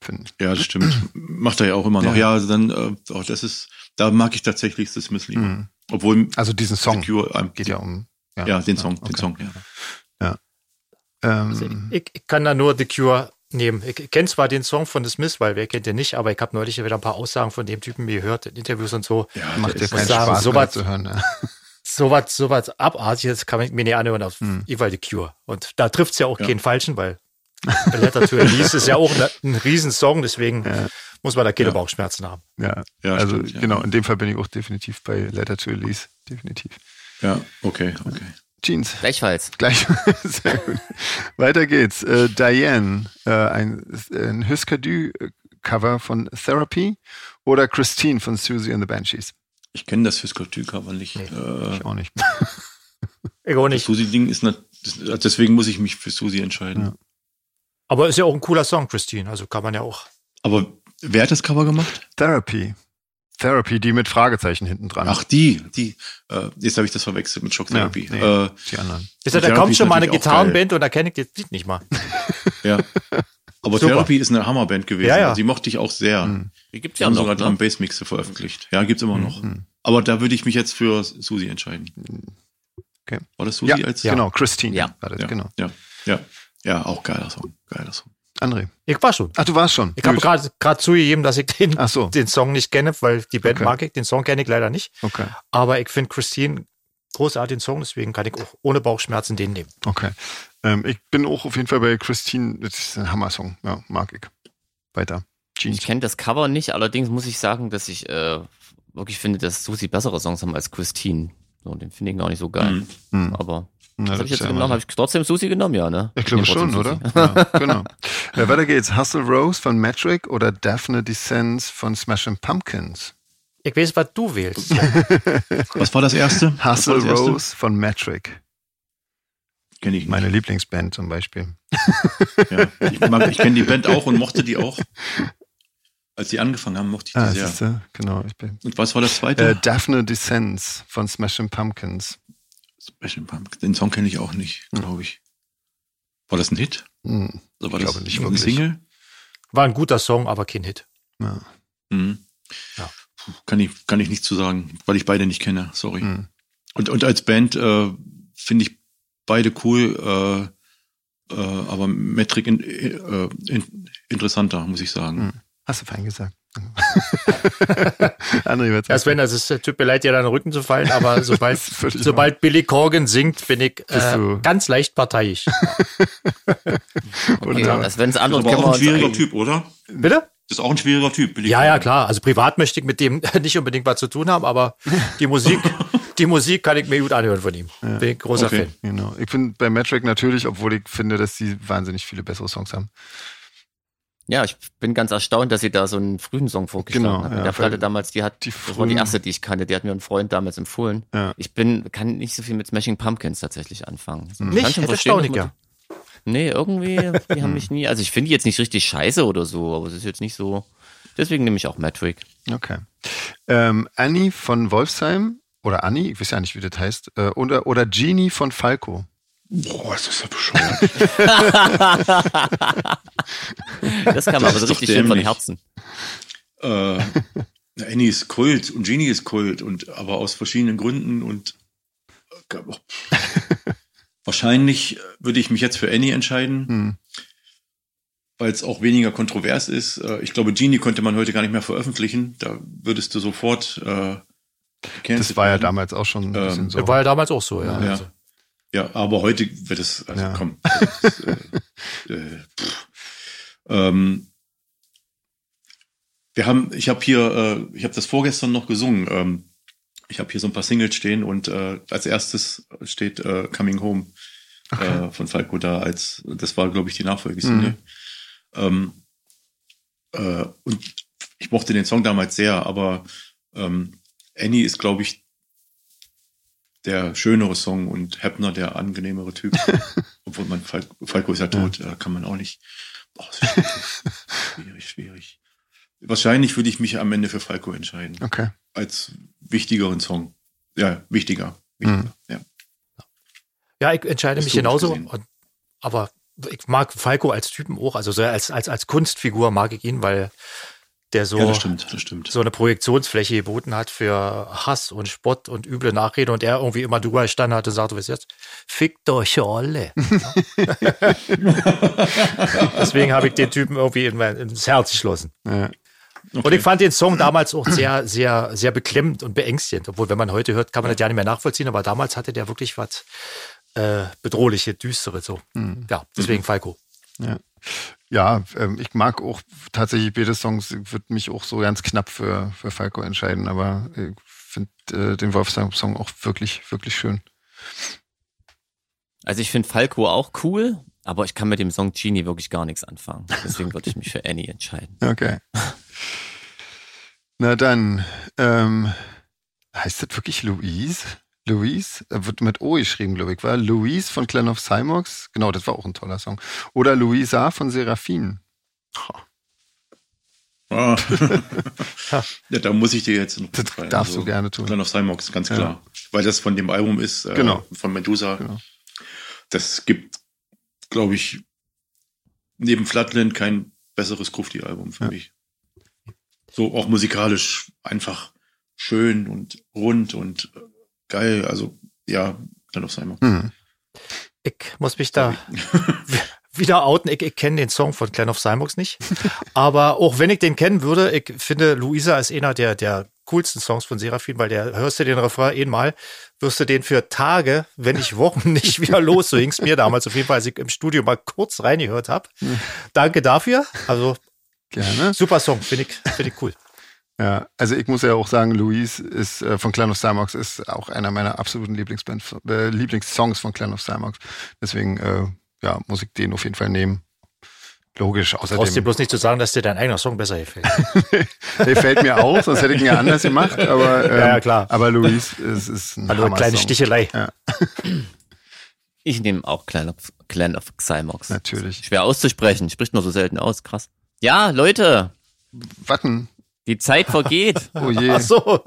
Finden. ja, das stimmt. Macht er ja auch immer noch. Ja, also dann, äh, oh, das ist, da mag ich tatsächlich das Miss lieber. Mhm. Obwohl Also diesen Song Cure, ähm, geht ja um. ja, den Song, okay. den Song, ja. Also Ähm, ich, ich kann da nur The Cure nehmen. Ich kenne zwar den Song von The Smiths, weil wer kennt den nicht, aber ich habe neulich wieder ein paar Aussagen von dem Typen gehört in Interviews und so. Ja, macht der ja keinen sagen, Spaß so was- zu hören. Ja. So was, so was abartiges kann ich mir nicht anhören auf Hm. jeweils The Cure. Und da trifft es ja auch Ja. keinen Falschen, weil A Letter to Elise ist ja auch ein, ein Riesensong, deswegen muss man da keine Ja. Bauchschmerzen haben. Ja, Ja, also stimmt, ja. genau, in dem Fall bin ich auch definitiv bei Letter to Elise. Definitiv. Ja, okay, okay. Jeans. Gleichfalls. Gleich. Sehr gut. Weiter geht's. Äh, Diane, äh, ein, ein Husker Du-Cover von Therapy oder Christine von Susie and the Banshees? Ich kenne das fürs Cover nicht. Nee. Äh, Ich auch nicht. Ich auch das nicht. Susi-Ding ist nicht, das, deswegen muss ich mich für Susi entscheiden. Ja. Aber ist ja auch ein cooler Song, Christine. Also kann man ja auch. Aber wer hat das Cover gemacht? Therapy. Therapy, die mit Fragezeichen hinten dran. Ach, die, die. Äh, jetzt habe ich das verwechselt mit Shock Ja, Therapy. nee. äh, die anderen. Ist ja, da Therapy kommt schon mal eine Gitarrenband und da kenne ich das Lied nicht mal. ja. Aber Super. Therapy ist eine Hammerband gewesen. Ja, ja. Die mochte ich auch sehr. Hm. Die gibt's Die ja haben noch. sogar Drum Ne? Bass Mixe veröffentlicht. Ja, gibt's immer noch. Hm. Aber da würde ich mich jetzt für Susi entscheiden. Okay. War das Susi Ja, als genau, Christine. Ja. War das, Ja. genau. Ja, ja, ja, auch geiler Song, geiler Song. André. Ich war schon. Ach, du warst schon. Ich habe Gut. gerade gerade zugegeben, dass ich den, so. den Song nicht kenne, weil die Band Okay. mag ich. Den Song kenne ich leider nicht. Okay, Aber ich finde Christine großartigen Song, deswegen kann ich auch ohne Bauchschmerzen den nehmen. okay. Ähm, ich bin auch auf jeden Fall bei Christine. Das ist ein Hammer-Song. Ja, mag ich. Weiter. Jeans. Ich kenne das Cover nicht, allerdings muss ich sagen, dass ich äh, wirklich finde, dass Susi bessere Songs haben als Christine. So, den finde ich gar nicht so geil. Mhm. Hm. Aber Ja, was das habe ich jetzt ja genommen? Habe ich trotzdem Susi genommen, ja, ne? Ich glaube Nee, schon, trotzdem oder? Susi. Ja, genau. Äh, weiter geht's. Hustle Rose von Metric oder Daphne Descends von Smashing Pumpkins? Ich weiß, was du wählst. Was war das erste? Hustle das erste? Rose von Metric. Kenn ich nicht. Meine Lieblingsband zum Beispiel. Ja. Ich, mag- ich kenne die Band auch und mochte die auch. Als die angefangen haben, mochte ich die Ah, sehr. siehste, genau. Ich bin, Und was war das zweite? äh, Daphne Descends von Smashing Pumpkins. Smashing Pumpkins. Den Song kenne ich auch nicht, glaube ich. War das ein Hit? Hm, Oder war Ich das glaube nicht eine wirklich. Single? War ein guter Song, aber kein Hit. ja. Mhm. Ja. Puh, Kann ich, kann ich nicht zu sagen, weil ich beide nicht kenne. Sorry. Hm. Und, und als Band äh, finde ich beide cool, äh, äh, aber Metric in, äh, in, interessanter, muss ich sagen. Hm. Hast du fein gesagt. André, was Ja? Sven, es ist, tut mir leid, dir deinen Rücken zu fallen, aber sobald, Das sobald Billy Corgan singt, bin ich äh, ganz leicht parteiisch. Okay, ja. das es Ist aber auch ein schwieriger Typ, oder? Bitte? Ist auch ein schwieriger Typ. Billy Ja, ja, Corgan. klar. Also privat möchte ich mit dem nicht unbedingt was zu tun haben, aber die Musik, die Musik kann ich mir gut anhören von ihm. Bin ich großer Okay. Fan. Genau. Ich finde bei Metric natürlich, obwohl ich finde, dass sie wahnsinnig viele bessere Songs haben. Ja, ich bin ganz erstaunt, dass sie da so einen frühen Song vorgeschlagen Genau, hat. ja, der Platte damals, die hat, die das war die erste, die ich kannte. Die hat mir ein Freund damals empfohlen. Ja. Ich bin, kann nicht so viel mit Smashing Pumpkins tatsächlich anfangen. Ich Nicht? Hätte man- Nee, irgendwie, die haben mich nie, also ich finde die jetzt nicht richtig scheiße oder so, aber es ist jetzt nicht so, deswegen nehme ich auch Metric. Okay. Ähm, Annie von Wolfsheim oder Annie, ich weiß ja nicht, wie das heißt, äh, oder, oder Genie von Falco. Boah, ist das ja bescheuert. Das kam aber so ist richtig schön von. Herzen. äh, na, Annie ist Kult und Genie ist Kult und aber aus verschiedenen Gründen und äh, oh, wahrscheinlich äh, würde ich mich jetzt für Annie entscheiden, Hm. weil es auch weniger kontrovers ist. Äh, ich glaube, Genie konnte man heute gar nicht mehr veröffentlichen. Da würdest du sofort äh, Das war ja damals auch schon ein Ähm, bisschen so. Das war ja damals auch so, ja. Ja. Also, Ja, aber heute wird es, also Ja. komm. Das, äh, äh, ähm, wir haben, ich habe hier, äh, ich habe das vorgestern noch gesungen. Ähm, ich habe hier so ein paar Singles stehen und äh, als erstes steht äh, Coming Home äh, von Falco da als, das war glaube ich die Nachfolgesingle. Ähm, äh, und ich mochte den Song damals sehr, aber ähm, Annie ist glaube ich der schönere Song und Heppner der angenehmere Typ. Obwohl man Fal Falco ist ja tot, äh, kann man auch nicht. Boah, schwierig, schwierig, schwierig. wahrscheinlich würde ich mich am Ende für Falco entscheiden. Okay. Als wichtigeren Song. Ja, wichtiger. wichtiger. Mhm. Ja. Ja, ich entscheide mich Historisch genauso. Und, aber ich mag Falco als Typen auch, also so als, als, als Kunstfigur mag ich ihn, weil der so, ja, das stimmt, das stimmt. so eine Projektionsfläche geboten hat für Hass und Spott und üble Nachrede und er irgendwie immer drüber gestanden hat und sagte, was jetzt? Fickt euch alle. Deswegen habe ich den Typen irgendwie in mein, ins Herz geschlossen. Ja. Und ich fand den Song damals auch sehr, sehr, sehr beklemmend und beängstigend. Obwohl, wenn man heute hört, kann man das ja nicht mehr nachvollziehen, aber damals hatte der wirklich was äh, bedrohliche, düstere so. Ja, deswegen Falco. Ja, ja ähm, ich mag auch tatsächlich beide Songs, ich würde mich auch so ganz knapp für, für Falco entscheiden, aber ich finde äh, den Wolfsang-Song auch wirklich, wirklich schön. Also ich finde Falco auch cool, aber ich kann mit dem Song Genie wirklich gar nichts anfangen. Deswegen würde ich mich für Annie entscheiden. Okay. Na dann, ähm, heißt das wirklich Louise? Louise? Er wird mit O geschrieben, glaube ich, war Louise von Clan of Cymox. Genau, das war auch ein toller Song. Oder Louisa von Seraphin. Ah. ja, da muss ich dir jetzt noch Das darfst du gerne tun. Clan of Cymox, ganz Ja. klar. Weil das von dem Album ist, äh, Genau. von Medusa. Genau. Das gibt, glaube ich, neben Flatland kein besseres Grufti-Album für Ja. mich. So auch musikalisch einfach schön und rund und äh, geil. Also ja, Clan of Cymox. Mhm. Ich muss mich da wieder outen. Ich, ich kenne den Song von Clan of Cymox nicht. Aber auch wenn ich den kennen würde, ich finde Luisa ist einer der, der coolsten Songs von Seraphin, weil der hörst du den Refrain einmal, wirst du den für Tage, wenn nicht Wochen, nicht wieder los. So ging's mir damals auf jeden Fall, als ich im Studio mal kurz reingehört habe. Danke dafür. Also Gerne. super Song, finde ich, finde ich cool. Ja, also ich muss ja auch sagen, Louise ist äh, von Clan of Cymox ist auch einer meiner absoluten Lieblingsband, äh, Lieblingssongs von Clan of Cymox. Deswegen äh, ja, muss ich den auf jeden Fall nehmen. Logisch, Brauchst dir außerdem. bloß nicht zu sagen, dass dir dein eigener Song besser gefällt. Der fällt mir auch, sonst hätte ich ihn ja anders gemacht, aber, ähm, Ja, ja, klar. aber Louise ist, ist ein Hallo, eine kleine. Stichelei. Ich nehme auch Clan of, Clan of Xymox. Natürlich. Schwer auszusprechen, spricht nur so selten aus, krass. Ja, Leute, Watten. Die Zeit vergeht. Oh je. Ach so,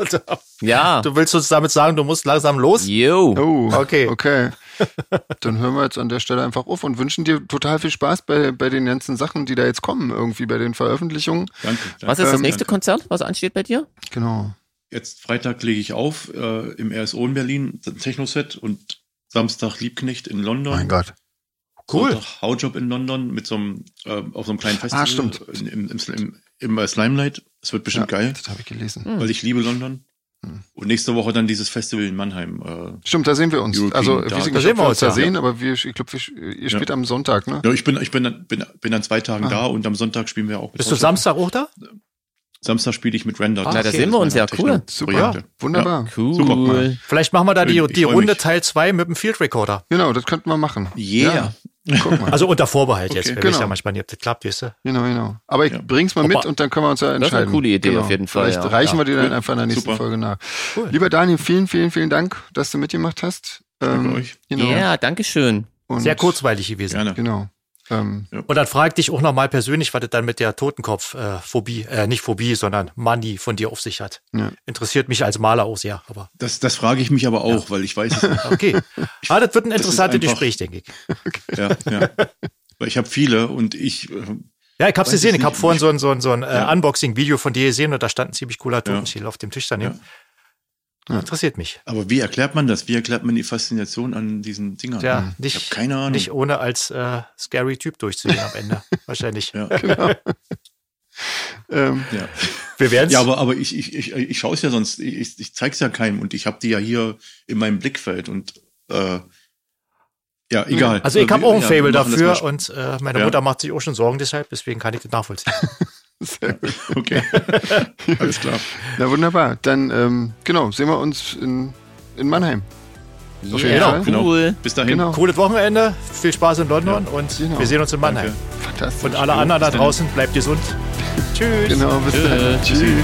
Ja. du willst uns damit sagen, du musst langsam los? Yo. Oh, Okay. Okay. Dann hören wir jetzt an der Stelle einfach auf und wünschen dir total viel Spaß bei, bei den ganzen Sachen, die da jetzt kommen, irgendwie bei den Veröffentlichungen. Danke, danke. Was ist das Ähm, nächste danke. Konzert, was ansteht bei dir? Genau. Jetzt Freitag lege ich auf äh, im RSO in Berlin, ein Techno-Set und Samstag Liebknecht in London. Mein Gott. Cool. Sonntag Hautjob in London mit so einem, äh, auf so einem kleinen Festival. Ah, stimmt. In, im, im, im, im äh, Slimelight. Es wird bestimmt ja, geil, Das habe ich gelesen. Hm. weil ich liebe London. Hm. Und nächste Woche dann dieses Festival in Mannheim. Äh, Stimmt, da sehen wir uns. European also, wir sind Da nicht, sehen ob wir uns, da ja. sehen, aber wir, ich glaube, ihr spielt am Sonntag, ne? ja, ich bin, ich bin, bin, bin an zwei Tagen Ah. da und am Sonntag spielen wir auch. Bist du. Samstag auch da? Samstag spiele ich mit Render. Ah, Na, da okay. sehen wir uns ja, cool. Super. Wunderbar. Cool. Super. Vielleicht machen wir da die, die Runde mich. Teil 2 mit dem Field Recorder. Genau, das könnten wir machen. Yeah. Also unter Vorbehalt jetzt. Okay, Wir genau. wissen ja manchmal nicht, ob das klappt, weißt du? Genau, genau. Aber ich Ja. bring's mal mit und dann können wir uns ja entscheiden. Das ist eine coole Idee genau. auf jeden Fall, Vielleicht ja. reichen Ja. wir dir dann einfach in der nächsten Super. Folge nach. Cool. Lieber Daniel, vielen, vielen, vielen Dank, dass du mitgemacht hast. Danke euch. Genau. Ja, danke schön. Und- Sehr kurzweilig gewesen. Gerne. Genau. Ähm, Und dann frag dich auch nochmal persönlich, was das dann mit der Totenkopf-Phobie, äh, nicht Phobie, sondern Manie von dir auf sich hat. Ja. Interessiert mich als Maler auch sehr, aber Das, das frage ich mich aber auch, weil ich weiß es nicht. okay. Ah, das wird ein interessantes Gespräch, denke ich. ja, ja. Weil ich habe viele und ich, äh, Ja, ich hab's Weiß gesehen. es Ich habe vorhin so ein, so ein, so ein Ja. äh, Unboxing-Video von dir gesehen und da stand ein ziemlich cooler Ja. Totenschädel auf dem Tisch daneben. Ja. Interessiert mich. aber wie erklärt man das? Wie erklärt man die Faszination an diesen Dingern? Ja, ich nicht, habe keine Ahnung. nicht ohne als äh, scary Typ durchzugehen am Ende. Wahrscheinlich. ja. ähm, Ja. Wir werden ja, aber, aber ich, ich, ich, ich schaue es ja sonst, ich, ich zeig's ja keinem und ich habe die ja hier in meinem Blickfeld und äh, ja, egal. Also ich habe auch ein Fable das dafür und äh, meine. Mutter macht sich auch schon Sorgen deshalb, deswegen kann ich das nachvollziehen. Sehr gut. Okay, alles klar. Na wunderbar. Dann, ähm, genau, sehen wir uns in, in Mannheim. Auf jeden Ja, Fall. Genau. cool. Bis dahin. Genau. Cooles Wochenende, viel Spaß in London und Genau. wir sehen uns in Mannheim. Danke. Fantastisch. Und alle anderen da draußen, bleibt gesund. Tschüss. Genau, bis Tschüss. dann. Tschüss.